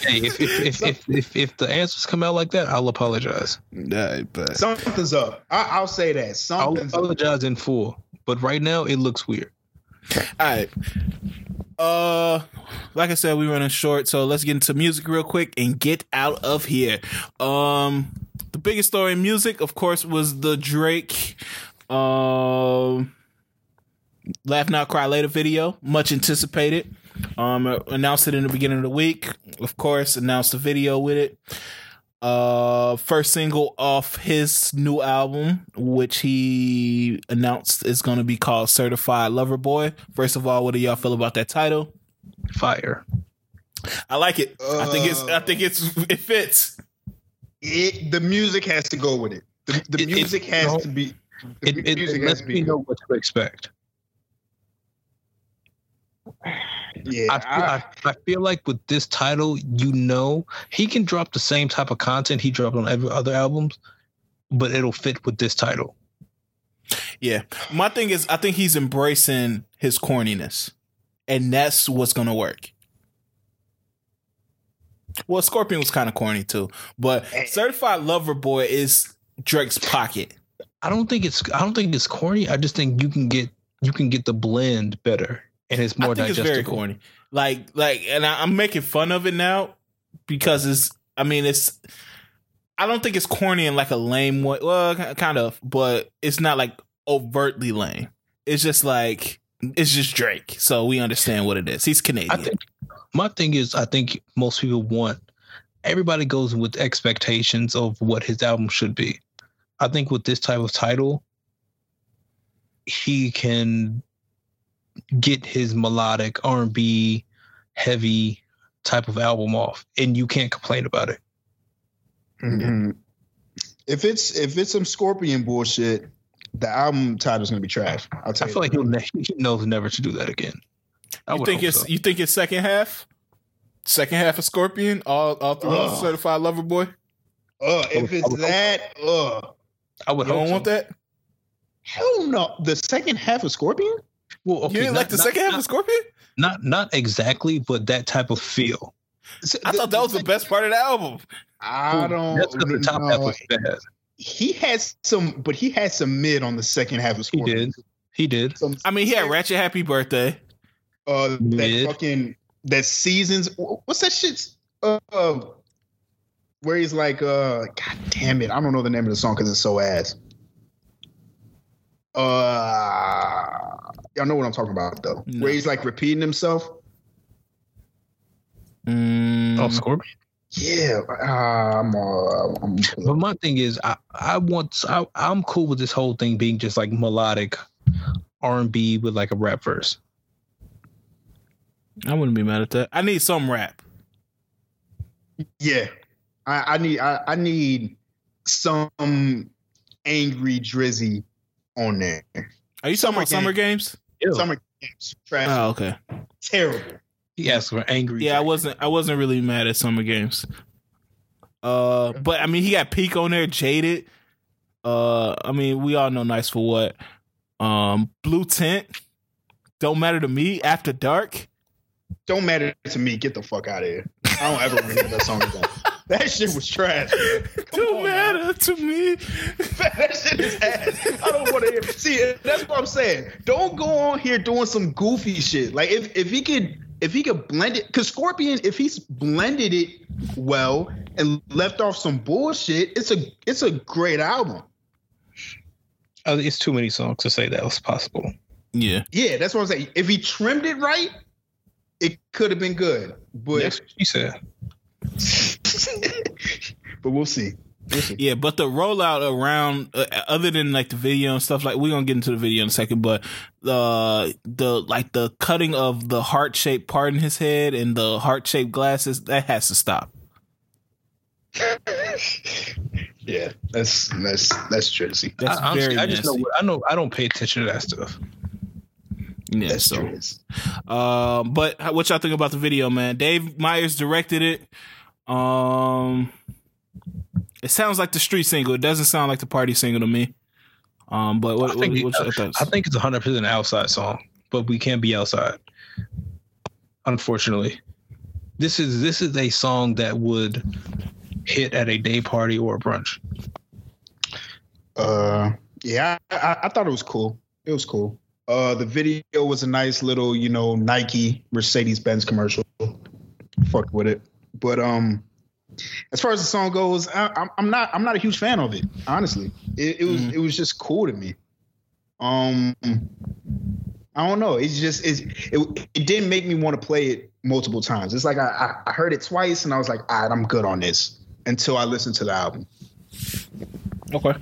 hey, if if, if if, if, if the answers come out like that, I'll apologize. Nah, but something's up. I, will say that. Something's I'll apologize up. in full. But right now, it looks weird. All right. Uh, like I said, we running short, so let's get into music real quick and get out of here. Um, the biggest story in music, of course, was the Drake, um, Laugh Now Cry Later video, much anticipated. Um, announced it in the beginning of the week. Of course, announced the video with it. Uh first single off his new album which he announced is going to be called certified lover boy. First of all what do y'all feel about that title? Fire. I like it. Uh, i think it's i think it's it fits. It the music has to go with it. The, music has to be. the it, music it, has to be it, it, lets me know what to expect yeah, I feel, I, I feel, like with this title, you know, he can drop the same type of content he dropped on every other albums, but it'll fit with this title. Yeah, my thing is, I think he's embracing his corniness, and that's what's gonna work. Well, Scorpion was kind of corny too, but eh. Certified Lover Boy is Drake's pocket. I don't think it's I don't think it's corny. I just think you can get you can get the blend better and it's more I think digestible. It's very corny. Like like, and I, I'm making fun of it now because it's. I mean, it's. I don't think it's corny in like a lame way. Well, kind of, but it's not like overtly lame. It's just like it's just Drake, so we understand what it is. He's Canadian. Think, my thing is, I think most people want. Everybody goes with expectations of what his album should be. I think with this type of title, he can get his melodic R&B heavy type of album off, and you can't complain about it. Mm-hmm. If it's if it's some Scorpion bullshit, the album title is gonna be trash. I'll tell I you. feel like he'll ne- he knows never to do that again. I You think it's so. you think it's second half? Second half of Scorpion, all all through Ugh. Certified Lover Boy. Uh, if it's would that, uh, I would You hope don't so. want that? hell no. The second half of Scorpion. Well, okay, you didn't not- like the not- second half not, of Scorpion? Not not exactly, but that type of feel. I thought that was the best part of the album. I don't. That's because the top half was bad. He has some, but he had some mid on the second half of He Scorpion. did. He did. Some, I mean, he had Ratchet Happy Birthday. uh, that Mid. fucking that seasons. What's that shit? Uh, uh, where he's like, uh, God damn it, I don't know the name of the song because it's so ass. Uh, y'all know what I'm talking about though. No. Where he's like repeating himself. Mm, Oh, Scorpion. Yeah, uh, I'm. Uh, I'm But my thing is, I I want I, I'm cool with this whole thing being just like melodic R and B with like a rap verse. I wouldn't be mad at that. I need some rap. Yeah, I, I need I, I need some angry drizzy on there. Are you talking Summer about Summer Games? Summer games, trash, Oh, okay. terrible. He asked for angry. Yeah, I wasn't. I wasn't really mad at Summer Games. Uh, but I mean, he got Peak on there, Jaded. Uh, I mean, we all know Nice for What. Um, Blue Tint. Don't matter to me. After Dark. Don't matter to me. Get the fuck out of here. I don't ever remember that song again. That shit was trash. Man. Don't on, matter to me. that shit is ass. I don't want to hear. See, that's what I'm saying. Don't go on here doing some goofy shit. Like if if he could if he could blend it, because Scorpion, if he's blended it well and left off some bullshit, it's a it's a great album. Uh, it's too many songs to say that was possible. Yeah. Yeah, that's what I'm saying. If he trimmed it right, it could have been good. But That's what she said. but we'll see. We'll see. Yeah, but the rollout around, uh, other than like the video and stuff, like we're gonna get into the video in a second, but the the like the cutting of the heart shaped part in his head and the heart shaped glasses that has to stop. Yeah, that's that's that's Jersey. That's I, very I just know. nasty. what- I know. I don't pay attention to that stuff. Yeah, That's so Um, but what y'all think about the video, man? Dave Meyers directed it. Um, it sounds like the street single. It doesn't sound like the party single to me. Um, but what, I think, what, what y'all thoughts? I think it's a hundred percent outside song, but we can't be outside. Unfortunately, this is this is a song that would hit at a day party or a brunch. Uh, yeah, I, I, I thought it was cool. It was cool. Uh, the video was a nice little, you know, Nike Mercedes Benz commercial. Fucked with it, but um, as far as the song goes, I, I'm I'm not I'm not a huge fan of it. Honestly, it, it was Mhm. it was just cool to me. Um, I don't know. It's just it's, it it didn't make me want to play it multiple times. It's like I, I I heard it twice and I was like, all right, I'm good on this until I listened to the album. Okay.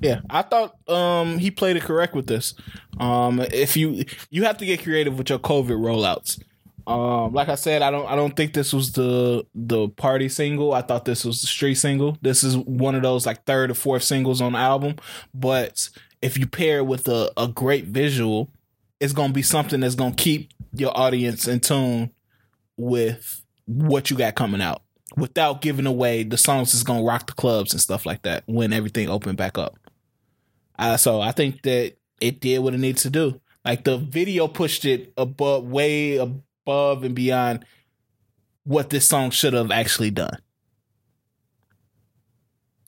Yeah, I thought um he played it correct with this. Um if you you have to get creative with your COVID rollouts. Um like I said, I don't I don't think this was the the party single. I thought this was the street single. This is one of those like third or fourth singles on the album, but if you pair it with a, a great visual, it's to be something that's to keep your audience in tune with what you got coming out without giving away the songs that's gonna rock the clubs and stuff like that when everything opened back up. Uh, so I think that it did what it needs to do. Like the video pushed it above, way above and beyond what this song should have actually done.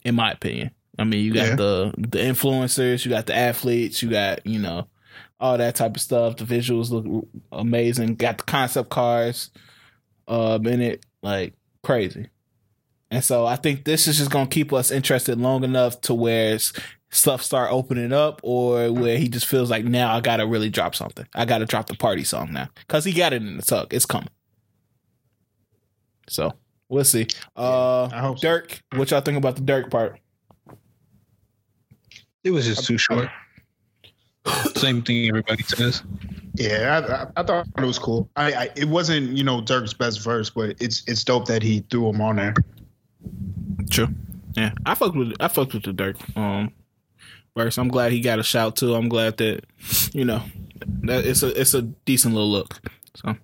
In my opinion, I mean, you got Yeah. the the influencers, you got the athletes, you got you know all that type of stuff. The visuals look amazing. Got the concept cars um, in it, like crazy. And so I think this is just gonna keep us interested long enough to where s- stuff start opening up, or where he just feels like now I gotta really drop something. I gotta drop the party song now because he got it in the tuck. It's coming. So we'll see. Uh, I hope so. Durk, what y'all think about the Durk part? It was just too short. Same thing everybody says. Yeah, I, I, thought it was cool. I, I, it wasn't you know Durk's best verse, but it's it's dope that he threw him on there. True. Yeah, I fucked with I fucked with the Durk. um verse. I'm glad he got a shout too. I'm glad that you know that it's a it's a decent little look. So,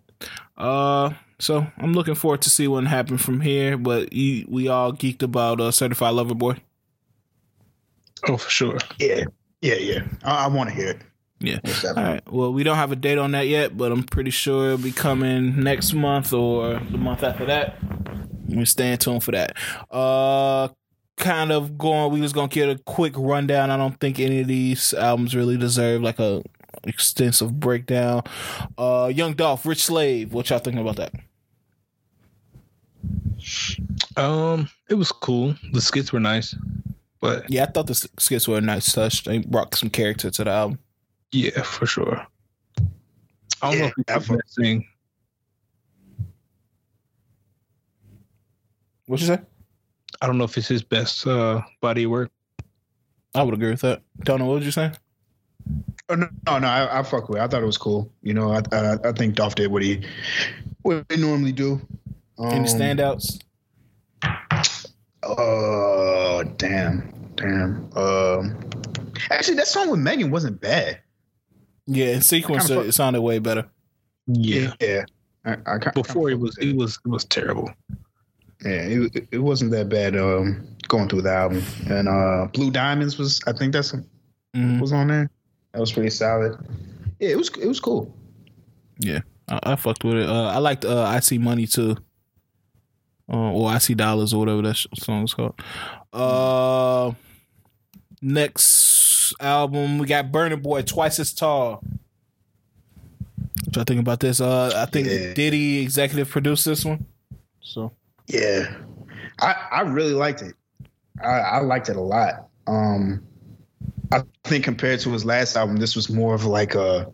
uh, so I'm looking forward to see what happens from here. But you, we all geeked about uh, Certified Lover Boy. Oh, for sure. Yeah, yeah, yeah. I, I want to hear it. Yeah. All right. Well, we don't have a date on that yet, but I'm pretty sure it'll be coming next month or the month after that. We're staying tuned for that. Uh, kind of going. We was gonna get a quick rundown. I don't think any of these albums really deserve like a extensive breakdown. Uh, Young Dolph, Rich Slave. What y'all thinking about that? Um, it was cool. The skits were nice, but yeah, I thought the skits were a nice touch. They brought some character to the album. Yeah, for sure. I don't yeah, know if you best thing. What you say? I don't know if it's his best uh, body work. I would agree with that. Don't know what would you say? Oh, no, no, no I, I fuck with. It. I thought it was cool. You know, I, I, I think Dolph did what he what he normally do. Um, Any standouts? Oh, damn, damn. Um, actually, that song with Megan wasn't bad. Yeah, in sequence it, it sounded way better. Yeah, yeah. I, I Before it was, it was, it was terrible. Yeah, it, it wasn't that bad. Um, going through the album and uh, Blue Diamonds was, I think that's mm-hmm. was on there. That was pretty solid. Yeah, it was, it was cool. Yeah, I, I fucked with it. Uh, I liked uh, I See Money too. Uh, or I See Dollars or whatever that song's called. Uh, next album. We got Burna Boy, Twice as Tall. What y'all think about this? Uh, I think yeah. Diddy executive produced this one. So yeah, I I really liked it. I, I liked it a lot. Um, I think compared to his last album, this was more of like a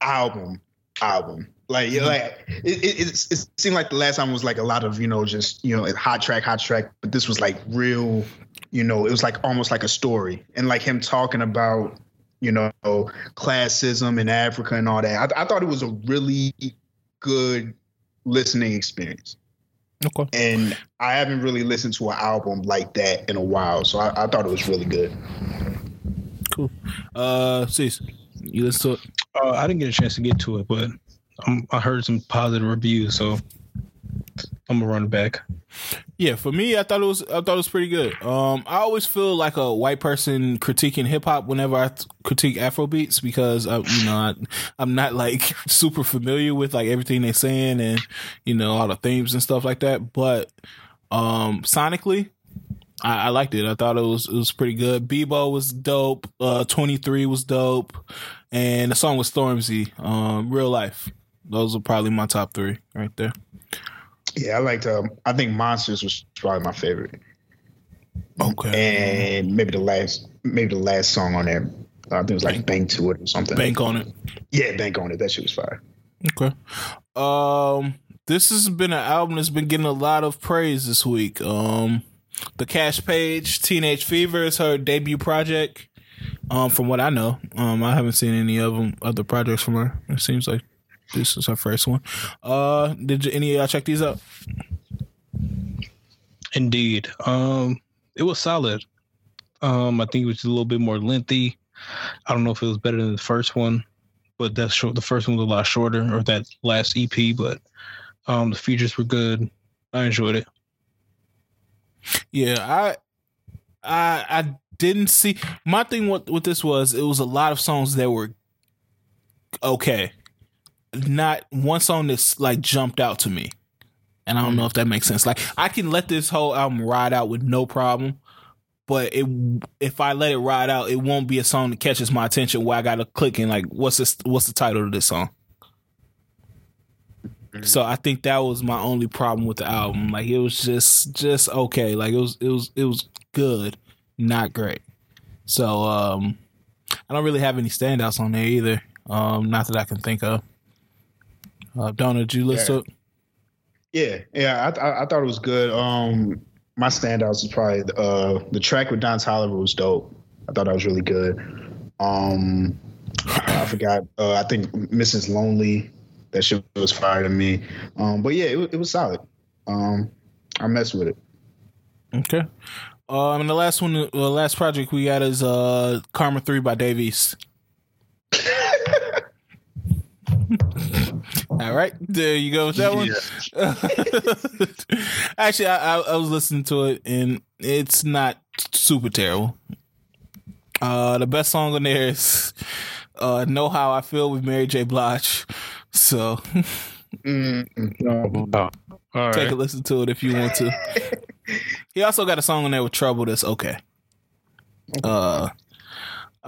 album album. Like, mm-hmm. like it, it, it, it, seemed like the last album was like a lot of you know just you know hot track, hot track, but this was like real you know, it was like almost like a story, and like him talking about you know classism in Africa and all that. I, I thought it was a really good listening experience. Okay. And I haven't really listened to an album like that in a while, so I, I thought it was really good. Cool. Uh, Cease, you listen to it? Uh, I didn't get a chance to get to it, but um, I heard some positive reviews, so I'm gonna run back. Yeah, for me, I thought it was I thought it was pretty good. Um, I always feel like a white person critiquing hip hop whenever I critique Afro beats because I, you know I, I'm not like super familiar with like everything they're saying and you know all the themes and stuff like that. But um, sonically, I, I, liked it. I thought it was it was pretty good. Bebo was dope. Uh, 23 was dope, and the song was Stormzy. Um, real life. Those are probably my top three right there. Yeah, I liked. Um, I think Monsters was probably my favorite. Okay. And maybe the last, maybe the last song on there. I think it was like Bank to It or something. Bank on it. Yeah, Bank on it. That shit was fire. Okay. Um, this has been an album that's been getting a lot of praise this week. Um, the Kaash Paige, Teenage Fever is her debut project. Um, from what I know, um, I haven't seen any of them other projects from her. It seems like this is our first one. Uh, did you, any of y'all check these out? Indeed. Um, it was solid. Um, I think it was a little bit more lengthy. I don't know if it was better than the first one, but that's short. The first one was a lot shorter, or that last EP. But um, the features were good. I enjoyed it. Yeah, I, I, I didn't see. My thing with with this was it was a lot of songs that were okay not one song that's like jumped out to me. And I don't know if that makes sense. Like I can let this whole album ride out with no problem, but it if I let it ride out, it won't be a song that catches my attention where I gotta click and like what's this what's the title of this song? So I think that was my only problem with the album. Like it was just just okay. Like it was it was it was good, not great. So um I don't really have any standouts on there either. Um not that I can think of. Uh, Donna, did you listen yeah. it? Yeah, yeah, I, I, I thought it was good. Um, my standouts is probably uh, the track with Don Toliver was dope. I thought that was really good. Um, I forgot. Uh, I think Mrs. Lonely. That shit was fire to me. Um, but yeah, it, it was solid. Um, I messed with it. Okay. Um, and the last one, the last project we got is uh, Karma Three by Dave East. All right, there you go with that one. Actually, I, I, I, was listening to it, and it's not super terrible. Uh, the best song on there is uh, "Know How I Feel" with Mary J. Blige. So, mm, take a listen to it if you want to. he also got a song on there with Trouble that's okay. Uh,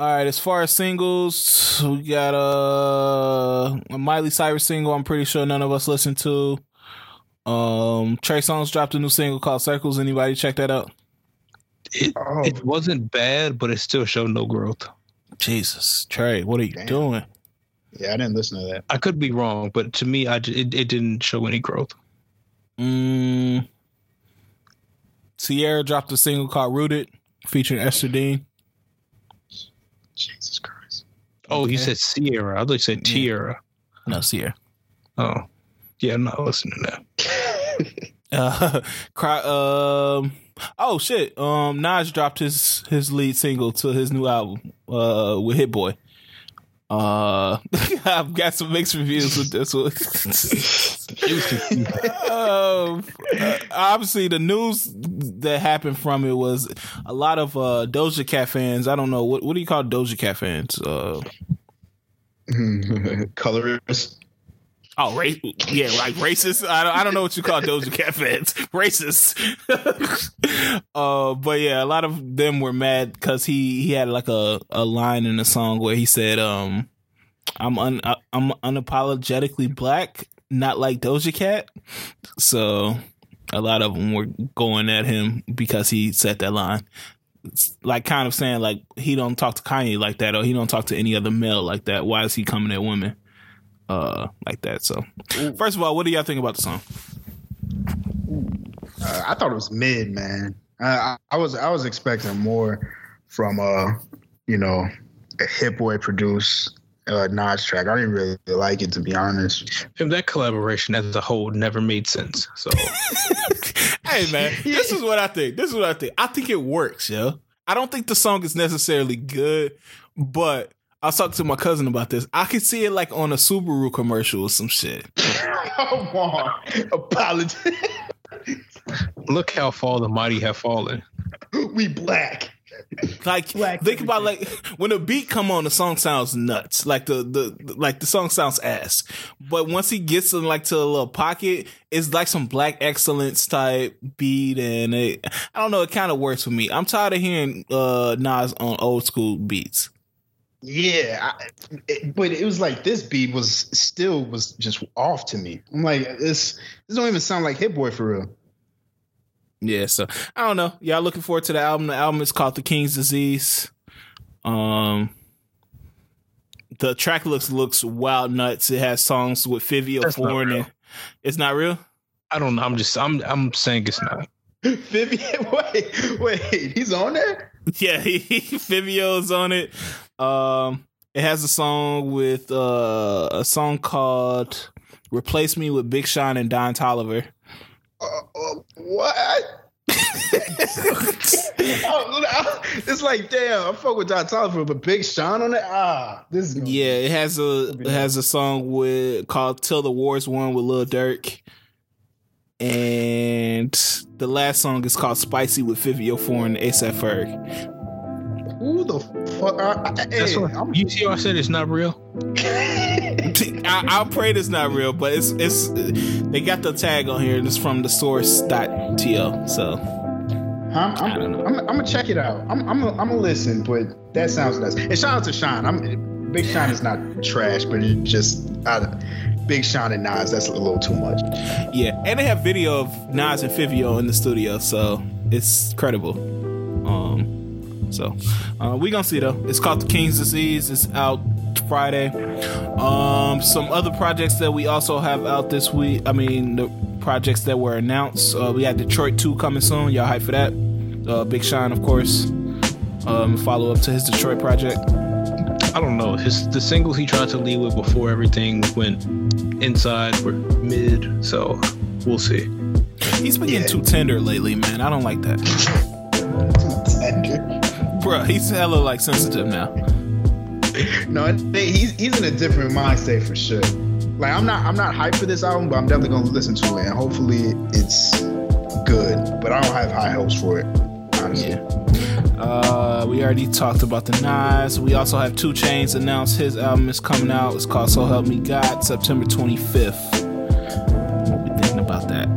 all right, as far as singles, we got uh, a Miley Cyrus single. I'm pretty sure none of us listened to. Um, Trey Songz dropped a new single called Circles. Anybody check that out? It oh. it wasn't bad, but it still showed no growth. Jesus, Trey, what are you Damn. doing? Yeah, I didn't listen to that. I could be wrong, but to me, I it, it didn't show any growth. Mm. Ciara dropped a single called "Rooted" featuring Ester Dean. Jesus Christ. Oh, okay. you said Ciara. I thought you said Tiara. No, Ciara. Oh, yeah, I'm not listening to that. uh, cry, um, oh shit. Um, Nas dropped his his lead single to his new album, uh, with Hit Boy. Uh, I've got some mixed reviews with this one. um, uh, obviously, the news that happened from it was a lot of uh, Doja Cat fans. I don't know what what do you call Doja Cat fans? Uh, Colorist. Oh, ra- yeah, like racist. I don't, I don't know what you call Doja Cat fans. Racist. uh, but yeah, a lot of them were mad because he he had like a, a line in the song where he said, um, "I'm un, I'm unapologetically black, not like Doja Cat." So a lot of them were going at him because he said that line. It's like kind of saying like he don't talk to Kanye like that or he don't talk to any other male like that. Why is he coming at women? Uh, like that. So, first of all, what do y'all think about the song? Uh, I thought it was mid, man. I, I, was I was expecting more from uh, you know, a Hit Boy produced uh, Nas track. I didn't really like it to be honest. And that collaboration as a whole never made sense. So, hey man, this is what I think. This is what I think. I think it works, yo. I don't think the song is necessarily good, but I was talking to my cousin about this. I could see it like on a Subaru commercial or some shit. Come on, apology. Look how far the mighty have fallen. We black. Like black think about like when a beat come on, the song sounds nuts. Like the, the like the song sounds ass. But once he gets in like to a little pocket, it's like some black excellence type beat, and it, I don't know. It kind of works for me. I'm tired of hearing uh Nas on old school beats. Yeah, I, it, but it was like this beat was still was just off to me. I'm like, this this don't even sound like Hit Boy for real. Yeah, so I don't know. Y'all looking forward to the album? The album is called The King's Disease. Um, the track looks looks wild nuts. It has songs with Fivio Foreign. And it's not real. I don't know. I'm just I'm I'm saying it's not. Fivio, wait, wait, he's on there. Yeah, he, Fivio's on it. Um, it has a song with uh, a song called "Replace Me" with Big Sean and Don Toliver. Uh, uh, what? oh, it's like damn, I fuck with Don Toliver, but Big Sean on it. Ah, this. yeah, it has a it has a song with called "Till the Wars Won" with Lil Durk, and the last song is called "Spicy" with Fivio Foreign and ASAP Ferg. Who the fuck? Uh, hey, what, you see, I said it's not real. I, will pray it's not real, but it's it's they got the tag on here. It's from the source.to. So I'm, I'm, I don't know. I'm, I'm, gonna check it out. I'm I'm a, I'm gonna listen, but that sounds nice. And shout out to Sean. I'm Big Sean is not trash, but it's just Big Sean and Nas. That's a little too much. Yeah, and they have video of Nas and Fivio in the studio, so it's credible. So uh, we gonna see though. It's called The King's Disease. It's out Friday. Um, some other projects that we also have out this week. I mean, the projects that were announced. Uh, we got Detroit Two coming soon. Y'all hype for that? Uh, Big Sean, of course. Um, follow up to his Detroit project. I don't know. His the singles he tried to lead with before everything went inside were mid. So we'll see. He's been getting too tender lately, man. I don't like that. too tender. Bruh, he's hella like sensitive now. No, he's he's in a different mindset for sure. Like I'm not I'm not hyped for this album, but I'm definitely gonna listen to it and hopefully it's good. But I don't have high hopes for it, honestly. Yeah. Uh, we already talked about the Nas. We also have 2 Chainz announced his album is coming out. It's called So Help Me God, September 25th. What we thinking about that?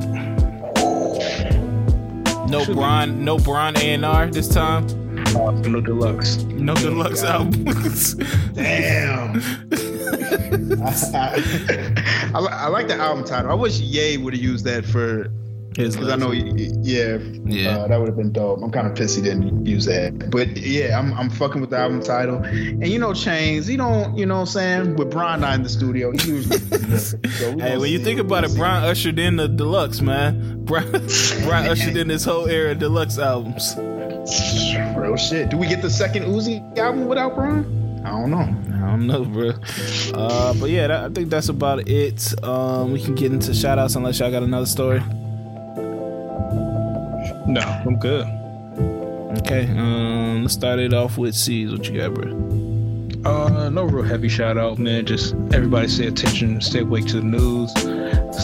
No Brian, no Bron A&R this time. No deluxe. No deluxe album. Damn. I, I, I, like the album title. I wish Ye would have used that for his. because I know, yeah, yeah, uh, that would have been dope. I'm kind of pissed he didn't use that, but yeah, I'm I'm fucking with the album title. And you know, Chainz, he don't, you know, what I'm saying with Brian not in the studio, he usually. so hey, when you think about it, Brian ushered in the deluxe, man. Brian, Brian ushered in this whole era of deluxe albums. Real shit. Do we get the second Uzi album without Brian? I don't know. I don't know, bro. Uh, but yeah, that, I think that's about it. Um, we can get into shout outs unless y'all got another story. No, I'm good. Okay, um, let's start it off with C's. What you got, bro? Uh, no real heavy shout out, man. Just everybody stay attention, stay awake to the news,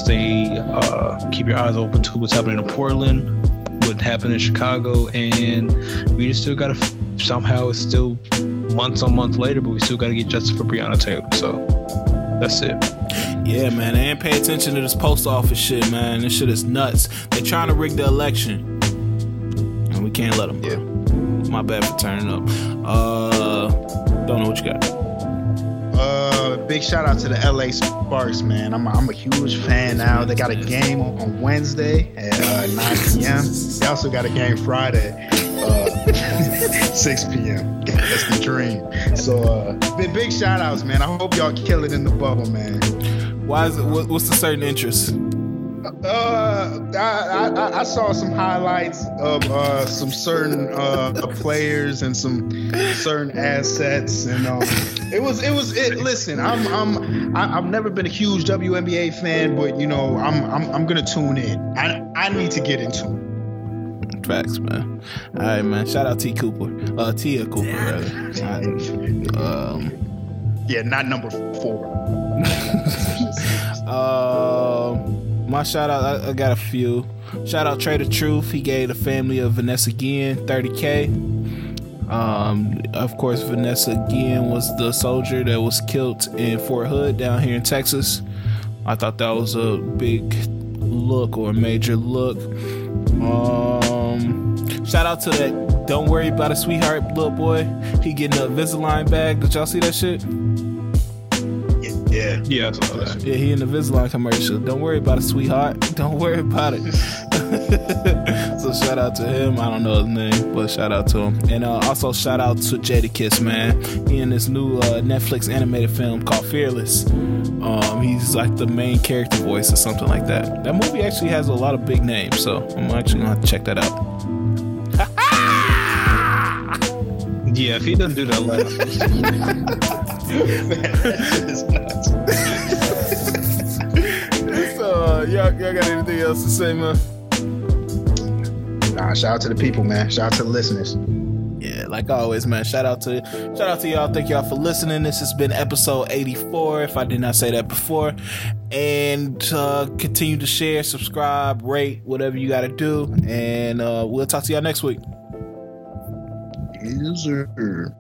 stay, uh, keep your eyes open to what's happening in Portland, what happened in Chicago, and we just still gotta somehow it's still months on months later, but we still gotta get justice for Breonna Taylor. So that's it. Yeah, man, and pay attention to this post office shit, man. This shit is nuts. They're trying to rig the election and we can't let them. Bro. Yeah. My bad for turning up. Uh, don't know what you got. Uh, big shout out to the LA Sparks, man. I'm a, I'm a huge fan now. They got a game on Wednesday at uh, 9 p.m. They also got a game Friday, uh, 6 p.m. That's the dream. So, uh, big, big shout outs, man. I hope y'all kill it in the bubble, man. Why is it? What's the certain interest? Uh, I, I, I saw some highlights of uh, some certain uh, players and some certain assets, and um, it was it was it. Listen, I'm I'm I, I've never been a huge WNBA fan, but you know I'm I'm I'm gonna tune in. I I need to get into it. Facts, man. All right, man. Shout out T Cooper, uh, Te'a Cooper, rather. um, yeah, not number four. um my shout out, I, I, got a few. Shout out Trae tha Truth. He gave the family of Vanessa Guillen 30K. Um, of course, Vanessa Guillen was the soldier that was killed in Fort Hood down here in Texas. I thought that was a big look or a major look. Um, shout out to that Don't Worry About a Sweetheart little boy. He getting a Invisalign bag. Did y'all see that shit? Yeah. Yeah, Yeah, he in the Invisalign commercial. Don't worry about it, sweetheart. Don't worry about it. so shout out to him. I don't know his name, but shout out to him. And uh, also shout out to Jadakiss, man. He in this new uh, Netflix animated film called Fearless. Um, he's like the main character voice or something like that. That movie actually has a lot of big names, so I'm actually gonna have to check that out. yeah, if he doesn't do that laugh. So, uh, y'all, y'all got anything else to say, man? Nah, shout out to the people, man. Shout out to the listeners. Yeah, like always, man. Shout out to shout out to y'all. Thank y'all for listening. This has been episode 84, if I did not say that before. And uh, continue to share, subscribe, rate, whatever you gotta do. And uh, we'll talk to y'all next week. Yes, sir.